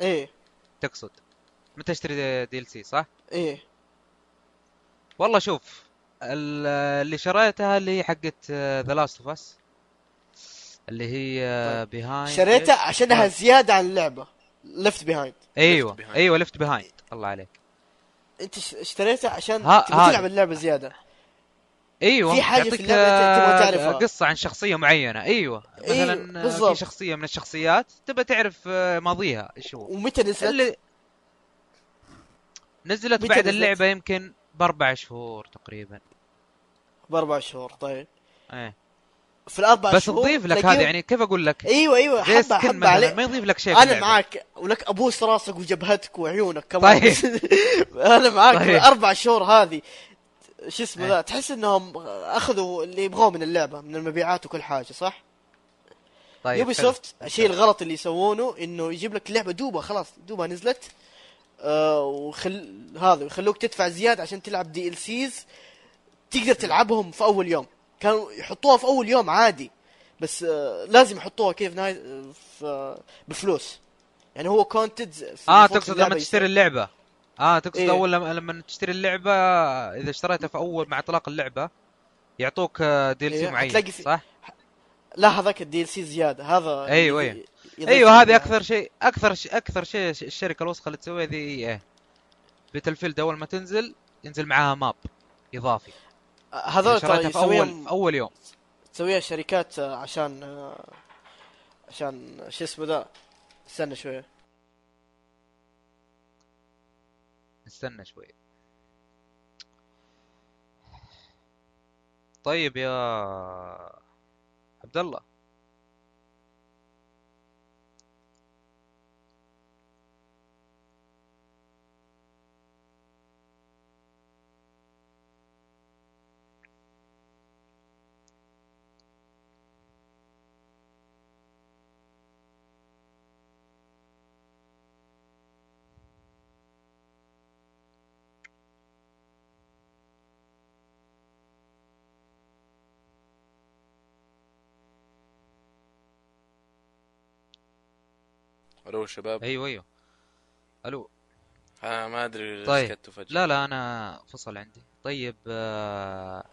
إيه. تقصد. متى اشتري DLC صح؟ إيه. والله شوف ال- اللي شريتها اللي هي حقت The Last of Us اللي هي Behind شريتها عشانها آه. زيادة عن اللعبة. Left Behind أيوه. Left Behind. أيوه Left Behind الله عليك. انت اشتريتها عشان ها- هذا. تلعب اللعبة زيادة أيوه في حاجة في أنت تبغى آه، تعرفها. قصة عن شخصية معينة أيوه أيوة، مثلا بالضبط. في شخصية من الشخصيات تبى تعرف آه، ماضيها إيش هو ومتى نزلت؟ اللي نزلت بعد نزلت؟ اللعبة يمكن بأربع شهور تقريبا بأربع شهور طيب إيه في الاربع بس شهور تضيف لك هذا يعني كيف أقول لك إيوه إيوه حبة حبة عليه ما يضيف لك شيء أنا. معاك ولك أبوس راسك وجبهتك وعيونك كمان طيب. أنا معاك طيب. في الأربع شهور هذه شو اسمه إيه. ذا تحس إنهم أخذوا اللي يبغوه من اللعبة من المبيعات وكل حاجة صح؟ طيب Ubisoft الشيء الغلط اللي يسوونه إنه يجيب لك لعبة دوبة خلاص دوبها نزلت آه وخل هذا يخلوك تدفع زيادة عشان تلعب DLCs تقدر تلعبهم في أول يوم كانوا يحطوها في أول يوم عادي. بس آه لازم يحطوها كيف؟ نهاية آه، في بفلوس. يعني هو content آه تقصد لما تشتري اللعبة. آه تقصد إيه. أول لما, لما تشتري اللعبة إذا اشتريتها في أول مع إطلاق اللعبة يعطوك DL إيه، C معين هتلاقي في- صح؟ لا هذاك ال DLC زيادة. هذا أيوة. يضيف أيوه هذه أكثر شيء أكثر شيء أكثر شيء الشركة الوسخة اللي تسويها ذي إيه Battlefield أول ما تنزل ينزل معاها map إضافي. هذول ترى اول يسويهم في اول يوم. تسويها شركات آه، عشان آه، عشان شو اسمه ذا؟ استنى شوية استنى شوي. طيب يا عبد الله ألو شباب. أيوه أيوه. ألو. آه ما أدري طيب. فجأة. لا لا أنا فصل عندي. طيب آه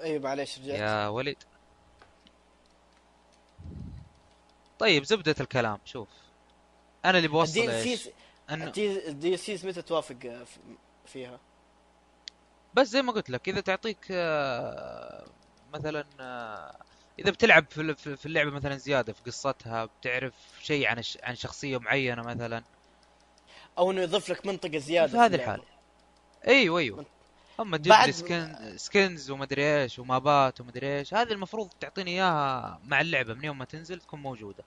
أيوه معليش رجعت. يا وليد. طيب زبدة الكلام شوف. أنا اللي بوصل ال D إيش؟ انه ال DLCs متى توافق آه، فيها؟ بس زي ما قلت لك إذا تعطيك آه، مثلا آه، إذا بتلعب في ال- في في اللعبة مثلا زيادة في قصتها بتعرف شيء عن عن شخصية معينة مثلا. أو إنه يضيف لك منطقة زيادة في هذه. الحالة. أيوه أيوه. اما تجيب بعد- سكن سكنز ومدري إيش ومابات ومدري إيش. هذه المفروض تعطيني إياها مع اللعبة من يوم ما تنزل تكون موجودة.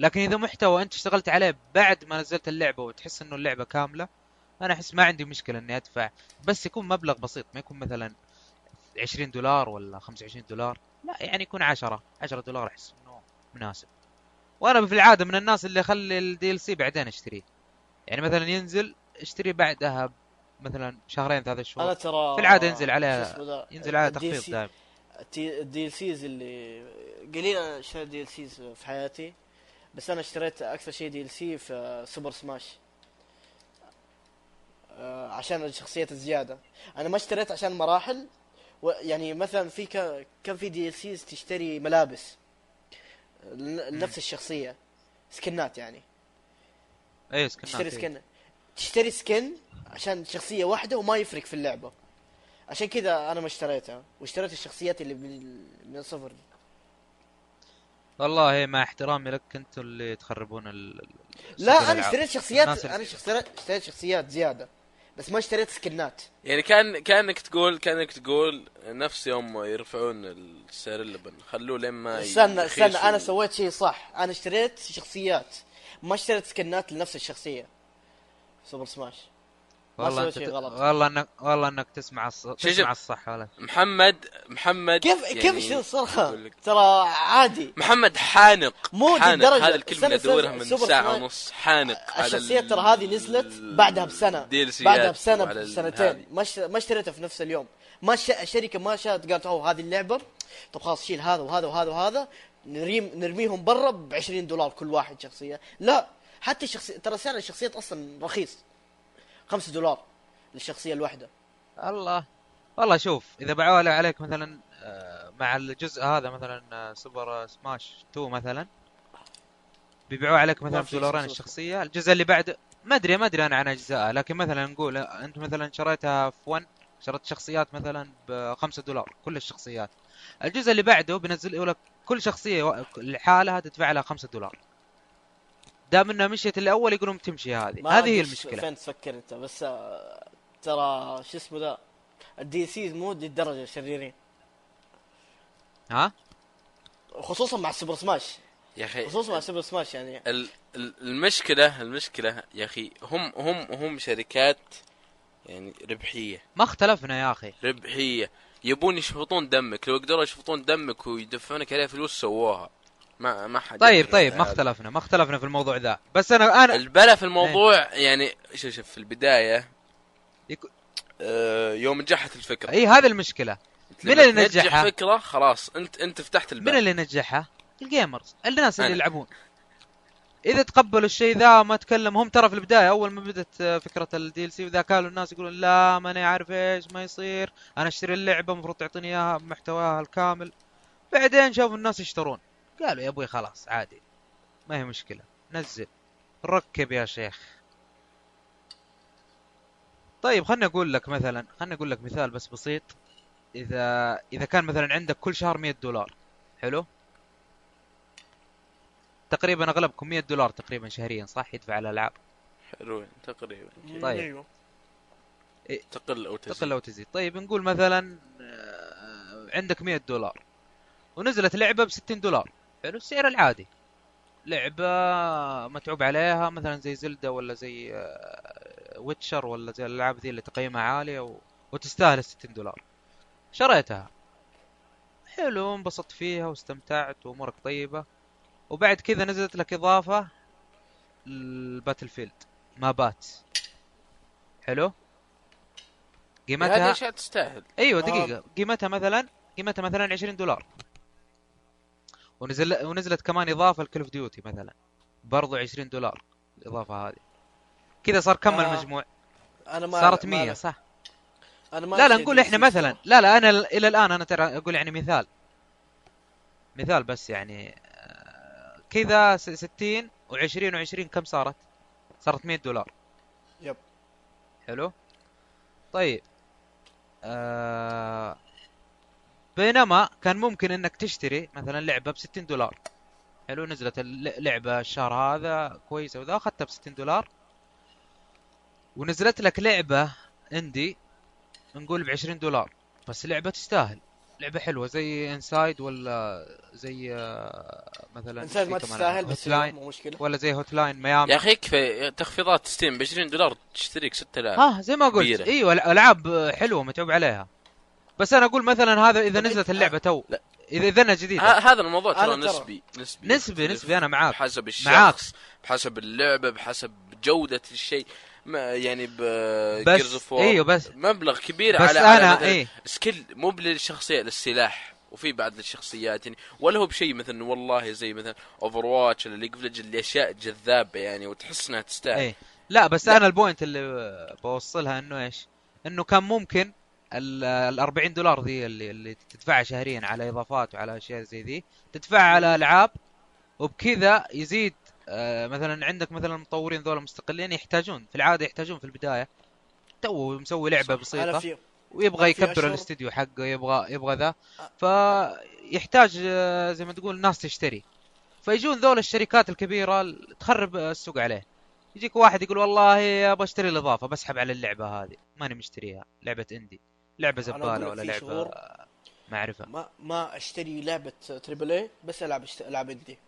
لكن إذا محتوى أنت اشتغلت عليه بعد ما نزلت اللعبة وتحس إنه اللعبة كاملة أنا أحس ما عندي مشكلة إني أدفع. بس يكون مبلغ بسيط ما يكون مثلا 20 دولار ولا 25 دولار؟ لا يعني يكون 10 10 دولار أحس إنه مناسب. وأنا في العادة من الناس اللي أخلي ال DLC بعدين أشتريه. يعني مثلا ينزل اشتريه بعدها مثلا شهرين ثلاث شهور. أنا ترى في العادة ينزل عليها- ينزل على ال D تخفيض C دائما ال DLCs اللي قليل أنا اشتريت DLCs في حياتي. بس أنا اشتريت أكثر شيء DLC في Super Smash آه، عشان الشخصيات الزيادة. أنا ما اشتريت عشان مراحل يعني مثلا في كان في دي ال سيز تشتري ملابس لنفس الشخصية سكنات يعني اي تشتري سكنات إيه. سكن تشتري سكن عشان شخصية واحدة وما يفرق في اللعبة عشان كذا أنا ما اشتريتها واشتريت الشخصيات اللي من من الصفر والله مع احترامي لك أنتوا اللي تخربون ال لا أنا. اشتريت شخصيات أنا اشتريت شخصيات زيادة بس ما اشتريت سكنات. يعني كان كانك تقول كانك تقول نفس يوم يرفعون السعر اللبن خلوه لين ما استنى استنى أنا سويت شيء صح. أنا اشتريت شخصيات. ما اشتريت skins ات لنفس الشخصية. سوبر سماش. ما والله أنت غلط. والله انك والله أنك تسمع الص... شوف. تسمع الصح ولا محمد محمد كيف يعني كيف شو لك. ترى عادي. محمد حانق. مو حانق. الدرجة. هذه اللي ادورها من سماش- ونص. حانق على الشخصيات ال- ترى هذه نزلت بعدها بسنة. DLC بعدها بسنة بسنتين. ما اشتريتها في نفس اليوم. ما. الشركة ما شاءت قالت أوه هذه اللعبة. طب خلاص شيل هذا وهذا وهذا وهذا. نريم نرميهم برا ب 20 دولار كل واحد شخصية. لا. حتى الشخصيه ترى سعر الشخصيات أصلا رخيص. 5 دولار للشخصية الواحدة. الله. والله شوف إذا باعوا عليك مثلا آه، مع الجزء هذا مثلا سوبر سماش 2 مثلا بيبيعوا عليك مثلا بدولارين الشخصية. الجزء اللي بعد ما أدري ما أدري أنا عن اجزائها لكن مثلا نقول أنت مثلا شريتها في 1 شريت شخصيات مثلا ب 5 دولار كل الشخصيات. الجزء اللي بعده بينزل لك كل شخصية لحالها تدفع لها 5 دولار. دام إنها مشيت الأول يقولون تمشي هذه. هذه هي المشكلة. فين تفكر أنت بس آه، ترى شو اسمه ذا الدي سيز مو دي الدرجه شريرين. ها؟ خصوصا مع السوبر سماش يا أخي خصوصا مع السوبر سماش يعني. ال- ال- المشكلة المشكلة يا أخي هم هم هم شركات يعني ربحية. ما اختلفنا يا أخي. ربحية. يبون يشفطون دمك لو يقدروا يشفطون دمك ويدفعونك عليها فلوس سووها. ما ما حد طيب طيب ما. اختلفنا ما اختلفنا في الموضوع ذا. بس أنا أنا البلا في الموضوع يعني شوف شوف في البداية يكو- آه يوم نجحت الفكرة. اي هذه المشكلة. مين اللي نجحها؟ فكرة خلاص انت أنت فتحت الباب. من اللي نجحها؟ ال gamers الناس اللي. يلعبون. إذا تقبلوا الشيء ذا ما تكلم هم ترى في البداية أول ما بدت آه، فكرة ال DLC وذا كانوا الناس يقولون لا ماني عارف إيش ما يصير. أنا أشتري اللعبة المفروض تعطيني إياها بمحتواها الكامل. بعدين شافوا الناس يشترون. قالوا يا أبوي خلاص عادي. ما هي مشكلة. نزل. ركب يا شيخ. طيب خلني أقول لك مثلا خلني أقول لك مثال بس بسيط. إذا إذا كان مثلا عندك كل شهر 100 دولار حلو؟ تقريبا أغلبكم 100 دولار تقريبا شهريا صح؟ يدفع على الألعاب. حلوين تقريبا. طيب. أيوه. تقل أو تزيد. تقل أو تزيد. طيب نقول مثلا آه، عندك 100 دولار. ونزلت لعبة ب 60 دولار. حلو. السعر العادي. لعبة متعوب عليها مثلا زي زلدة ولا زي ويتشر ولا زي الألعاب ذي اللي تقييمها عاليه و... وتستاهل 60 دولار. شريتها. حلو انبسطت فيها واستمتعت وأمورك طيبة. وبعد كذا نزلت لك إضافة الباتل فيلد map ات حلو؟ هذه قيمتها اشياء تستاهل أيوه آه. دقيقة. قيمتها مثلا قيمتها مثلا 20 دولار. ونزل ونزلت كمان إضافة لكل اوف ديوتي مثلا برضو 20 دولار الإضافة هذه كذا صار كم آه. المجموع؟ أنا ما صارت ما- 100 صح؟ أنا ما لا لا نقول إحنا مثلا. لا لا أنا ال- إلى الآن أنا ترى أقول يعني مثال مثال بس يعني آه، كذا س- 60 و20 و20 كم صارت؟ صارت 100 دولار يب حلو طيب آه بينما كان ممكن إنك تشتري مثلا لعبة ب 60 دولار. حلو نزلت اللعبه الشهر هذا كويسة وذا أخذتها ب 60 دولار. ونزلت لك لعبة اندي نقول ب 20 دولار. بس لعبة تستاهل. لعبة حلوة زي انسايد ولا زي آه، مثلا انسان ما في تستاهل بس مو مشكلة. ولا زي هوت لاين ميامي يا أخي يكفي تخفيضات ستيم ب 20 دولار تشتريك 6000 ها زي ما قلت. إيوه الألعاب حلوة متعوب عليها. بس أنا أقول مثلا هذا إذا طب نزلت اللعبة تو. اذا إذا جديدة. هذا الموضوع ترى نسبي نسبي. نسبي نسبي أنا معاك. بحسب معاك. الشخص بحسب اللعبة بحسب جودة الشيء. ما يعني ب بس أيوه بس مبلغ كبير بس على على أنا مثلاً إيه. skin مو للشخصيه للسلاح. وفي بعض الشخصيات يعني ولا هو بشيء مثلا والله زي مثلا اوفر واتش ولا ليج اوف ليجند أشياء جذابة يعني وتحس إنها تستاهل. إيه. لا بس لا. أنا ال point اللي بوصلها إنه إيش؟ إنه كان ممكن ال ال 40 دولار ذي اللي اللي تدفعها شهريا على إضافات وعلى أشياء زي ذي تدفعها على ألعاب وبكذا يزيد آه مثلا عندك مثلا المطورين ذولا مستقلين يحتاجون في العادة يحتاجون في البداية. تو مسوي لعبة بسيطة. ويبغى يكبر الاستديو حقه يبغى يبغى ذا. فيحتاج آه، زي ما تقول ناس تشتري. فيجون ذول الشركات الكبيرة ال- تخرب السوق عليه. يجيك واحد يقول والله أبغى أشتري الإضافة بسحب على اللعبة هذه. ماني مشتريها. لعبة indie لعبة زبالة ولا لعبة شهور ما أعرفها. ما ما أشتري لعبة triple A بس ألعب اشت... ألعب indie.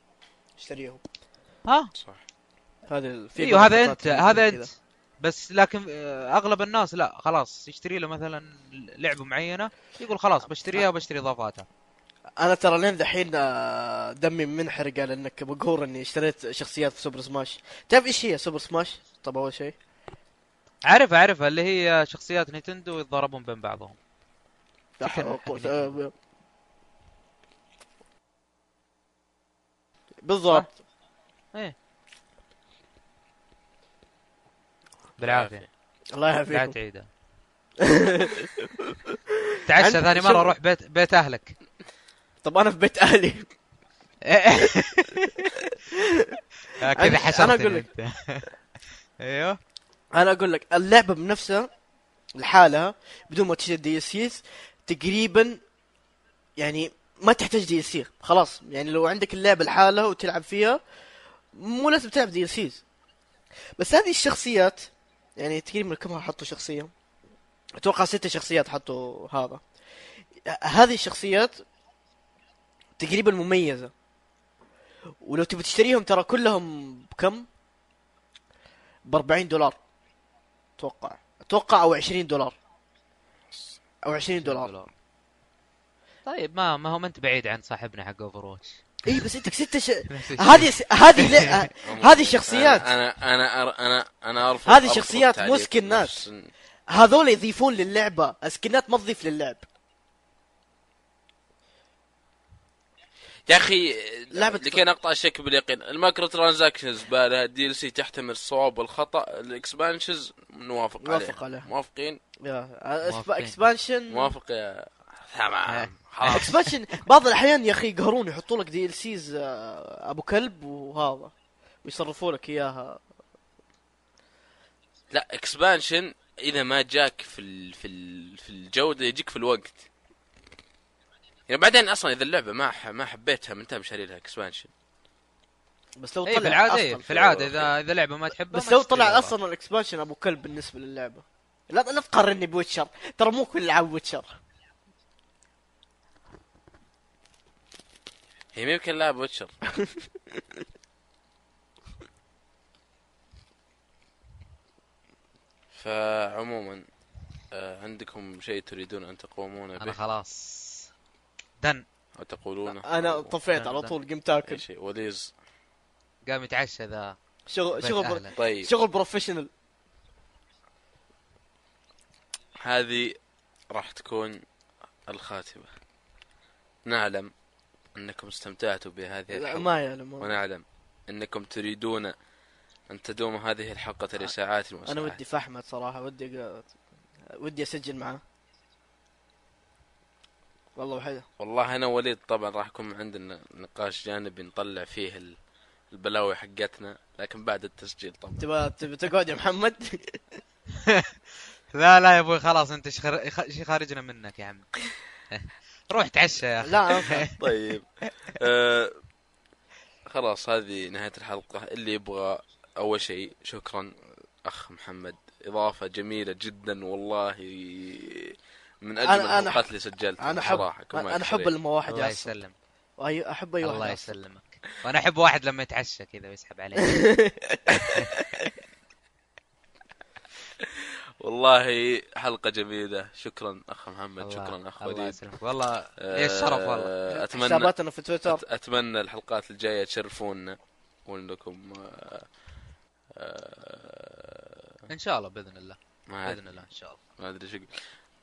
اشتريهم ها؟ صح. هذا أيوه هذا انت هذا. أنت. بس لكن آه، أغلب الناس لا خلاص يشتري له مثلا لعبة معينة يقول خلاص بشتريها وبشتري إضافاتها. أنا ترى لين دحين آه، دمي منحرق على انك مقهور إني اشتريت شخصيات في سوبر سماش تعرف إيش هي سوبر سماش طب أول شيء. عارف عارفها اللي هي شخصيات نينتندو يتضاربون بين بعضهم. لا بالضبط. بالعافية. الله لا يعافيكم تعيدها تعشى ثاني مرة شوف. روح بيت بيت أهلك. طب أنا في بيت أهلي. كذا حشرتني أقول لك. أنت. أيوه. أنا أقول لك اللعبة بنفسها لحالها بدون ما تشتري DLCs تقريبا يعني ما تحتاج DLC خلاص يعني لو عندك اللعبة لحالها وتلعب فيها مو لازم تلعب DLCs بس هذه الشخصيات يعني تقريبا كم حطوا شخصية. أتوقع ست شخصيات حطوا هذا. هذه الشخصيات تقريبا مميزة. ولو تبي تشتريهم ترى كلهم بكم؟ ب 40 دولار. أتوقع أتوقع أو 20 دولار أو 20 دولار طيب ما ما هو ما أنت بعيد عن صاحبنا حق اوفر واتش إي بس أنت ستة ش... هذه. هذه. هذه الشخصيات أنا أنا أنا أنا, أنا ارفض هذه شخصيات مو سكنات. هذول يضيفون للعبة ال skins ات ما تضيف للعب يا أخي لعبة- لكي نقطع الشك باليقين ال microtransactions بالها DLC تحتمل الصواب والخطا ال expansions نوافق عليه نوافق عليه. موافقين. expansion موافق يا تمام. خلاص expansion بعض الأحيان يا أخي يقهرون يحطوا لك DLCs أبو كلب وهذا ويصرفوا لك إياها لا expansion إذا ما جاك في ال في ال في الجودة يجيك في الوقت يعني بعدين أصلا إذا اللعبة ما ح- ما حبيتها من تم شاري لها expansion بس لو اي طلع في العادة إيه، أصلاً في العادة اذا إذا لعبة ما تحبها بس لو طلع. أصلا ال expansion أبو كلب بالنسبة للعبة. لا لا تقارني ب Witcher. ترى مو كل العاب Witcher. هي يمكن لاعب Witcher. فعموما آه، عندكم شيء تريدون أن تقومون أنا به خلاص. done. أو تقولونه أنا طفيت على طول قمت آكل. شيء وليز. قام يتعشى ذا. شغل شغل بر... طيب. شغل بروفيشنال هذه راح تكون الخاتمة. نعلم أنكم استمتعتوا بهذه الحلقة. ما يعلم ونعلم أنكم تريدون أن تدوم هذه الحلقة لساعات وساعات. أنا ودي في احمد صراحة ودي. ودي أسجل معاه. والله وحده والله أنا وليد طبعا راح يكون عندنا نقاش جانبي نطلع فيه ال- البلاوي حقتنا لكن بعد التسجيل طبعا. تبغى تبغى تقعد يا محمد؟ لا لا يا أبوي خلاص أنت إيش خارجنا منك يا عم روح تعشى يا أخي. لا طيب. آه خلاص هذه نهاية الحلقة. اللي يبغى أول شيء شكرا أخ محمد. إضافة جميلة جدا والله. من أجمل أنا- أنا- الحلقات اللي سجلتها. أنا احب أنا أحب. لما واحد الله يسلم وأي- أحب أي واحد الله. يسلمك. وأنا أحب واحد لما يتعشى كذا ويسحب عليه. والله حلقة جميلة. شكرا أخ محمد الله- شكرا الله وليد. يسلمك. والله يا الشرف والله. آه، أتمنى حساباتنا في تويتر. أتمنى الحلقات الجاية تشرفونا وأنكم آه، آه، إن شاء الله بإذن الله. بإذن الله إن شاء الله. ما أدري شو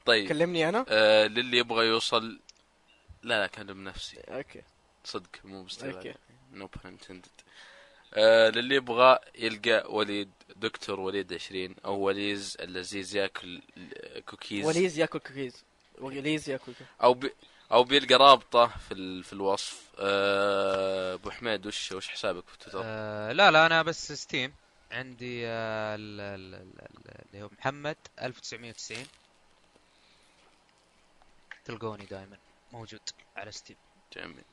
طيب. كلمني أنا؟ آه للي يبغى يوصل. لا لا كلم نفسي. أوكي. صدق مو باستغلال أوكي. نو انتندد آه للي يبغى يلقى وليد دكتور وليد 20 أو وليز اللذيذ ياكل كوكيز وليز ياكل كوكيز وليز ياكل كوكيز أو بي أو بيلقى رابطة في ال... في الوصف. آه، أبو حميد وش وش حسابك في تويتر؟ آه لا لا أنا بس ستيم عندي آه ال- ال- ال- ال- اللي هو محمد 1990 تلقوني دائما موجود على Steam. جميل.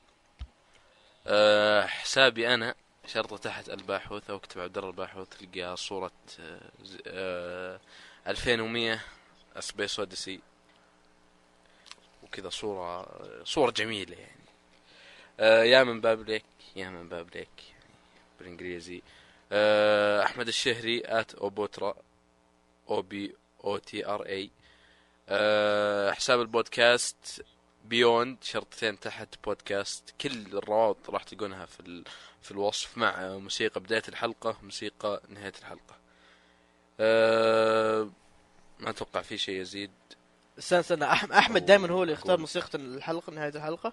أه حسابي أنا شرطة تحت الباحوث أو اكتب عبد الله الباحوث تلقى صورة أه ز- أه 2100 Space Odyssey وكذا صورة صورة جميلة يعني. أه يا من باب ليك يا من باب ليك بالإنجليزي. أه أحمد الشهري ات اوبوترا أو بي أو تي ار اي حساب البودكاست بيوند شرطتين تحت بودكاست. كل الروابط راح تلقونها في ال... في الوصف مع موسيقى بداية الحلقة موسيقى نهاية الحلقة. أه... ما أتوقع في شيء يزيد. استنى استنى أحمد دائما هو اللي يختار. موسيقى الحلقة نهاية الحلقة؟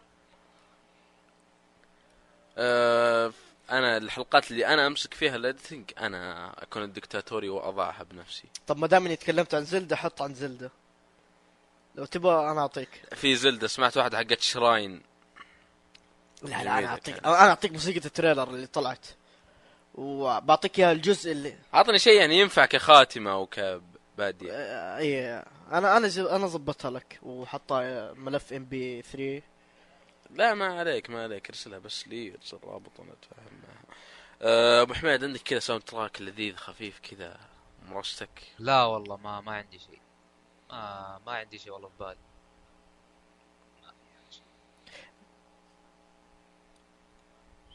أه... أنا الحلقات اللي أنا أمسك فيها ال editing أنا أكون الدكتاتوري وأضعها بنفسي. طب ما دام إني تكلمت عن Zelda حط عن Zelda. لو تبغى أنا أعطيك. في Zelda سمعت واحدة حقت shrine. لا لا أنا اعطيك. أنا أعطيك موسيقى ال trailer اللي طلعت. وبعطيك إياها الجزء اللي اعطني شيء يعني ينفع كخاتمة أو كبادية. آه، اي أنا أنا ز- أنا ظبطها لك وحطها ملف MP3 لا ما عليك ما عليك. ارسلها بس لي ارسل رابط وأنا اتفاهم معها أه، أبو حميد عندك كذا soundtrack لذيذ خفيف كذا مرستك لا والله ما ما عندي شيء. ما ما عندي شيء والله في بالي.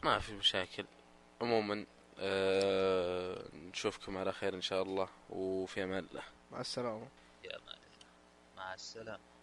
ما في مشاكل. عموما أه نشوفكم على خير إن شاء الله وفي أمان الله. مع السلامة. يا مع السلامة.